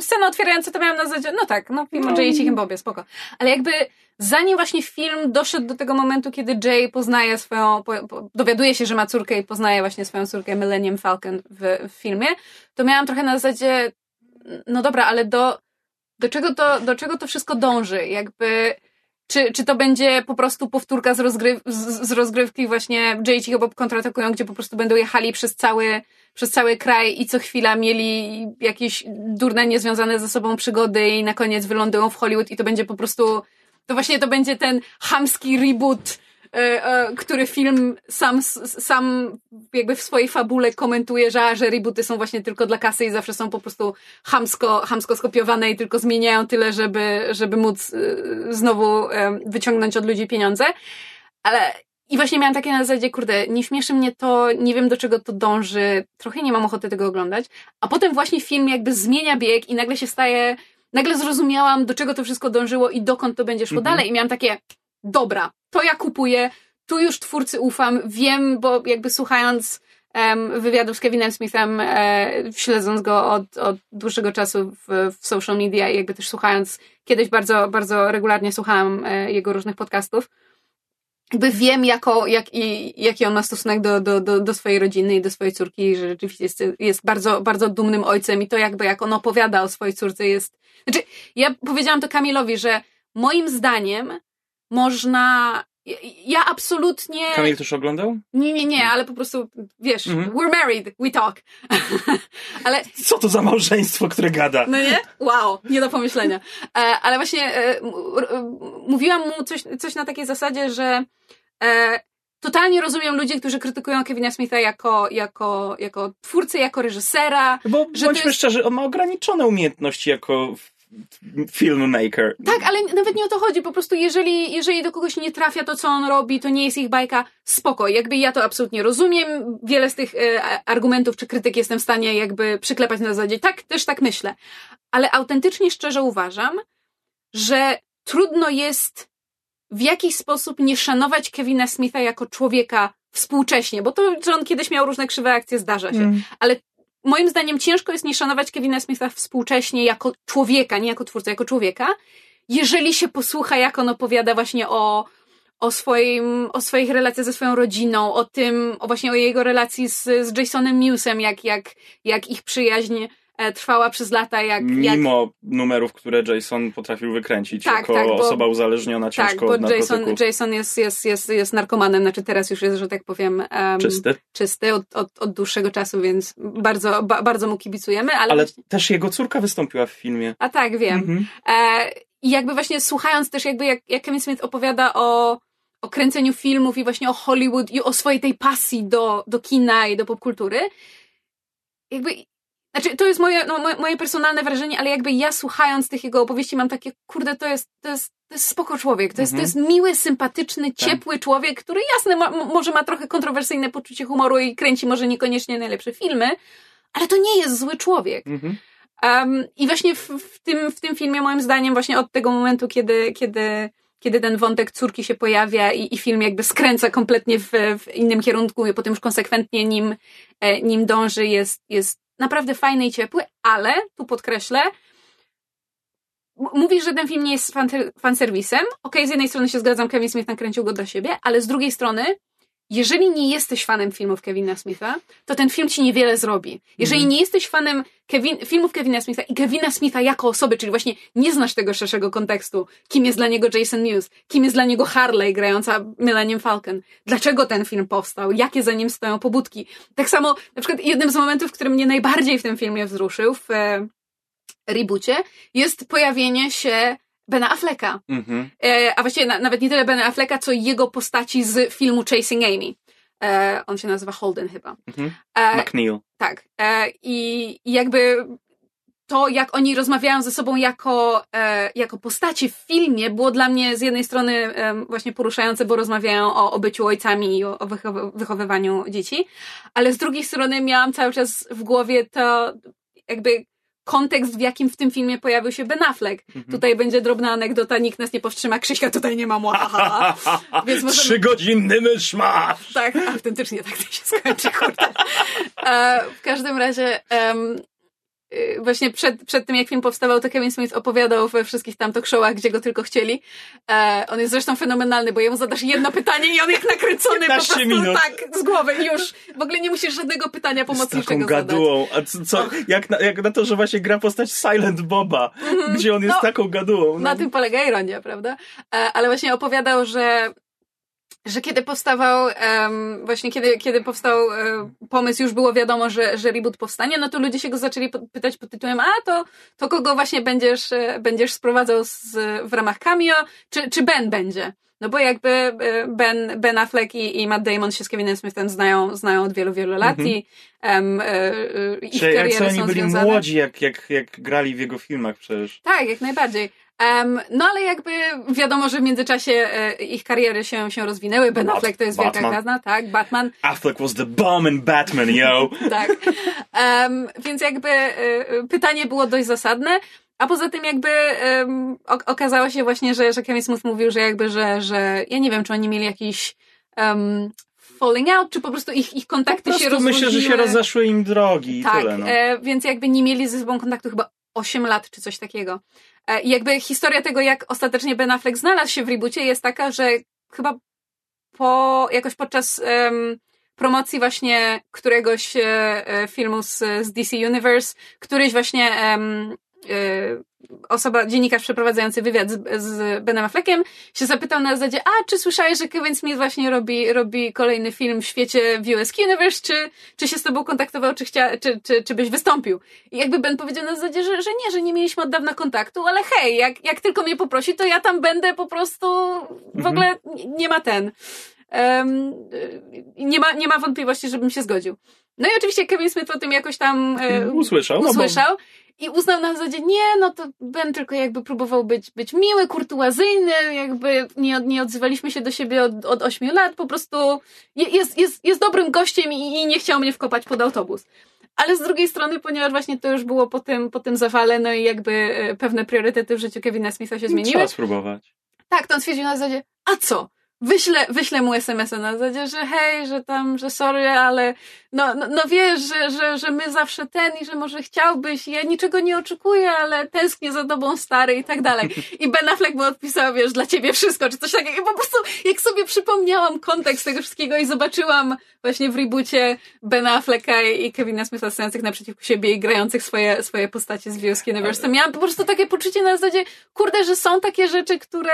sceny otwierające to miałam na zasadzie, no tak, no film o Jay i Cichym Bobie, spoko. Ale jakby zanim właśnie film doszedł do tego momentu, kiedy Jay poznaje swoją, po, po, dowiaduje się, że ma córkę i poznaje właśnie swoją córkę Millennium Falcon w, w filmie, to miałam trochę na zasadzie, no dobra, ale do, do czego to, do czego to wszystko dąży? Jakby, czy, czy to będzie po prostu powtórka z, rozgryw, z, z rozgrywki właśnie Jay i Bob kontratakują, gdzie po prostu będą jechali przez cały, przez cały kraj i co chwila mieli jakieś durne, niezwiązane ze sobą przygody i na koniec wylądują w Hollywood i to będzie po prostu, to właśnie to będzie ten chamski reboot, który film sam, sam jakby w swojej fabule komentuje, że, że rebooty są właśnie tylko dla kasy i zawsze są po prostu chamsko, chamsko skopiowane i tylko zmieniają tyle, żeby, żeby móc y, znowu wyciągnąć od ludzi pieniądze. Ale i właśnie miałam takie na zasadzie, kurde, nie śmieszy mnie to, nie wiem do czego to dąży, trochę nie mam ochoty tego oglądać. A potem właśnie film jakby zmienia bieg i nagle się staje, nagle zrozumiałam, do czego to wszystko dążyło i dokąd to będzie szło Mhm. dalej. I miałam takie, dobra, to ja kupuję, tu już twórcy ufam, wiem, bo jakby słuchając em, wywiadów z Kevinem Smithem, e, śledząc go od, od dłuższego czasu w, w social media i jakby też słuchając, kiedyś bardzo, bardzo regularnie słuchałam e, jego różnych podcastów, jakby wiem, jako, jak, i, jaki on ma stosunek do, do, do, do swojej rodziny i do swojej córki, że rzeczywiście jest, jest bardzo, bardzo dumnym ojcem i to jakby jak on opowiada o swojej córce jest... Znaczy, ja powiedziałam to Kamilowi, że moim zdaniem można... Ja, absolutnie... Kamil też oglądał? Nie, nie, nie, ale po prostu, wiesz, Mhm. we're married, we talk. *laughs* ale Co to za małżeństwo, które gada? no nie? Wow, nie do pomyślenia. E, ale właśnie e, mówiłam mu coś, coś na takiej zasadzie, że e, totalnie rozumiem ludzi, którzy krytykują Kevina Smitha jako, jako, jako twórcę, jako reżysera. Bo bądźmy jest- szczerzy, on ma ograniczone umiejętności jako filmmaker. Tak, ale nawet nie o to chodzi. Po prostu jeżeli, jeżeli do kogoś nie trafia to, co on robi, to nie jest ich bajka, spoko. Jakby ja to absolutnie rozumiem. Wiele z tych e, argumentów czy krytyk jestem w stanie jakby przyklepać na zasadzie. Tak, też tak myślę. Ale autentycznie, szczerze uważam, że trudno jest w jakiś sposób nie szanować Kevina Smitha jako człowieka współcześnie, bo to, że on kiedyś miał różne krzywe akcje, zdarza się. Mm. Moim zdaniem ciężko jest nie szanować Kevina Smitha współcześnie jako człowieka, nie jako twórcę, jako człowieka, jeżeli się posłucha, jak on opowiada właśnie o, o, swoim, o swoich relacjach ze swoją rodziną, o tym, o właśnie o jego relacji z, z Jasonem Newsem, jak, jak, jak ich przyjaźń trwała przez lata, jak, jak Mimo numerów, które Jason potrafił wykręcić Tak, jako tak, bo- osoba uzależniona tak, ciężko bo od Jason, narkotyków. Jason jest, jest, jest, jest narkomanem, znaczy teraz już jest, że tak powiem, em, Czysty. czysty od, od, od dłuższego czasu, więc bardzo, ba, bardzo mu kibicujemy, ale, Ale też jego córka wystąpiła w filmie. a tak, wiem. Mhm. E, I jakby właśnie słuchając też jakby jak, jak Kevin Smith opowiada o, o kręceniu filmów i właśnie o Hollywood i o swojej tej pasji do, do kina i do popkultury, jakby Znaczy, to jest moje, no, moje, personalne wrażenie, ale jakby ja słuchając tych jego opowieści mam takie, kurde, to jest, to jest, to jest spoko człowiek. To jest, Mhm. to jest miły, sympatyczny, Tak. ciepły człowiek, który jasne, ma, może ma trochę kontrowersyjne poczucie humoru i kręci może niekoniecznie najlepsze filmy, ale to nie jest zły człowiek. Mhm. Um, I właśnie w, w, tym, w tym filmie, moim zdaniem, właśnie od tego momentu, kiedy, kiedy, kiedy ten wątek córki się pojawia i, i film jakby skręca kompletnie w, w innym kierunku i potem już konsekwentnie nim, e, nim dąży, jest, jest naprawdę fajny i ciepły, ale tu podkreślę, Mówisz, że ten film nie jest fan, fanserwisem. Okej, z jednej strony się zgadzam, Kevin Smith nakręcił go dla siebie, ale z drugiej strony, jeżeli nie jesteś fanem filmów Kevina Smitha, to ten film ci niewiele zrobi. Jeżeli nie jesteś fanem Kevin, filmów Kevina Smitha i Kevina Smitha jako osoby, czyli właśnie nie znasz tego szerszego kontekstu, kim jest dla niego Jason Mewes, kim jest dla niego Harley grająca Millennium Falcon, dlaczego ten film powstał, jakie za nim stoją pobudki. Tak samo, na przykład jednym z momentów, który mnie najbardziej w tym filmie wzruszył, w e, reboocie, jest pojawienie się Bena Afflecka. Mhm. E, a właściwie na, nawet nie tyle Bena Afflecka, co jego postaci z filmu Chasing Amy. E, on się nazywa Holden chyba. Mhm. E, McNeil. tak. I, jakby to, jak oni rozmawiają ze sobą jako, jako postaci w filmie, było dla mnie z jednej strony właśnie poruszające, bo rozmawiają o, o byciu ojcami i o, o wychow- wychowywaniu dzieci, ale z drugiej strony miałam cały czas w głowie to jakby kontekst, w jakim w tym filmie pojawił się Ben Affleck. Mhm. Tutaj będzie drobna anegdota, nikt nas nie powstrzyma, Krzyśka tutaj nie ma, młahaha. *laughs* Więc możemy- Trzygodzinny myszmasz! Tak, autentycznie tak to się skończy, kurde. E, w każdym razie em, właśnie przed, przed tym, jak film powstawał, to Kevin Smith opowiadał we wszystkich tam talk showach, gdzie go tylko chcieli. E, on jest zresztą fenomenalny, bo jemu zadasz jedno *laughs* pytanie i on jak nakręcony po 15 prostu minut. tak z głowy już. W ogóle nie musisz żadnego pytania Z pomocniczego taką zadać. gadułą. A co, co jak, na, jak na to, że właśnie gra postać Silent Boba, gdzie on jest No, taką gadułą. Na tym polega ironia, prawda? E, Ale właśnie opowiadał, że że kiedy powstawał, em, właśnie kiedy, kiedy powstał e, pomysł, już było wiadomo, że, że reboot powstanie, no to ludzie się go zaczęli pytać pod tytułem, a to, to kogo właśnie będziesz, e, będziesz sprowadzał z, w ramach cameo, czy, czy Ben będzie? No bo jakby e, Ben, ben Affleck i, i Matt Damon się z Kevinem Smithem znają, znają od wielu, wielu lat Mhm. i e, ich Czy jak co kariery oni są byli związane. młodzi, jak, jak, jak grali w jego filmach przecież. Tak, jak najbardziej. Em, no ale jakby wiadomo, że w międzyczasie e, ich kariery się, się rozwinęły. Ben Bat- Affleck to jest wielka Batman. gwiazda, tak, Batman, Affleck was the bomb in Batman, yo! *laughs* tak. Em, więc jakby e, pytanie było dość zasadne. A poza tym jakby ok- okazało się właśnie, że, że Kevin Smith mówił, że jakby, że, że ja nie wiem, czy oni mieli jakiś um, falling out, czy po prostu ich, ich Po kontakty się prostu rozróżniły. myślę, że się rozeszły im drogi i Tak, tyle. No. e, więc jakby nie mieli ze sobą kontaktu chyba 8 lat czy coś takiego. E, I jakby historia tego, jak ostatecznie Ben Affleck znalazł się w reboocie jest taka, że chyba po, jakoś podczas em, promocji właśnie któregoś e, e, filmu z, z DC Universe, któryś właśnie e, osoba, dziennikarz przeprowadzający wywiad z, z Benem Affleckiem się zapytał na zasadzie, a czy słyszałeś, że Kevin Smith właśnie robi, robi kolejny film w świecie w US Universe, czy, czy się z tobą kontaktował, czy, chcia, czy, czy, czy byś wystąpił? I jakby Ben powiedział na zasadzie, że, że nie, że nie mieliśmy od dawna kontaktu, ale hej, jak, jak tylko mnie poprosi, to ja tam będę po prostu, w ogóle nie ma ten, y, nie, ma, nie ma wątpliwości, żebym się zgodził. No i oczywiście Kevin Smith o tym jakoś tam e, Usłyszał. no bo- usłyszał i uznał na zasadzie, nie, no to Ben tylko jakby próbował być, być miły, kurtuazyjny, jakby nie, nie odzywaliśmy się do siebie od, od 8 lat, po prostu je- jest, jest, jest dobrym gościem i, i nie chciał mnie wkopać pod autobus. Ale z drugiej strony, ponieważ właśnie to już było po tym, po tym zawale, no i jakby e, pewne priorytety w życiu Kevina Smitha się zmieniły, Trzeba spróbować. tak, to on stwierdził na zasadzie, a co? Wyślę, wyślę mu SMS-a na zasadzie, że hej, że tam, że sorry, ale no, no, no wiesz, że, że, że my zawsze ten i że może chciałbyś, ja niczego nie oczekuję, ale tęsknię za tobą stary i tak dalej. I Ben Affleck mu odpisał, wiesz, dla ciebie wszystko, czy coś takiego. I po prostu, jak sobie przypomniałam kontekst tego wszystkiego i zobaczyłam właśnie w reboocie Bena Afflecka i Kevina Smitha stojących naprzeciwko siebie i grających swoje, swoje postacie z Views Universe, to miałam po prostu takie poczucie na zasadzie, kurde, że są takie rzeczy, które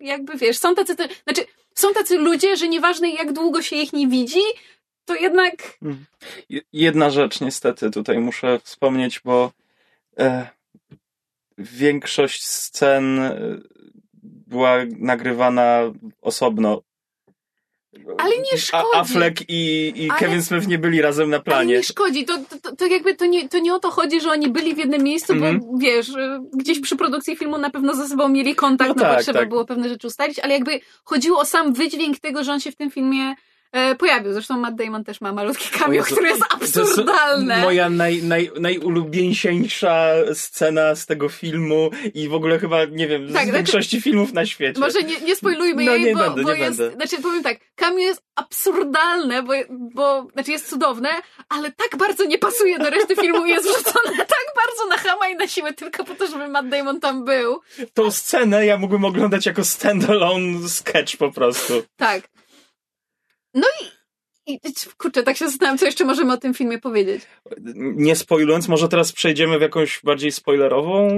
jakby wiesz, są tacy, znaczy, są tacy ludzie, że nieważne jak długo się ich nie widzi, to jednak Je- Jedna rzecz niestety tutaj muszę wspomnieć, bo e, większość scen e, była nagrywana osobno. Ale nie szkodzi. A Affleck i, i Ale- Kevin Smith nie byli razem na Ale planie. nie szkodzi, to, to, to jakby to nie, to nie o to chodzi, że oni byli w jednym miejscu, Mhm. bo wiesz, y, gdzieś przy produkcji filmu na pewno ze sobą mieli kontakt, No no, bo tak, trzeba tak. było pewne rzeczy ustalić, ale jakby chodziło o sam wydźwięk tego, że on się w tym filmie e, pojawił. Zresztą Matt Damon też ma malutki cameo, które jest To jest moja naj, naj, najulubieńsza scena z tego filmu i w ogóle chyba, nie wiem, Tak, z znaczy- większości filmów na świecie. Może nie, nie spoilujmy No, jej, nie bo, będę, bo nie jest, będę. znaczy powiem tak, cameo jest absurdalne, bo, bo, znaczy jest cudowne, ale tak bardzo nie pasuje do reszty filmu i jest wrzucone *laughs* tak bardzo na chama i na siłę tylko po to, żeby Matt Damon tam był. Tą scenę ja mógłbym oglądać jako standalone sketch po prostu. Tak. No i, i kurczę, tak się zastanawiam, co jeszcze możemy o tym filmie powiedzieć. Nie spoilując, może teraz przejdziemy w jakąś bardziej spoilerową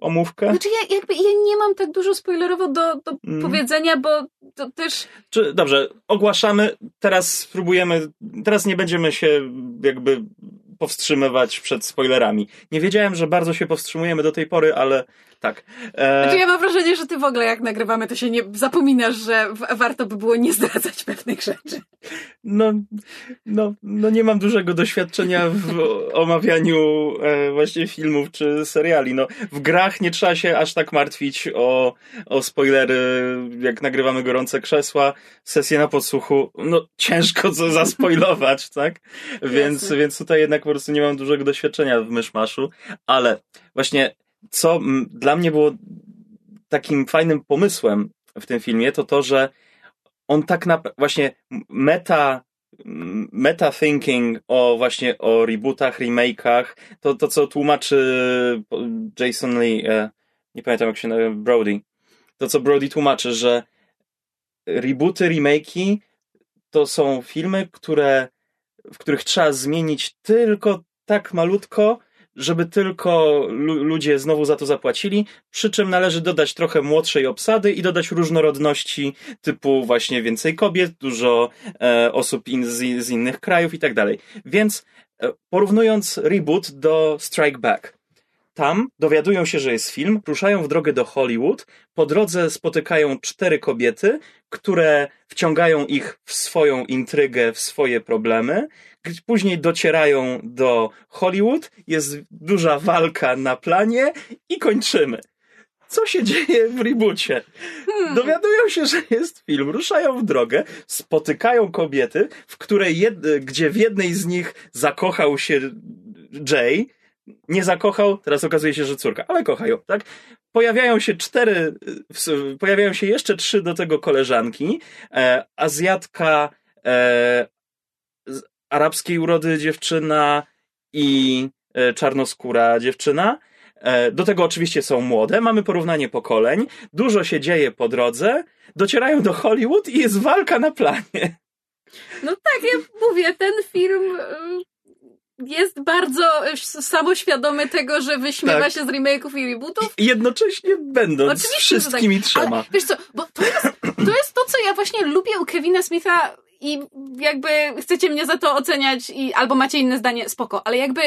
omówkę? Znaczy ja jakby ja nie mam tak dużo spoilerowo do, do Mm. powiedzenia, bo to też Czy, dobrze, ogłaszamy, teraz spróbujemy, teraz nie będziemy się jakby powstrzymywać przed spoilerami. Nie wiedziałem, że bardzo się powstrzymujemy do tej pory, ale tak. E, Znaczy ja mam wrażenie, że ty w ogóle jak nagrywamy, to się nie zapominasz, że w- warto by było nie zdradzać pewnych rzeczy. no, no, no nie mam dużego doświadczenia w omawianiu e, właśnie filmów czy seriali. No, w grach nie trzeba się aż tak martwić o, o spoilery, jak nagrywamy gorące krzesła, sesje na podsłuchu, no ciężko co zaspoilować, *laughs* tak? Więc, Jasne. więc tutaj jednak po prostu nie mam dużego doświadczenia w myszmaszu, ale właśnie co dla mnie było takim fajnym pomysłem w tym filmie, to to, że on tak na właśnie meta meta thinking o właśnie o rebootach, remake'ach, to, to co tłumaczy Jason Lee, e, nie pamiętam jak się nazywa, Brody, to co Brody tłumaczy, że rebooty, remake'i to są filmy, które, w których trzeba zmienić tylko tak malutko, żeby tylko lu- ludzie znowu za to zapłacili, przy czym należy dodać trochę młodszej obsady i dodać różnorodności typu właśnie więcej kobiet, dużo e, osób in, z, z innych krajów i tak dalej. Więc e, porównując reboot do Strike Back, tam dowiadują się, że jest film, ruszają w drogę do Hollywood, po drodze spotykają cztery kobiety, które wciągają ich w swoją intrygę, w swoje problemy. Później docierają do Hollywood, jest duża walka na planie i kończymy. Co się dzieje w reboocie? Hmm. Dowiadują się, że jest film, ruszają w drogę, spotykają kobiety, w której jed, gdzie w jednej z nich zakochał się Jay, nie zakochał, teraz okazuje się, że córka, ale kochają, tak? Pojawiają się cztery, pojawiają się jeszcze trzy do tego koleżanki, e, Azjatka, e, arabskiej urody dziewczyna i e, czarnoskóra dziewczyna. E, Do tego oczywiście są młode, mamy porównanie pokoleń, dużo się dzieje po drodze, docierają do Hollywood i jest walka na planie. No tak, ja mówię, ten film y, jest bardzo y, samoświadomy tego, że wyśmiewa Tak. się z remake'ów i rebootów. I jednocześnie będąc Oczywiście, tak. wszystkimi trzema. Ale wiesz co, bo to jest, to jest to, co ja właśnie lubię u Kevina Smitha i jakby chcecie mnie za to oceniać i albo macie inne zdanie, spoko, ale jakby,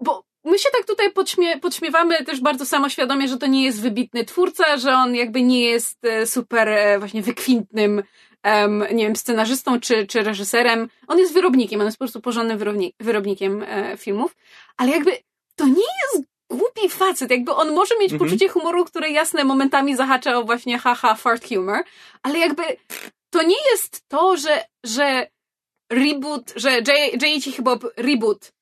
bo my się tak tutaj podśmie, podśmiewamy też bardzo samoświadomie, że to nie jest wybitny twórca, że on jakby nie jest e, super e, właśnie wykwintnym em, nie wiem, scenarzystą czy, czy reżyserem. On jest wyrobnikiem, on jest po prostu porządnym wyrobni- wyrobnikiem e, filmów, ale jakby to nie jest głupi facet, jakby on może mieć Mhm. poczucie humoru, które jasne momentami zahacza o właśnie haha fart humor, ale jakby to nie jest to, że, że reboot, że J.H. chyba reboot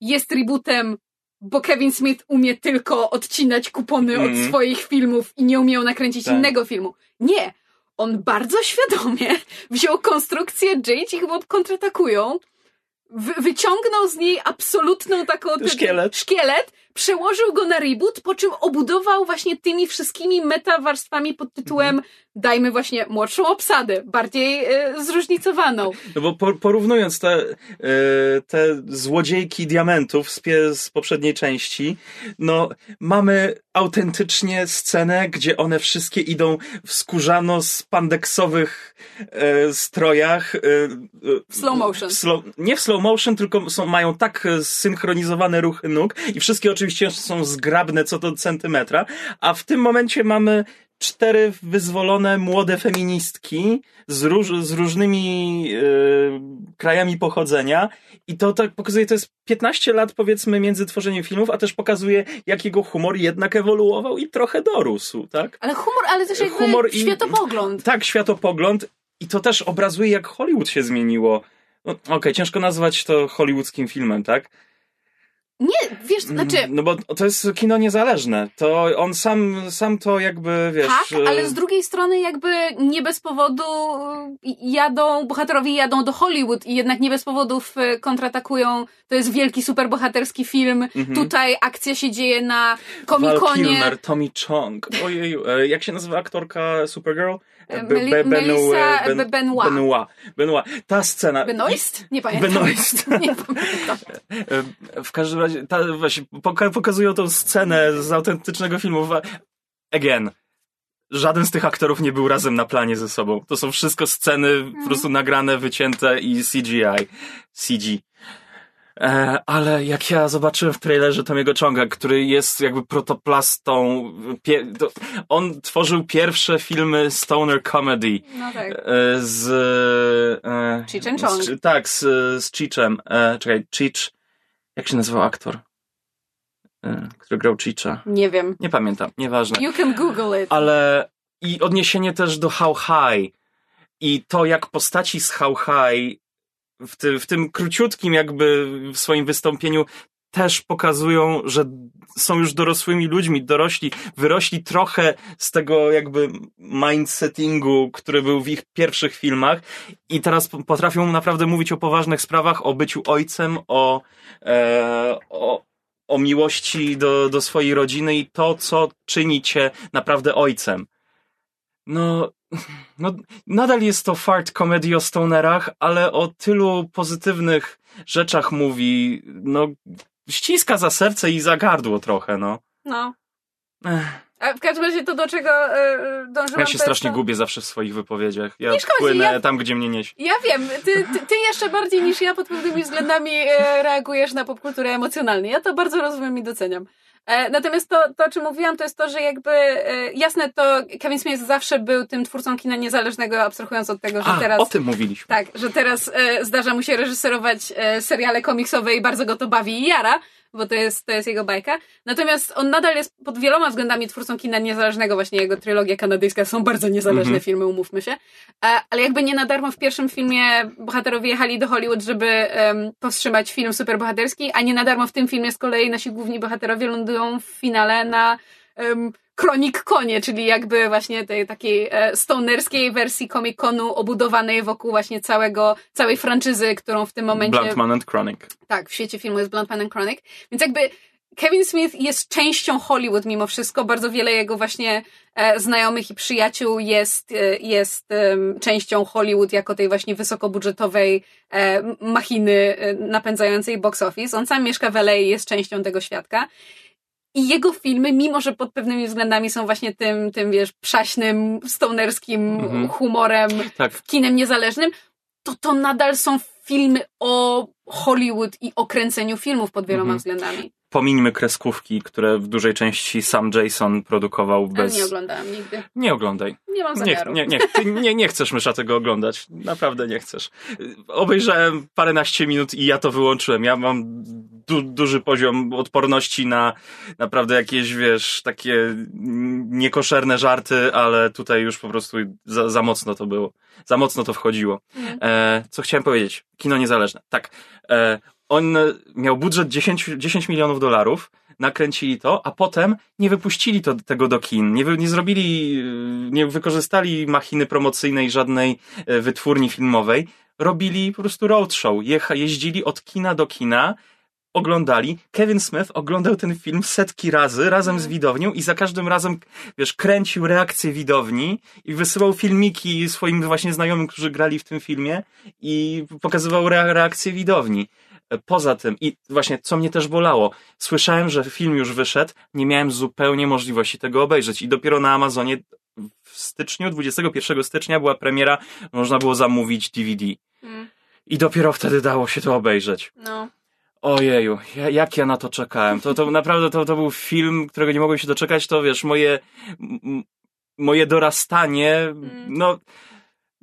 jest rebootem, bo Kevin Smith umie tylko odcinać kupony od Mhm. swoich filmów i nie umiał nakręcić Tak. innego filmu. Nie. On bardzo świadomie *laughs* wziął konstrukcję J.H. chyba kontratakują, wy, wyciągnął z niej absolutną taką... Szkielet. Szkielet, przełożył go na reboot, po czym obudował właśnie tymi wszystkimi metawarstwami pod tytułem Mhm. dajmy właśnie młodszą obsadę, bardziej e, zróżnicowaną. No bo por- porównując te, e, te złodziejki diamentów z, z poprzedniej części, no mamy autentycznie scenę, gdzie one wszystkie idą w skórzano-spandeksowych e, strojach. E, e, W slow motion. w slow, nie w slow motion, tylko są, mają tak e, zsynchronizowane ruchy nóg i wszystkie oczywiście są zgrabne co do centymetra, a w tym momencie mamy cztery wyzwolone młode feministki z, róż, z różnymi e, krajami pochodzenia i to tak pokazuje, to jest 15 lat powiedzmy między tworzeniem filmów, a też pokazuje jak jego humor jednak ewoluował i trochę dorósł, tak? Ale humor, ale też jakby Humor i- światopogląd. Tak, światopogląd i to też obrazuje jak Hollywood się zmieniło. No, Okej, ciężko nazwać to hollywoodzkim filmem, tak? Nie, wiesz, znaczy... No bo to jest kino niezależne. To on sam, sam to jakby, wiesz... Tak, e, ale z drugiej strony jakby nie bez powodu y, jadą, bohaterowie jadą do Hollywood i jednak nie bez powodów y, kontratakują. To jest wielki, superbohaterski film. Mhm. Tutaj akcja się dzieje na Val komikonie. Kilmer, Tommy Chong. Ojeju, e, jak się nazywa aktorka Supergirl? E, Meli- Be- Ben- Be- Benoit. Benoit. Benoit. Ta scena... Benoist? Nie pamiętam. Benoist. *laughs* Nie pamiętam. E, W każdym razie, ta, właśnie, poka- pokazują tą scenę z autentycznego filmu. Again. Żaden z tych aktorów nie był razem na planie ze sobą. To są wszystko sceny po prostu nagrane, wycięte i CGI. CG. E, ale jak ja zobaczyłem w trailerze Tomiego Chonga, który jest jakby protoplastą, on tworzył pierwsze filmy stoner comedy No tak. e, z... E, Cheech and Chong. z, tak, z, z Cheechem. E, czekaj, Cheech... Jak się nazywał aktor? E, który grał Cheecha? Nie wiem. Nie pamiętam, nieważne. You can Google it. Ale i odniesienie też do How High i to, jak postaci z How High w, ty, w tym króciutkim jakby w swoim wystąpieniu też pokazują, że są już dorosłymi ludźmi, dorośli, wyrośli trochę z tego jakby mindsettingu, który był w ich pierwszych filmach i teraz potrafią naprawdę mówić o poważnych sprawach, o byciu ojcem, o, e, o, o miłości do, do swojej rodziny i to, co czyni cię naprawdę ojcem. No, no, nadal jest to fart comedy o stonerach, ale o tylu pozytywnych rzeczach mówi, no, ściska za serce i za gardło trochę, no. No. Ech, A w każdym razie to do czego e, dążyłam ja się strasznie to... gubię zawsze w swoich wypowiedziach. Ja Nie szkodzi, płynę ja- tam, gdzie mnie niesie. Ja wiem, ty, ty, ty jeszcze bardziej niż ja pod pewnymi względami e, reagujesz na popkulturę emocjonalnie. Ja to bardzo rozumiem i doceniam. E, natomiast to, to, o czym mówiłam, to jest to, że jakby e, jasne, to Kevin Smith zawsze był tym twórcą kina niezależnego, abstrahując od tego, że A, teraz... o tym mówiliśmy. Tak, że teraz e, zdarza mu się reżyserować seriale komiksowe i bardzo go to bawi i jara, bo to jest, to jest jego bajka. Natomiast on nadal jest pod wieloma względami twórcą kina niezależnego, właśnie jego trylogia kanadyjska są bardzo niezależne Mhm. filmy, umówmy się. E, ale jakby nie na darmo w pierwszym filmie bohaterowie jechali do Hollywood, żeby em, powstrzymać film superbohaterski, a nie na darmo w tym filmie z kolei nasi główni bohaterowie lądują w finale na em, Kronik Konie, czyli jakby właśnie tej takiej e, stonerskiej wersji Comic-Conu obudowanej wokół właśnie całego, całej franczyzy, którą w tym momencie... Bluntman and Chronic. Tak, w świecie filmu jest Bluntman and Chronic. Więc jakby Kevin Smith jest częścią Hollywood mimo wszystko. Bardzo wiele jego właśnie e, znajomych i przyjaciół jest, e, jest częścią Hollywood jako tej właśnie wysokobudżetowej machiny napędzającej box office. On sam mieszka w LA i jest częścią tego świadka. I jego filmy, mimo że pod pewnymi względami są właśnie tym, tym wiesz, przaśnym, stonerskim Mhm. humorem, Tak. kinem niezależnym, to to nadal są filmy o Hollywood i o kręceniu filmów pod wieloma Mhm. względami. Pomińmy kreskówki, które w dużej części sam Jason produkował Ale bez... nie oglądałam nigdy. Nie oglądaj. Nie mam Nie, zamiaru. nie, nie, ty nie, nie chcesz mysza tego oglądać. Naprawdę nie chcesz. Obejrzałem paręnaście minut i ja to wyłączyłem. Ja mam du duży poziom odporności na naprawdę jakieś, wiesz, takie niekoszerne żarty, ale tutaj już po prostu za, za mocno to było. Za mocno to wchodziło. Mhm. E, co chciałem powiedzieć? Kino niezależne. Tak. E, on miał budżet 10, 10 milionów dolarów nakręcili to, a potem nie wypuścili to, tego do kin, nie, nie zrobili, yy, nie wykorzystali machiny promocyjnej żadnej e, wytwórni filmowej, robili po prostu roadshow, Jecha, jeździli od kina do kina, oglądali. Kevin Smith oglądał ten film setki razy razem z widownią i za każdym razem, wiesz, kręcił reakcje widowni i wysyłał filmiki swoim właśnie znajomym, którzy grali w tym filmie i pokazywał rea- reakcje widowni. Poza tym, i właśnie co mnie też bolało, słyszałem, że film już wyszedł, nie miałem zupełnie możliwości tego obejrzeć i dopiero na Amazonie w styczniu, 21 stycznia była premiera, można było zamówić DVD. Mm, I dopiero wtedy dało się to obejrzeć. No. Ojeju, ja, jak ja na to czekałem. To, to naprawdę to, to był film, którego nie mogłem się doczekać. To wiesz, moje, m- moje dorastanie, Mm. no,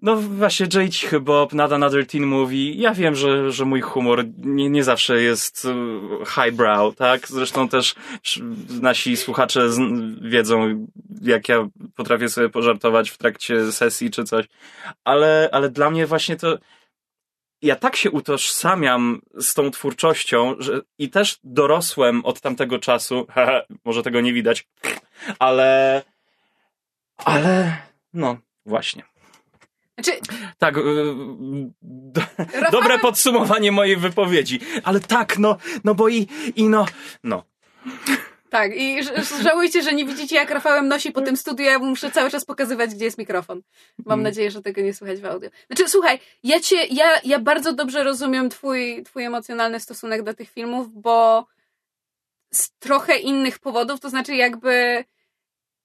no właśnie J. Cichy Bob, Not Another Teen Movie, ja wiem, że, że mój humor nie, nie zawsze jest e, highbrow, tak? Zresztą też nasi słuchacze z, wiedzą, jak ja potrafię sobie pożartować w trakcie sesji czy coś, ale, ale dla mnie właśnie to ja tak się utożsamiam z tą twórczością, że i też dorosłem od tamtego czasu, *laughs* może tego nie widać, ale, ale, no, właśnie. Znaczy, Tak, y, do, Rafał- dobre podsumowanie mojej wypowiedzi, ale tak, no, no bo i, i no, no. Tak, i żałujcie, że nie widzicie, jak Rafałem nosi po tym studiu, ja muszę cały czas pokazywać, gdzie jest mikrofon. Mam Mm. nadzieję, że tego nie słychać w audio. Znaczy, słuchaj, ja cię, ja, ja bardzo dobrze rozumiem twój, twój emocjonalny stosunek do tych filmów, bo z trochę innych powodów, to znaczy jakby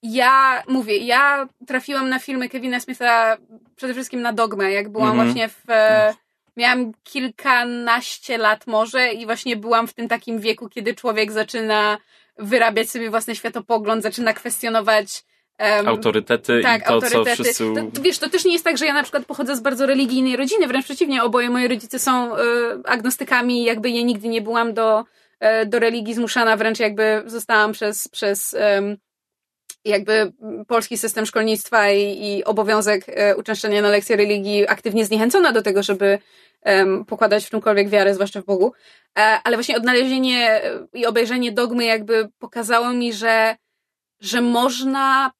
ja, mówię, ja trafiłam na filmy Kevina Smitha przede wszystkim na Dogmę, jak byłam Mhm. właśnie w... E, miałam kilkanaście lat może i właśnie byłam w tym takim wieku, kiedy człowiek zaczyna wyrabiać sobie własny światopogląd, zaczyna kwestionować em, Autorytety tak, i to, autorytety. co wszyscy... To, wiesz, to też nie jest tak, że ja na przykład pochodzę z bardzo religijnej rodziny, wręcz przeciwnie, oboje moi rodzice są y, agnostykami, jakby ja nigdy nie byłam do, y, do religii zmuszana, wręcz jakby zostałam przez, przez em, jakby polski system szkolnictwa i, i obowiązek e, uczęszczania na lekcje religii aktywnie zniechęcona do tego, żeby pokładać w czymkolwiek wiarę, zwłaszcza w Bogu. E, ale właśnie odnalezienie e, i obejrzenie dogmy jakby pokazało mi, że, że można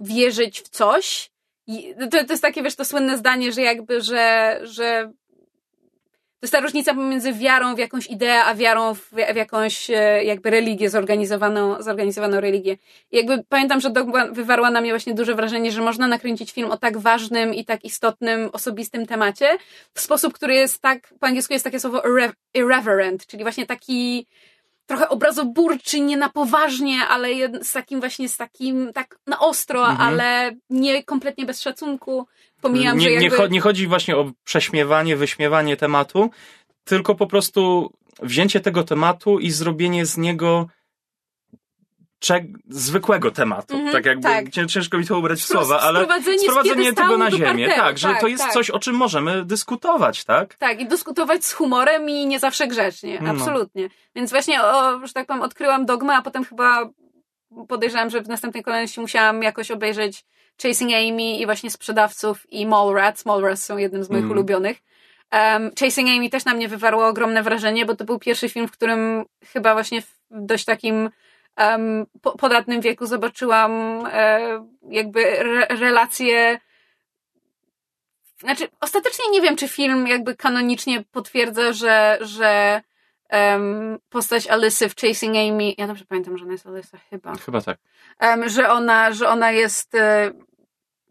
wierzyć w coś. To, to jest takie, wiesz, to słynne zdanie, że jakby, że, że to jest ta różnica pomiędzy wiarą w jakąś ideę, a wiarą w, w jakąś e, jakby religię, zorganizowaną, zorganizowaną religię. I jakby pamiętam, że Dogma wywarła na mnie właśnie duże wrażenie, że można nakręcić film o tak ważnym i tak istotnym, osobistym temacie w sposób, który jest tak, po angielsku jest takie słowo irre- irreverent, czyli właśnie taki trochę obrazoburczy, nie na poważnie, ale z takim właśnie, z takim tak na ostro, Mhm. ale nie kompletnie bez szacunku. Pomijam, nie, że jakby... nie, cho- nie chodzi właśnie o prześmiewanie, wyśmiewanie tematu, tylko po prostu wzięcie tego tematu i zrobienie z niego cze- zwykłego tematu. Mhm, tak jakby tak. cię- ciężko mi to ubrać w słowa, ale sprowadzenie sprowadzenie tego na ziemię. parteru, Tak, że tak, to jest tak. coś, o czym możemy dyskutować, tak? Tak, i dyskutować z humorem i nie zawsze grzecznie, No. absolutnie. Więc właśnie, o, że tak powiem, odkryłam dogmę, a potem chyba podejrzewam, że w następnej kolejności musiałam jakoś obejrzeć Chasing Amy i właśnie Sprzedawców i Mallrats. Mallrats są jednym z moich Mm. ulubionych. Um, Chasing Amy też na mnie wywarło ogromne wrażenie, bo to był pierwszy film, w którym chyba właśnie w dość takim um, po, podatnym wieku zobaczyłam e, jakby re, relacje znaczy, ostatecznie nie wiem, czy film jakby kanonicznie potwierdza, że, że em, postać Alysy w Chasing Amy, ja dobrze pamiętam, że ona jest Alysa chyba, Chyba tak. em, że ona, że ona jest, e,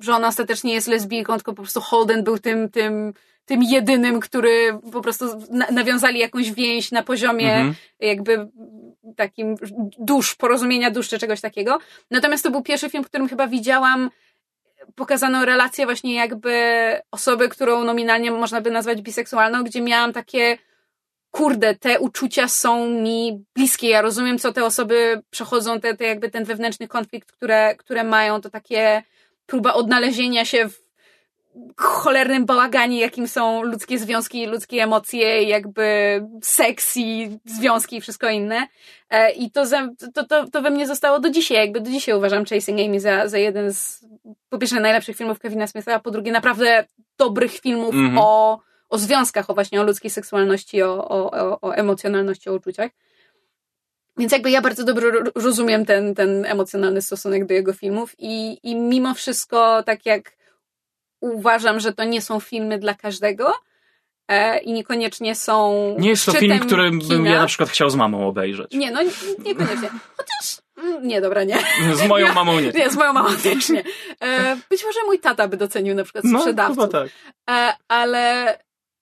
że ona ostatecznie jest lesbijką, tylko po prostu Holden był tym, tym, tym jedynym, który po prostu na, nawiązali jakąś więź na poziomie Mhm. jakby takim dusz, porozumienia dusz czy czegoś takiego. Natomiast to był pierwszy film, w którym chyba widziałam pokazaną relację właśnie jakby osoby, którą nominalnie można by nazwać biseksualną, gdzie miałam takie kurde, te uczucia są mi bliskie, ja rozumiem, co te osoby przechodzą, te, te jakby ten wewnętrzny konflikt, które, które mają, to takie próba odnalezienia się w cholernym bałaganie, jakim są ludzkie związki, ludzkie emocje, jakby seks i związki i wszystko inne. E, I to, ze, to, to, to we mnie zostało do dzisiaj, jakby do dzisiaj uważam Chasing Amy za, za jeden z po pierwsze najlepszych filmów Kevina Smitha, a po drugie naprawdę dobrych filmów Mhm. o, o związkach, o właśnie o ludzkiej seksualności, o, o, o, o emocjonalności, o uczuciach. Więc jakby ja bardzo dobrze ro- rozumiem ten, ten emocjonalny stosunek do jego filmów i, i mimo wszystko, tak jak uważam, że to nie są filmy dla każdego e, i niekoniecznie są Nie jest to film, który bym ja na przykład chciał z mamą obejrzeć. Nie, no nie- niekoniecznie. Chociaż, mm, nie, dobra, nie. *laughs* Z moją mamą nie. Nie, z moją mamą też nie. E, być może mój tata by docenił na przykład No, sprzedawców. chyba tak. E, ale,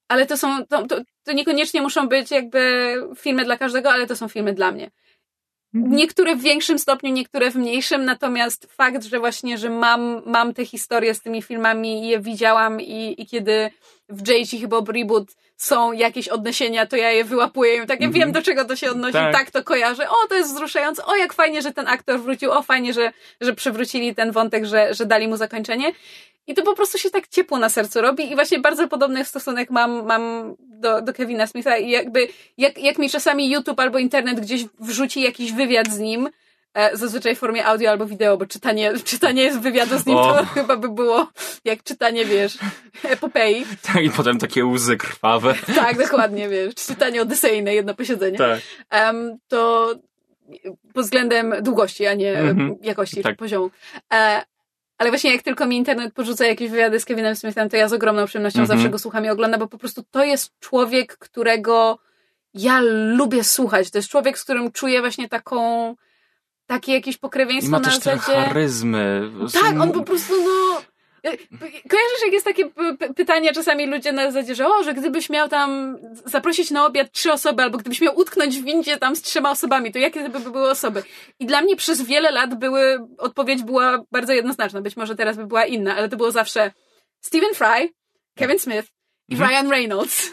ale to są, to, to, to niekoniecznie muszą być jakby filmy dla każdego, ale to są filmy dla mnie. Niektóre w większym stopniu, niektóre w mniejszym, natomiast fakt, że właśnie, że mam, mam te historie z tymi filmami i je widziałam i, i kiedy w J.G. chyba Reboot są jakieś odniesienia, to ja je wyłapuję i tak, ja Mhm. wiem do czego to się odnosi, Tak. tak. to kojarzę, o to jest wzruszające, o jak fajnie, że ten aktor wrócił, o fajnie, że, że przywrócili ten wątek, że, że dali mu zakończenie. I to po prostu się tak ciepło na sercu robi i właśnie bardzo podobny stosunek mam, mam do, do Kevina Smitha i jakby, jak, jak mi czasami YouTube albo internet gdzieś wrzuci jakiś wywiad z nim, e, zazwyczaj w formie audio albo wideo, bo czytanie, *laughs* czytanie z wywiadu z nim O. to *laughs* chyba by było jak czytanie, wiesz, epopei. *laughs* Tak, I potem takie łzy krwawe. Tak, dokładnie, wiesz, czytanie odysejne, jedno posiedzenie. Tak. Em, to pod względem długości, a nie Mhm. jakości Tak. poziomu. E, ale właśnie jak tylko mi internet porzuca jakieś wywiady z Kevinem Smithem, to ja z ogromną przyjemnością Mhm. zawsze go słucham i oglądam, bo po prostu to jest człowiek, którego ja lubię słuchać. To jest człowiek, z którym czuję właśnie taką takie jakieś I pokrewieństwo ma na też te zasadzie... charyzmy. Tak, on po prostu, no. E, Kojarzysz, jak jest takie pytanie czasami ludzie na zasadzie, że o, że gdybyś miał tam zaprosić na obiad trzy osoby, albo gdybyś miał utknąć w windzie tam z trzema osobami, to jakie by były osoby? I dla mnie przez wiele lat były, odpowiedź była bardzo jednoznaczna. Być może teraz by była inna, ale to było zawsze Stephen Fry, Kevin Smith i Mhm. Ryan Reynolds.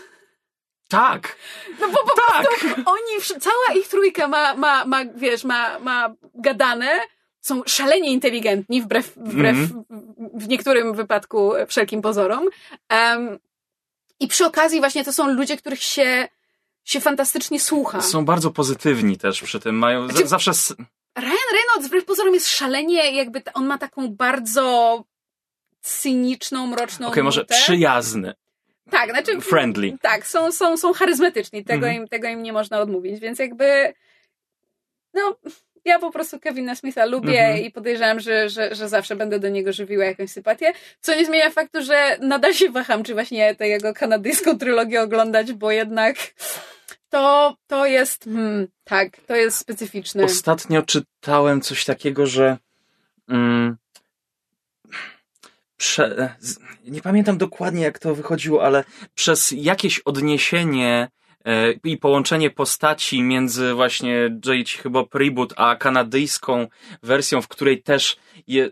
Tak, No bo po tak. oni, wsz- cała ich trójka ma, ma, ma wiesz, ma, ma gadane, są szalenie inteligentni, wbrew, wbrew Mhm. w, w niektórym wypadku wszelkim pozorom. Em, I przy okazji właśnie to są ludzie, których się, się fantastycznie słucha. Są bardzo pozytywni też przy tym. Mają Znaczy- zawsze. Ryan Reynolds wbrew pozorom jest szalenie, jakby on ma taką bardzo cyniczną, mroczną Okej, może nutę. przyjazny. Tak, znaczy. Friendly. Tak, są, są, są charyzmatyczni, tego, Mhm. im, tego im nie można odmówić, więc jakby. No, ja po prostu Kevina Smitha lubię Mhm. i podejrzewam, że, że, że zawsze będę do niego żywiła jakąś sympatię. Co nie zmienia faktu, że nadal się waham, czy właśnie tę jego kanadyjską trylogię oglądać, bo jednak to, to jest. Hmm, tak, to jest specyficzne. Ostatnio czytałem coś takiego, że. Mm, prze, nie pamiętam dokładnie, jak to wychodziło, ale przez jakieś odniesienie i połączenie postaci między właśnie J.H. chyba Reboot a kanadyjską wersją, w której też je,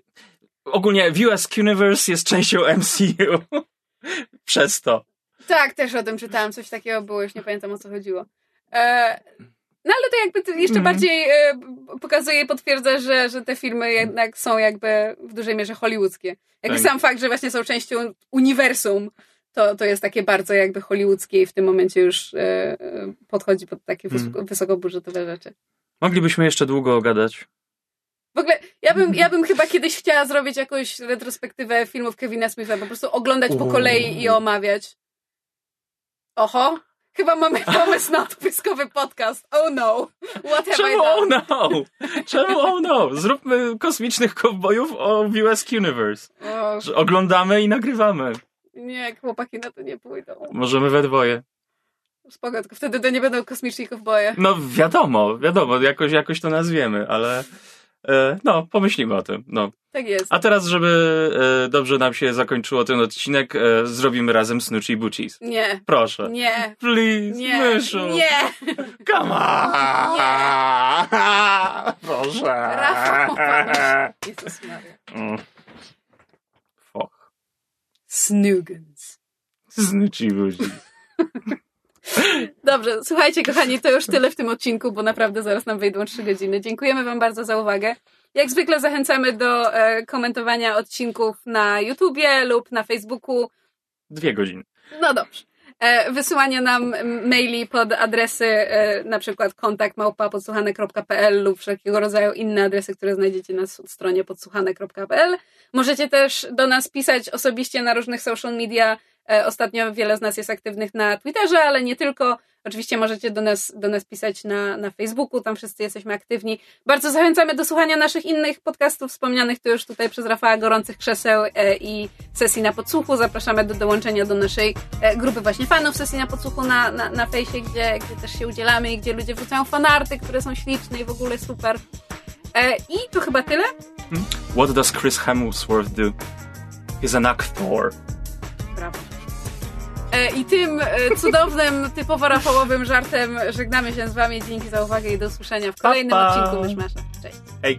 ogólnie w US Universe jest częścią *laughs* MCU. Przez to. Tak, też o tym czytałam, coś takiego było, już nie pamiętam o co chodziło. E, no ale to jakby to jeszcze Mhm. bardziej e, pokazuje i potwierdza, że, że te filmy jednak są jakby w dużej mierze hollywoodzkie. Jakby Tak. sam fakt, że właśnie są częścią uniwersum, to, to jest takie bardzo jakby hollywoodzkie i w tym momencie już e, e, podchodzi pod takie Mhm. wysokobudżetowe rzeczy. Moglibyśmy jeszcze długo gadać. W ogóle ja bym, ja bym chyba kiedyś chciała zrobić jakąś retrospektywę filmów Kevina Smitha, po prostu oglądać po kolei i omawiać. Oho, chyba mamy *laughs* pomysł na odpyskowy podcast. Oh no, what have I Czemu oh done? no? Czemu oh no? Zróbmy kosmicznych kowbojów o US Universe. O, Że oglądamy i nagrywamy. Nie, chłopaki na to nie pójdą. Możemy we dwoje. Spoko, tylko wtedy to nie będą kosmiczni kowboje. No wiadomo, wiadomo, jakoś, jakoś to nazwiemy, ale e, no, pomyślimy o tym. No. Tak jest. A teraz, żeby e, dobrze nam się zakończyło ten odcinek, e, zrobimy razem Snoochie Boochies. Nie, Proszę. nie, Please, nie, myszu. nie. Come on. *laughs* Proszę. Rafał, Jezus Maria. Mm. Snoogans. Snoochie Boochies. Dobrze, słuchajcie, kochani, to już tyle w tym odcinku, bo naprawdę zaraz nam wejdą trzy godziny. Dziękujemy Wam bardzo za uwagę. Jak zwykle zachęcamy do e, komentowania odcinków na YouTubie lub na Facebooku. Dwie godziny. No dobrze. E, wysyłania nam maili pod adresy e, na przykład kontakt lub wszelkiego rodzaju inne adresy, które znajdziecie na stronie podsłuchane.pl. Możecie też do nas pisać osobiście na różnych social media. E, Ostatnio wiele z nas jest aktywnych na Twitterze, ale nie tylko. Oczywiście możecie do nas, do nas pisać na, na Facebooku, tam wszyscy jesteśmy aktywni. Bardzo zachęcamy do słuchania naszych innych podcastów, wspomnianych tu już tutaj przez Rafała Gorących Krzeseł e, i sesji na podsłuchu. Zapraszamy do dołączenia do naszej e, grupy właśnie fanów sesji na podsłuchu na, na, na fejsie, gdzie, gdzie też się udzielamy i gdzie ludzie wrzucają fanarty, które są śliczne i w ogóle super. I to chyba tyle. What does Chris Hemsworth do? He's an actor. Brawo. E, I tym e, cudownym, typowo rafałowym żartem żegnamy się z wami. Dzięki za uwagę i do usłyszenia w kolejnym Pa, pa. odcinku Myszmasza. Cześć. Hej.